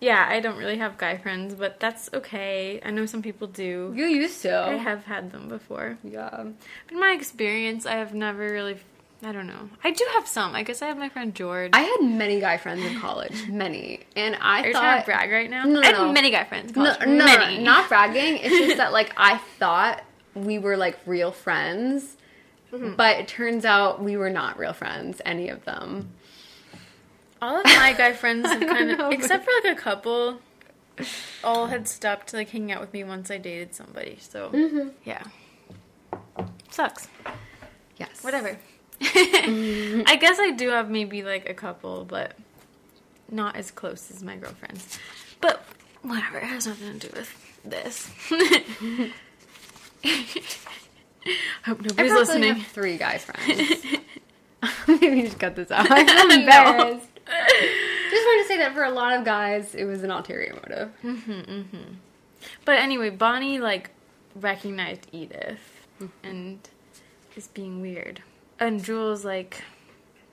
yeah, I don't really have guy friends, but that's okay. I know some people do.
You used to.
I have had them before.
Yeah.
But in my experience, I have never really. I don't know. I do have some. I guess I have my friend George.
I had many guy friends in college. (laughs) Many. And I
Are you trying to
thought.
brag right now?
No, no,
I have
no.
many guy friends. in college.
no,
many.
no, not (laughs) bragging. It's just that, like, I thought we were, like, real friends.
Mm-hmm.
But it turns out we were not real friends, any of them.
All of my guy (laughs) friends have kind of,
know.
except for like a couple, all had stopped like hanging out with me once I dated somebody. So
Mm-hmm.
yeah, sucks.
Yes.
Whatever. (laughs) I guess I do have maybe like a couple, but not as close as my girlfriends. But whatever, it has nothing to do with this. (laughs) Hope
I
nobody's
probably
listening.
have three guy friends. (laughs) Maybe you should cut this out. I feel embarrassed. Just wanted to say that for a lot of guys, it was an ulterior motive. Mm-hmm, mm-hmm.
But anyway, Bonnie like recognized Edythe mm-hmm. and is being weird. And Jules like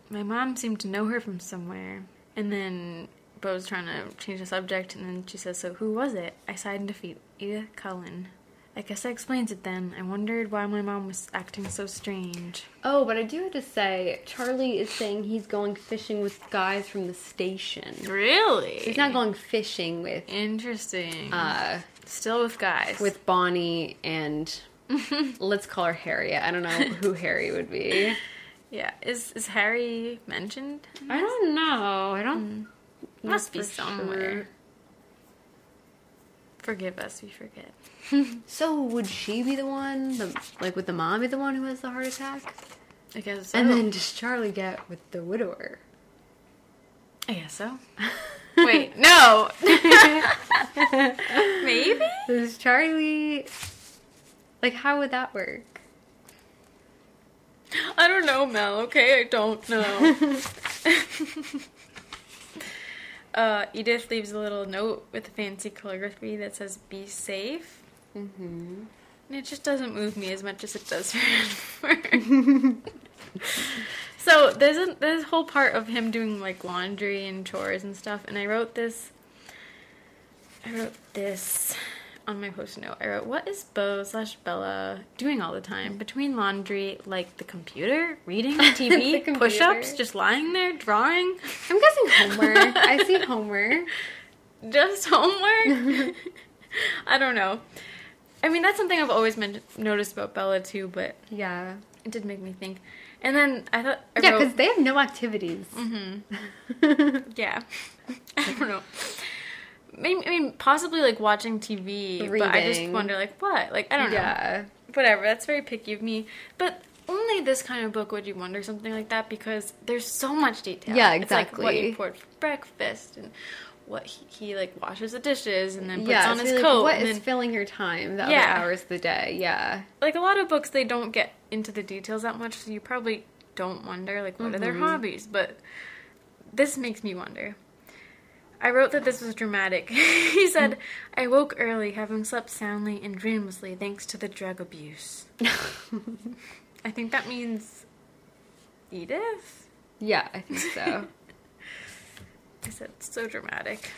my mom seemed to know her from somewhere. And then Beau's trying to change the subject and then she says, So who was it? I sighed in defeat. Edythe Cullen. I guess that explains it then. I wondered why my mom was acting so strange.
Oh, but I do have to say, Charlie is saying he's going fishing with guys from the station.
Really?
He's not going fishing with
Interesting.
uh
Still with guys.
with Bonnie and (laughs) let's call her Harriet. I don't know who (laughs) Harry would be.
yeah. Is is Harry mentioned?
I don't know. I don't hmm. know
Must be somewhere.
sure.
Forgive us, we forget. (laughs)
So would she be the one, the, like would the mom be the one who has the heart attack?
I guess so.
And then does Charlie get with the widower?
I guess so. Wait, no. Maybe?
Does Charlie like how would that work?
I don't know, Mel, okay? I don't know. (laughs) (laughs) uh, Edythe leaves a little note with fancy calligraphy that says, Be safe.
Mm-hmm.
And it just doesn't move me as much as it does for (laughs) So there's a there's a whole part of him doing like laundry and chores and stuff, and I wrote this. I wrote this on my post note. I wrote, "What is Beau slash Bella doing all the time between laundry, like the computer, reading TV, (laughs) push-ups, just lying there drawing,
I'm guessing homework. I see homework. (laughs)
just homework? (laughs) I don't know. I mean, that's something I've always men- noticed about Bella too, but
Yeah.
it did make me think. And then I thought, I
Yeah, because they have no activities. Mm-hmm.
Yeah. I don't know. Maybe, I mean, possibly like watching TV, but I just wonder, like, what? Like, I don't know.
Yeah.
Whatever. That's very picky of me. But only this kind of book would you wonder something like that because there's so much detail.
Yeah, exactly.
It's like what he poured for breakfast and what he, he like washes the dishes and then puts
yeah,
on his
like,
coat.
What
and
is
then,
filling your time the
Yeah.
other hours of the day? Yeah.
like a lot of books, they don't get into the details that much, so you probably don't wonder like what are their
Mm-hmm.
hobbies. But this makes me wonder. I wrote that this was dramatic. (laughs) he said, "I woke early, having slept soundly and dreamlessly, thanks to the drug abuse." (laughs) I think that means Edythe.
yeah, I think so. (laughs)
I said, "So dramatic."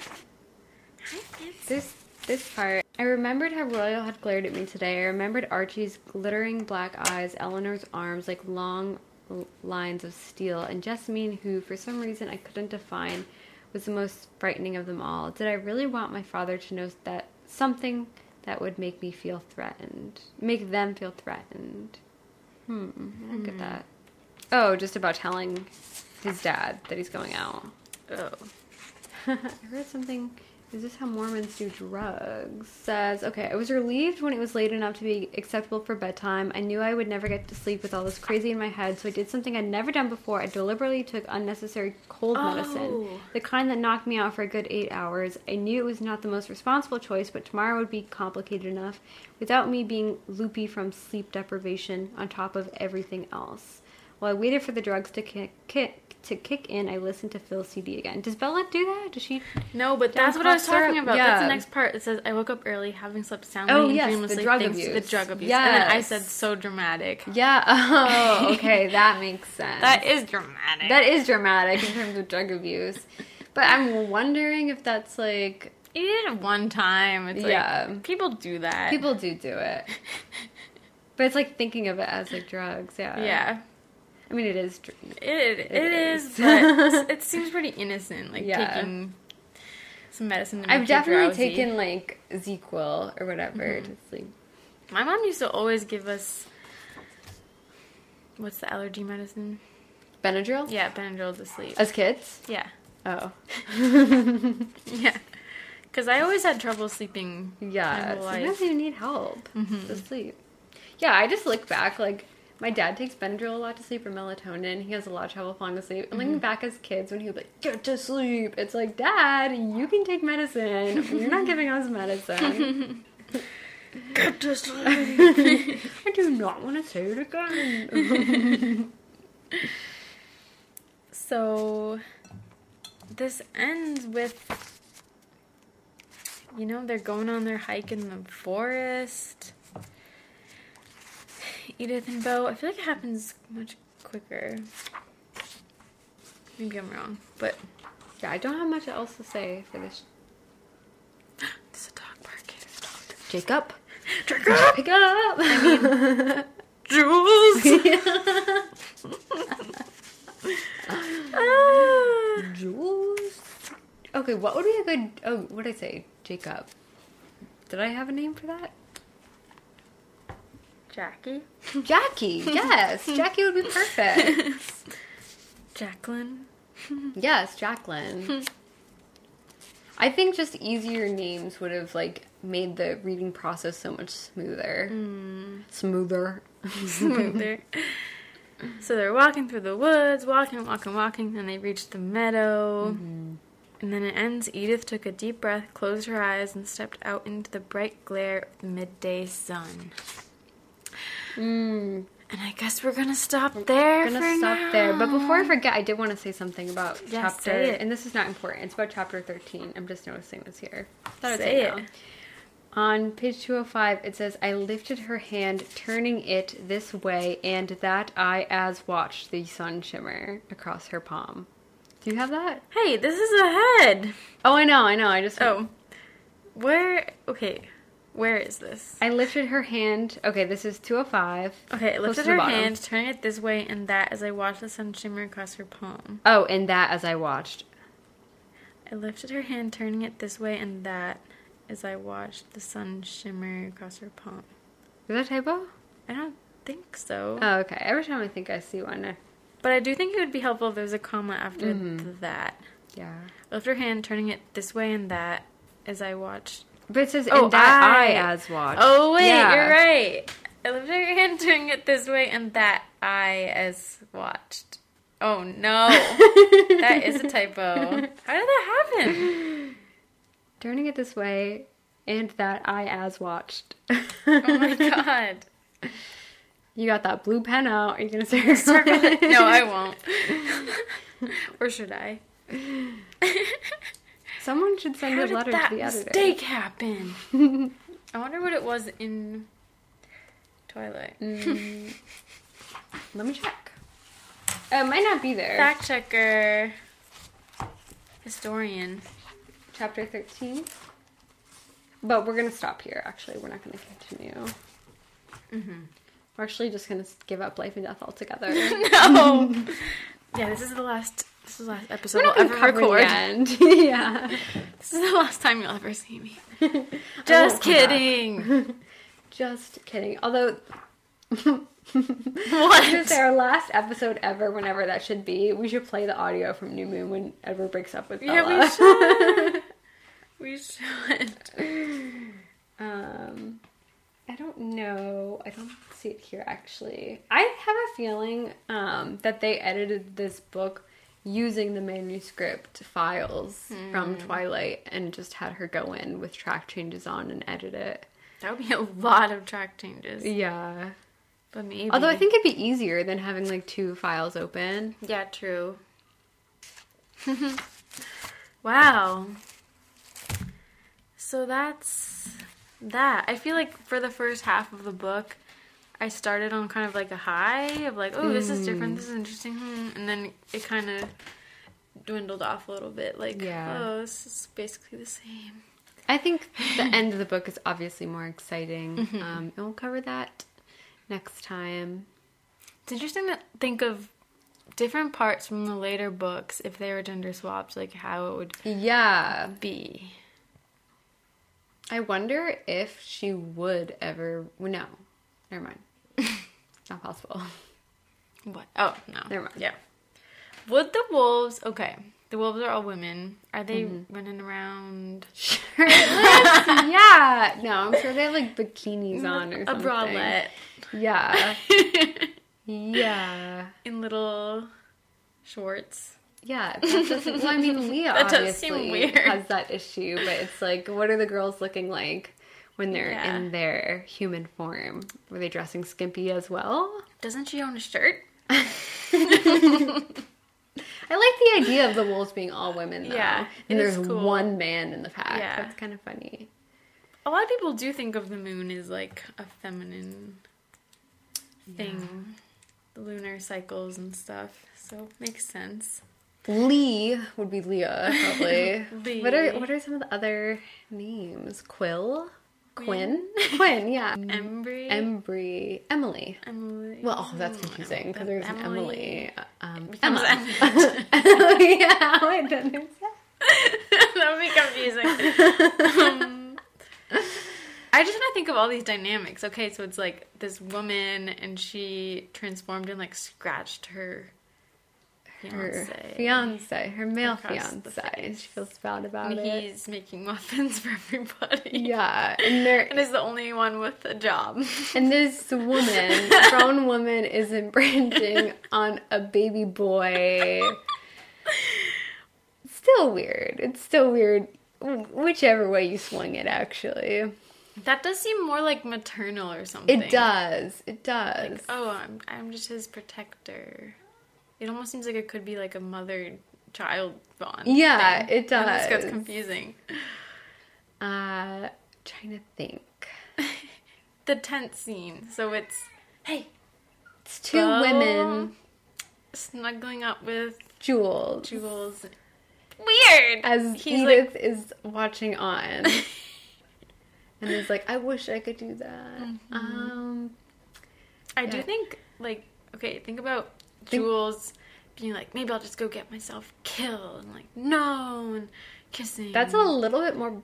Hi, Fancy.
this this part. I remembered how Royal had glared at me today. I remembered Archie's glittering black eyes, Eleanor's arms like long l- lines of steel, and Jessamine, who for some reason I couldn't define, was the most frightening of them all. Did I really want my father to know that something that would make me feel threatened, make them feel threatened? Hmm, I don't get that. Oh, just about telling his dad that he's going out.
Oh, (laughs)
I read something Is this how Mormons do drugs? Says, okay, I was relieved when it was late enough to be acceptable for bedtime. I knew I would never get to sleep with all this crazy in my head, so I did something I'd never done before. I deliberately took unnecessary cold oh. medicine,
Oh.
the kind that knocked me out for a good eight hours. I knew it was not the most responsible choice, but tomorrow would be complicated enough without me being loopy from sleep deprivation on top of everything else. While I waited for the drugs to kick, kick to kick in, I listened to Phil's CD again. Does Bella do that? Does she?
No, but that's what I was talking about. That's the next part. It says, I woke up early, having slept soundly
Oh,
and
yes,
dreamlessly
the drug
thanks to the
abuse.
drug abuse. And then I said, so dramatic.
Yeah. (laughs) Oh, okay, that makes sense.
That is dramatic.
that is dramatic in terms of drug abuse. But I'm wondering if that's like
You did it one time. It's like,
Yeah.
people do that.
people do do it. (laughs) But it's like thinking of it as like drugs. Yeah.
yeah.
I mean, it is.
It, it,
It
is,
is.
but (laughs) it seems pretty innocent. Like
Yeah.
taking some medicine to make
I've definitely
drowsy.
taken like ZzzQuil or whatever
Mm-hmm.
to sleep.
My mom used to always give us what's the allergy medicine?
Benadryl.
Yeah, Benadryl to sleep.
As kids.
Yeah,
Oh. (laughs)
yeah. Because I always had trouble sleeping.
Yeah, sometimes you need help
Mhm.
to sleep. Yeah, I just look back like my dad takes Benadryl a lot to sleep or melatonin. He has a lot of trouble falling asleep. And
Mm-hmm.
looking back as kids when he would like, get to sleep. It's like, Dad, you can take medicine. You're not giving us medicine. (laughs)
Get to sleep. (laughs)
I do not want to say it again. (laughs)
So this ends with you know, they're going on their hike in the forest. Edythe and Beau, I feel like it happens much quicker. Maybe I'm wrong, but
yeah, I don't have much else to say for this. (gasps)
there's a dog barking.
Jacob,
Jacob!
pick up. I mean (laughs)
Jules! Ah. (laughs)
Jules. Okay, what would be a good? Oh, what did I say? Jacob. Did I have a name for that?
Jackie?
Jackie. (laughs) Yes, Jackie would be perfect. (laughs)
Jacqueline? (laughs)
Yes, Jacqueline. I think just easier names would have like made the reading process so much smoother. Mm. Smoother.
smoother. so they're walking through the woods, walking, walking, walking, and they reach the meadow. Mm-hmm. And then it ends. Edythe took a deep breath, closed her eyes, and stepped out into the bright glare of the midday sun.
Mm.
And I guess we're gonna stop there. We're
gonna stop there. But before I forget, I did want to say something about
Yes,
chapter,
say it.
and this is not important. It's about chapter 13. I'm just noticing this here. Thought
Say
now.
it.
On page 205, it says, I lifted her hand, turning it this way, and that I as watched the sun shimmer across her palm. Do you have that?
Hey, this is a head.
Oh, I know, I know. I just.
Oh, where? Okay, where is this?
I lifted her hand. Okay, this is 205.
Okay, I lifted her
bottom.
hand, turning it this way and that as I watched the sun shimmer across her palm.
Oh, and that as I watched.
I lifted her hand, turning it this way and that as I watched the sun shimmer across her palm.
Is that a typo?
I don't think so.
Oh, okay. Every time I think I see one, I-
but I do think it would be helpful if there was a comma after
Mm-hmm.
that.
yeah.
I lifted her hand, turning it this way and that as I watched.
But it says,
Oh,
and that I,
I.
as watched.
Oh, wait,
Yeah.
you're (laughs) right. Her hand, turning it this way and that I as watched. Oh no. (laughs) that is a typo. How did that happen? (laughs)
Turning it this way, and that I as watched.
Oh my god.
You got that blue pen out. Are you Circle it?
it. No, I won't. or should I?
Someone should send
How
a letter
that
to the editor.
mistake happen? I wonder what it was in Twilight.
Mm, (laughs) let me check. Uh, it might not be there.
Fact checker. Historian.
Chapter 13. But we're gonna stop here, actually. We're not gonna continue.
Mm-hmm.
We're actually just gonna give up life and death altogether. (laughs)
No. (laughs) yeah, this is the last. This is the last episode we'll ever record. (laughs)
yeah. (laughs)
This is the last time you'll ever see me. (laughs) Just kidding.
Just kidding. Although
what?
This is our last episode ever, whenever that should be. We should play the audio from New Moon when Edward breaks up with
Yeah,
Bella.
we should. We should.
Um, I don't know. I don't see it here actually. I have a feeling um, that they edited this book using the manuscript files from hmm. Twilight and just had her go in with track changes on and edit it.
That would be a lot of track changes.
Yeah.
But maybe.
Although I think it'd be easier than having like two files open.
Yeah, true. (laughs) wow. So that's that. I feel like for the first half of the book, I started on kind of like a high of like, oh, this is different, this is interesting, and then it kind of dwindled off a little bit. Like,
Yeah.
oh, this is basically the same.
I think (laughs) the end of the book is obviously more exciting. Um, and we'll cover that next time.
It's interesting to think of different parts from the later books if they were gender swapped, like how it would
Yeah.
be.
I wonder if she would ever. No, never mind. Not possible. (laughs)
What? Oh no.
Never mind.
Yeah. Would the wolves? Okay, the wolves are all women. Are they
Mm-hmm.
running around (laughs)
Shirtless? (laughs) yeah. No, I'm sure they have like bikinis on or
a
something.
bralette
Yeah. Yeah.
in little shorts?
Yeah. Well, I mean, Leah
That does seem
obviously
weird.
has that issue, but it's like, what are the girls looking like when they're
Yeah.
in their human form? Were they dressing skimpy as well?
Doesn't she own a shirt? (laughs)
I like the idea of the wolves being all women, though.
Yeah,
and
it
there's
cool.
one man in the pack.
Yeah.
That's kind of funny.
A lot of people do think of the moon as like a feminine thing, the lunar cycles and stuff. So makes sense.
Lee would be Leah, probably. (laughs)
Lee.
What are what are some of the other names? Quil, Quinn, (laughs) Quinn, yeah.
Embry,
Embry, Emily.
Emily.
Well, oh, that's confusing because there's an Emily. uh, Um, Emma.
Emily. (laughs)
yeah, there's
that would be confusing. Um, I just want to think of all these dynamics. Okay, so it's like this woman, and she transformed and like scratched her
her
fiance.
fiance, her male fiance. She feels bad about
and
it.
he's making muffins (laughs) for everybody.
Yeah, and there
and is the only one with a job.
And this (laughs) woman, grown woman, is imprinting on a baby boy. Still weird. It's still weird, whichever way you swing it. Actually,
that does seem more like maternal or something.
it does. It does.
Like, oh, I'm I'm just his protector. It almost seems like it could be like a mother-child bond.
Yeah,
thing.
it
does. this gets confusing.
uh, trying to think. (laughs)
The tent scene. So it's hey,
It's two
Beau
women,
snuggling up with
Jules,
Jules. Weird.
as
he's
Edythe
like,
is watching on, (laughs) and is like, "I wish I could do that."
Mm-hmm.
Um.
I do think like okay, think about Jules being like, maybe I'll just go get myself killed, and like no, and kissing.
That's a little bit more.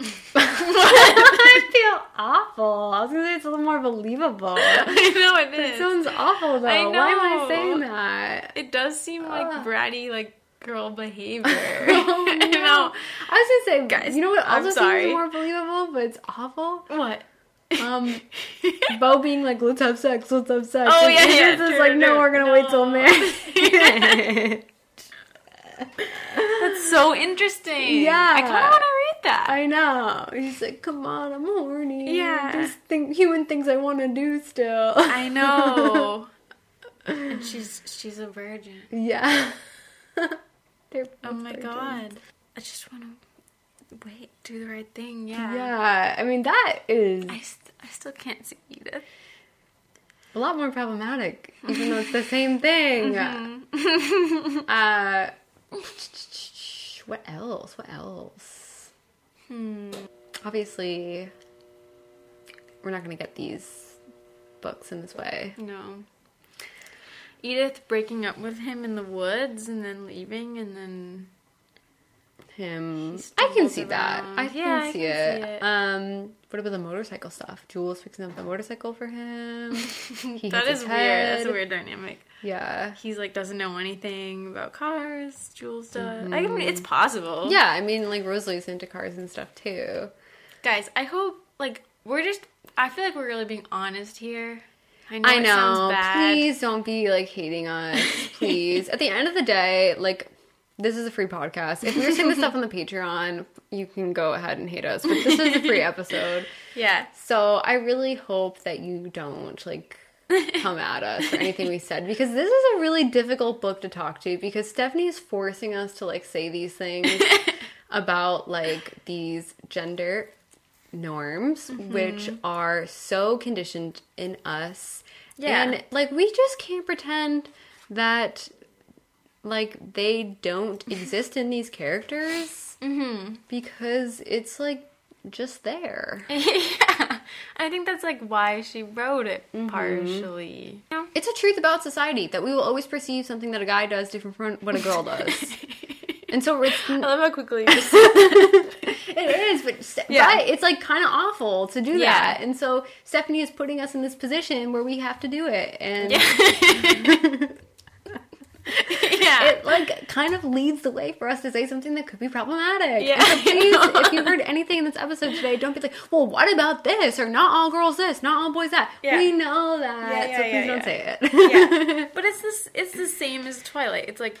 (laughs) I feel awful. I was gonna say it's a little more believable. (laughs)
I know it is.
sounds awful though.
I
Why am I saying that?
It does seem like
Ugh.
bratty, like girl (laughs) behavior.
Oh,
I
no.
know.
I was gonna say,
Guys,
you know what
I'm
also
sorry.
seems more believable, but it's awful.
What?
Um, (laughs) Beau being like, "Let's have sex, let's have sex."
Oh,
And
yeah, yeah,
Edythe is like, "No, we're gonna wait till marriage." (laughs)
That's so interesting.
Yeah.
I kind of want to read that.
I know. He's like, "Come on, I'm horny.
Yeah.
There's thing, human things I want to do still."
I know. (laughs) and she's she's a virgin.
Yeah. They're
Oh my
virgins.
god. I just want to wait, do the right thing. Yeah.
Yeah, I mean that is
I, st- I still can't see Edythe.
a lot more problematic, even though it's the same thing. (laughs)
Mm-hmm. (laughs)
Uh, what else? What else?
Hmm.
Obviously, we're not gonna get these books in this way.
No. Edythe breaking up with him in the woods and then leaving and then
Him, I can see that. I
Yeah,
can,
I
see,
can
it.
see it.
Um, what about the motorcycle stuff? Jules fixing up the motorcycle for him. (laughs)
That
hits
weird. That's a weird dynamic.
Yeah.
He's like doesn't know anything about cars. Jules does. I mean, it's possible.
Mm-hmm. Yeah, I mean, like Rosalie's into cars and stuff too.
guys. I hope like we're just. I feel like we're really being honest here. I know.
I
it sounds
know.
bad.
Please don't be like hating us. (laughs) Please. At the end of the day, like this is a free podcast. If we were saying this stuff on the Patreon, you can go ahead and hate us. But this is a free episode. (laughs)
Yeah.
So I really hope that you don't like come at us for anything we said because this is a really difficult book to talk to because Stephenie's forcing us to like say these things (laughs) about like these gender norms mm-hmm. which are so conditioned in us.
Yeah.
And like we just can't pretend that like they don't (laughs) exist in these characters mm-hmm. because it's like just there. (laughs)
yeah. I think that's like why she wrote it mm-hmm. partially. You know?
It's a truth about society that we will always perceive something that a guy does different from what a girl does. (laughs) and so it's
I love how quickly.
It is, but, Ste-
Yeah.
it's like kind of awful to do
Yeah.
that. And so Stephenie is putting us in this position where we have to do it. And
yeah.
It like kind of leads the way for us to say something that could be problematic.
Yeah,
so (laughs) please, if you heard anything in this episode today, don't be like, well, what about this? Or not all girls this, not all boys that.
Yeah.
We know that.
Yeah, yeah,
so please
yeah,
don't
yeah.
say it.
yeah. (laughs) But it's this it's the same as Twilight. It's like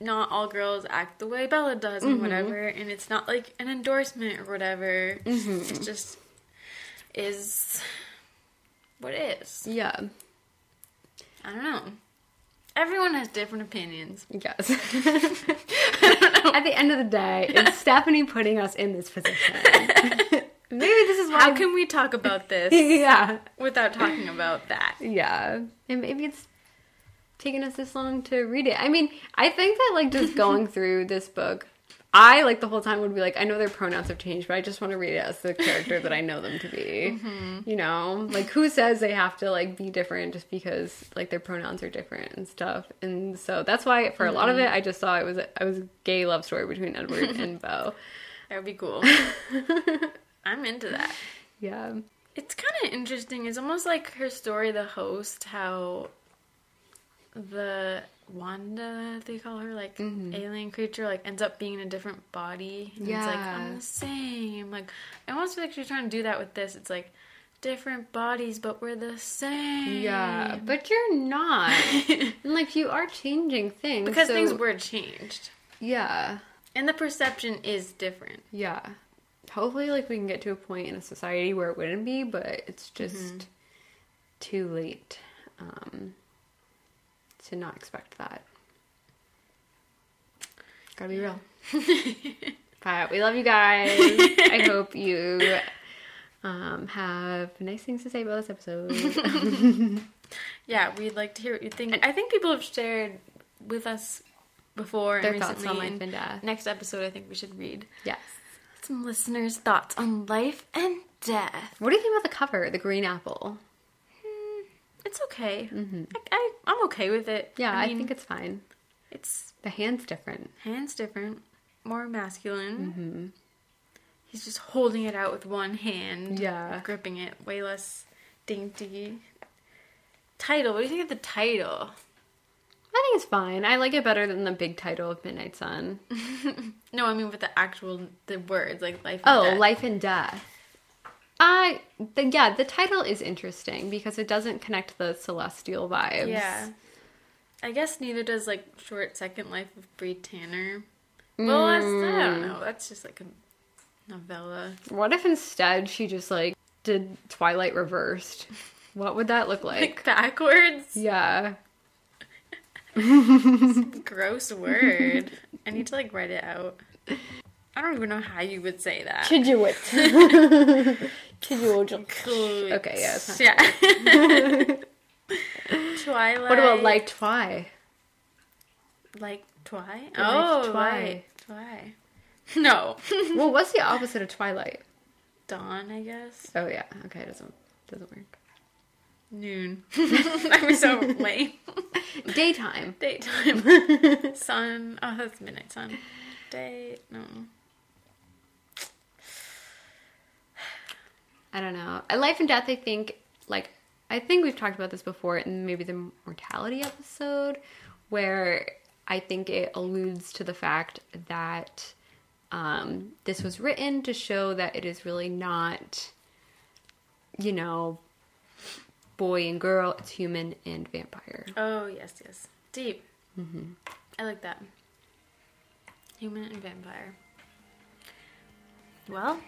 not all girls act the way Bella does and mm-hmm. whatever, and it's not like an endorsement or whatever. It mm-hmm. just is what it is.
yeah.
I don't know. Everyone has different opinions.
Yes. (laughs) At the end of the day, it's (laughs) Stephenie putting us in this position. (laughs) Maybe this is why.
How can we talk about this
yeah.
without talking about that?
Yeah. And maybe it's taken us this long to read it. I mean, I think that like just going through this book, I like the whole time would be like, I know their pronouns have changed, but I just want to read it as the character that I know them to be. Mm-hmm. You know, like who says they have to like be different just because like their pronouns are different and stuff. And so that's why for a lot of it, mm-hmm. I just saw it was I was a gay love story between Edward (laughs) and Beau.
That would be cool. (laughs) I'm into that.
Yeah.
It's kind of interesting. It's almost like her story, The Host, how the Wanda, they call her, like alien creature, like ends up being in a different body. And it's like,
Yeah.
I'm the same. Like, I almost feel like she's trying to do that with this. It's like, different bodies, but we're the same.
Yeah, but you're not. (laughs) and like you are changing things
because
so-
things were changed.
Yeah.
And the perception is different.
Yeah. Hopefully, like, we can get to a point in a society where it wouldn't be, but it's just
Mm-hmm.
too late um, to not expect that. Gotta be real. (laughs) but we love you guys. I (laughs) hope you um, have nice things to say about this episode. (laughs)
Yeah, we'd like to hear what you think. I think people have shared with us before
Their
and
thoughts
recently.
on life
and
and death.
Next episode, I think we should read
yes.
some listeners' thoughts on life and death.
What do you think about the cover, the green apple?
It's okay. I, I, I'm okay with it.
Yeah, I,
mean,
think it's fine.
it's
The hand's different.
hands different, more masculine.
Mm-hmm.
He's just holding it out with one hand.
Yeah.
gripping it, way less dainty. Title. What do you think of the title?
I think it's fine. I like it better than the big title of Midnight Sun. (laughs)
No, I mean with the actual the words like life. And
Oh,
death.
Life and Death. I the, yeah, the title is interesting because it doesn't connect the celestial vibes.
Yeah. I guess neither does like Short Second Life of Bree Tanner. Well, that's, I don't know. That's just like a novella.
What if instead she just like did Twilight reversed? What would that look
Like
like? (laughs)
backwards.
yeah. (laughs)
Gross word. I need to like write it out. (laughs) I don't even know how you would say that.
Chijuit.
Cool. (laughs)
Okay, not
Yeah. (laughs) Twilight.
What about like Twi?
like Twi?
Like
Oh,
Twi.
right. Twi. No. (laughs)
Well, what's the opposite of Twilight?
Dawn, I guess.
Oh yeah, okay, it doesn't doesn't work.
Noon. I'm so lame.
Daytime.
Daytime. sun. Oh, that's midnight sun. Day. No.
I don't know. Life and Death, I think, like I think we've talked about this before in maybe the mortality episode, where I think it alludes to the fact that um, this was written to show that it is really not, you know, boy and girl, it's human and vampire.
Oh yes, yes, deep. Mm-hmm. I like that. Human and vampire. Well,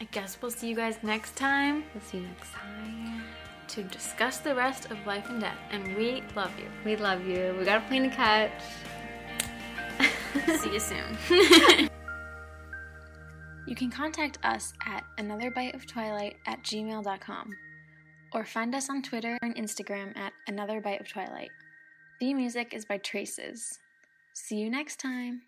I guess we'll see you guys next time
We'll see you next time.
to discuss the rest of life and death. And we love you.
We love you. We got a plane to catch.
See you (laughs) soon. you can contact us at anotherbiteoftwilight at gmail.com or find us on Twitter and Instagram at Another Bite of Twilight. The music is by Traces. See you next time.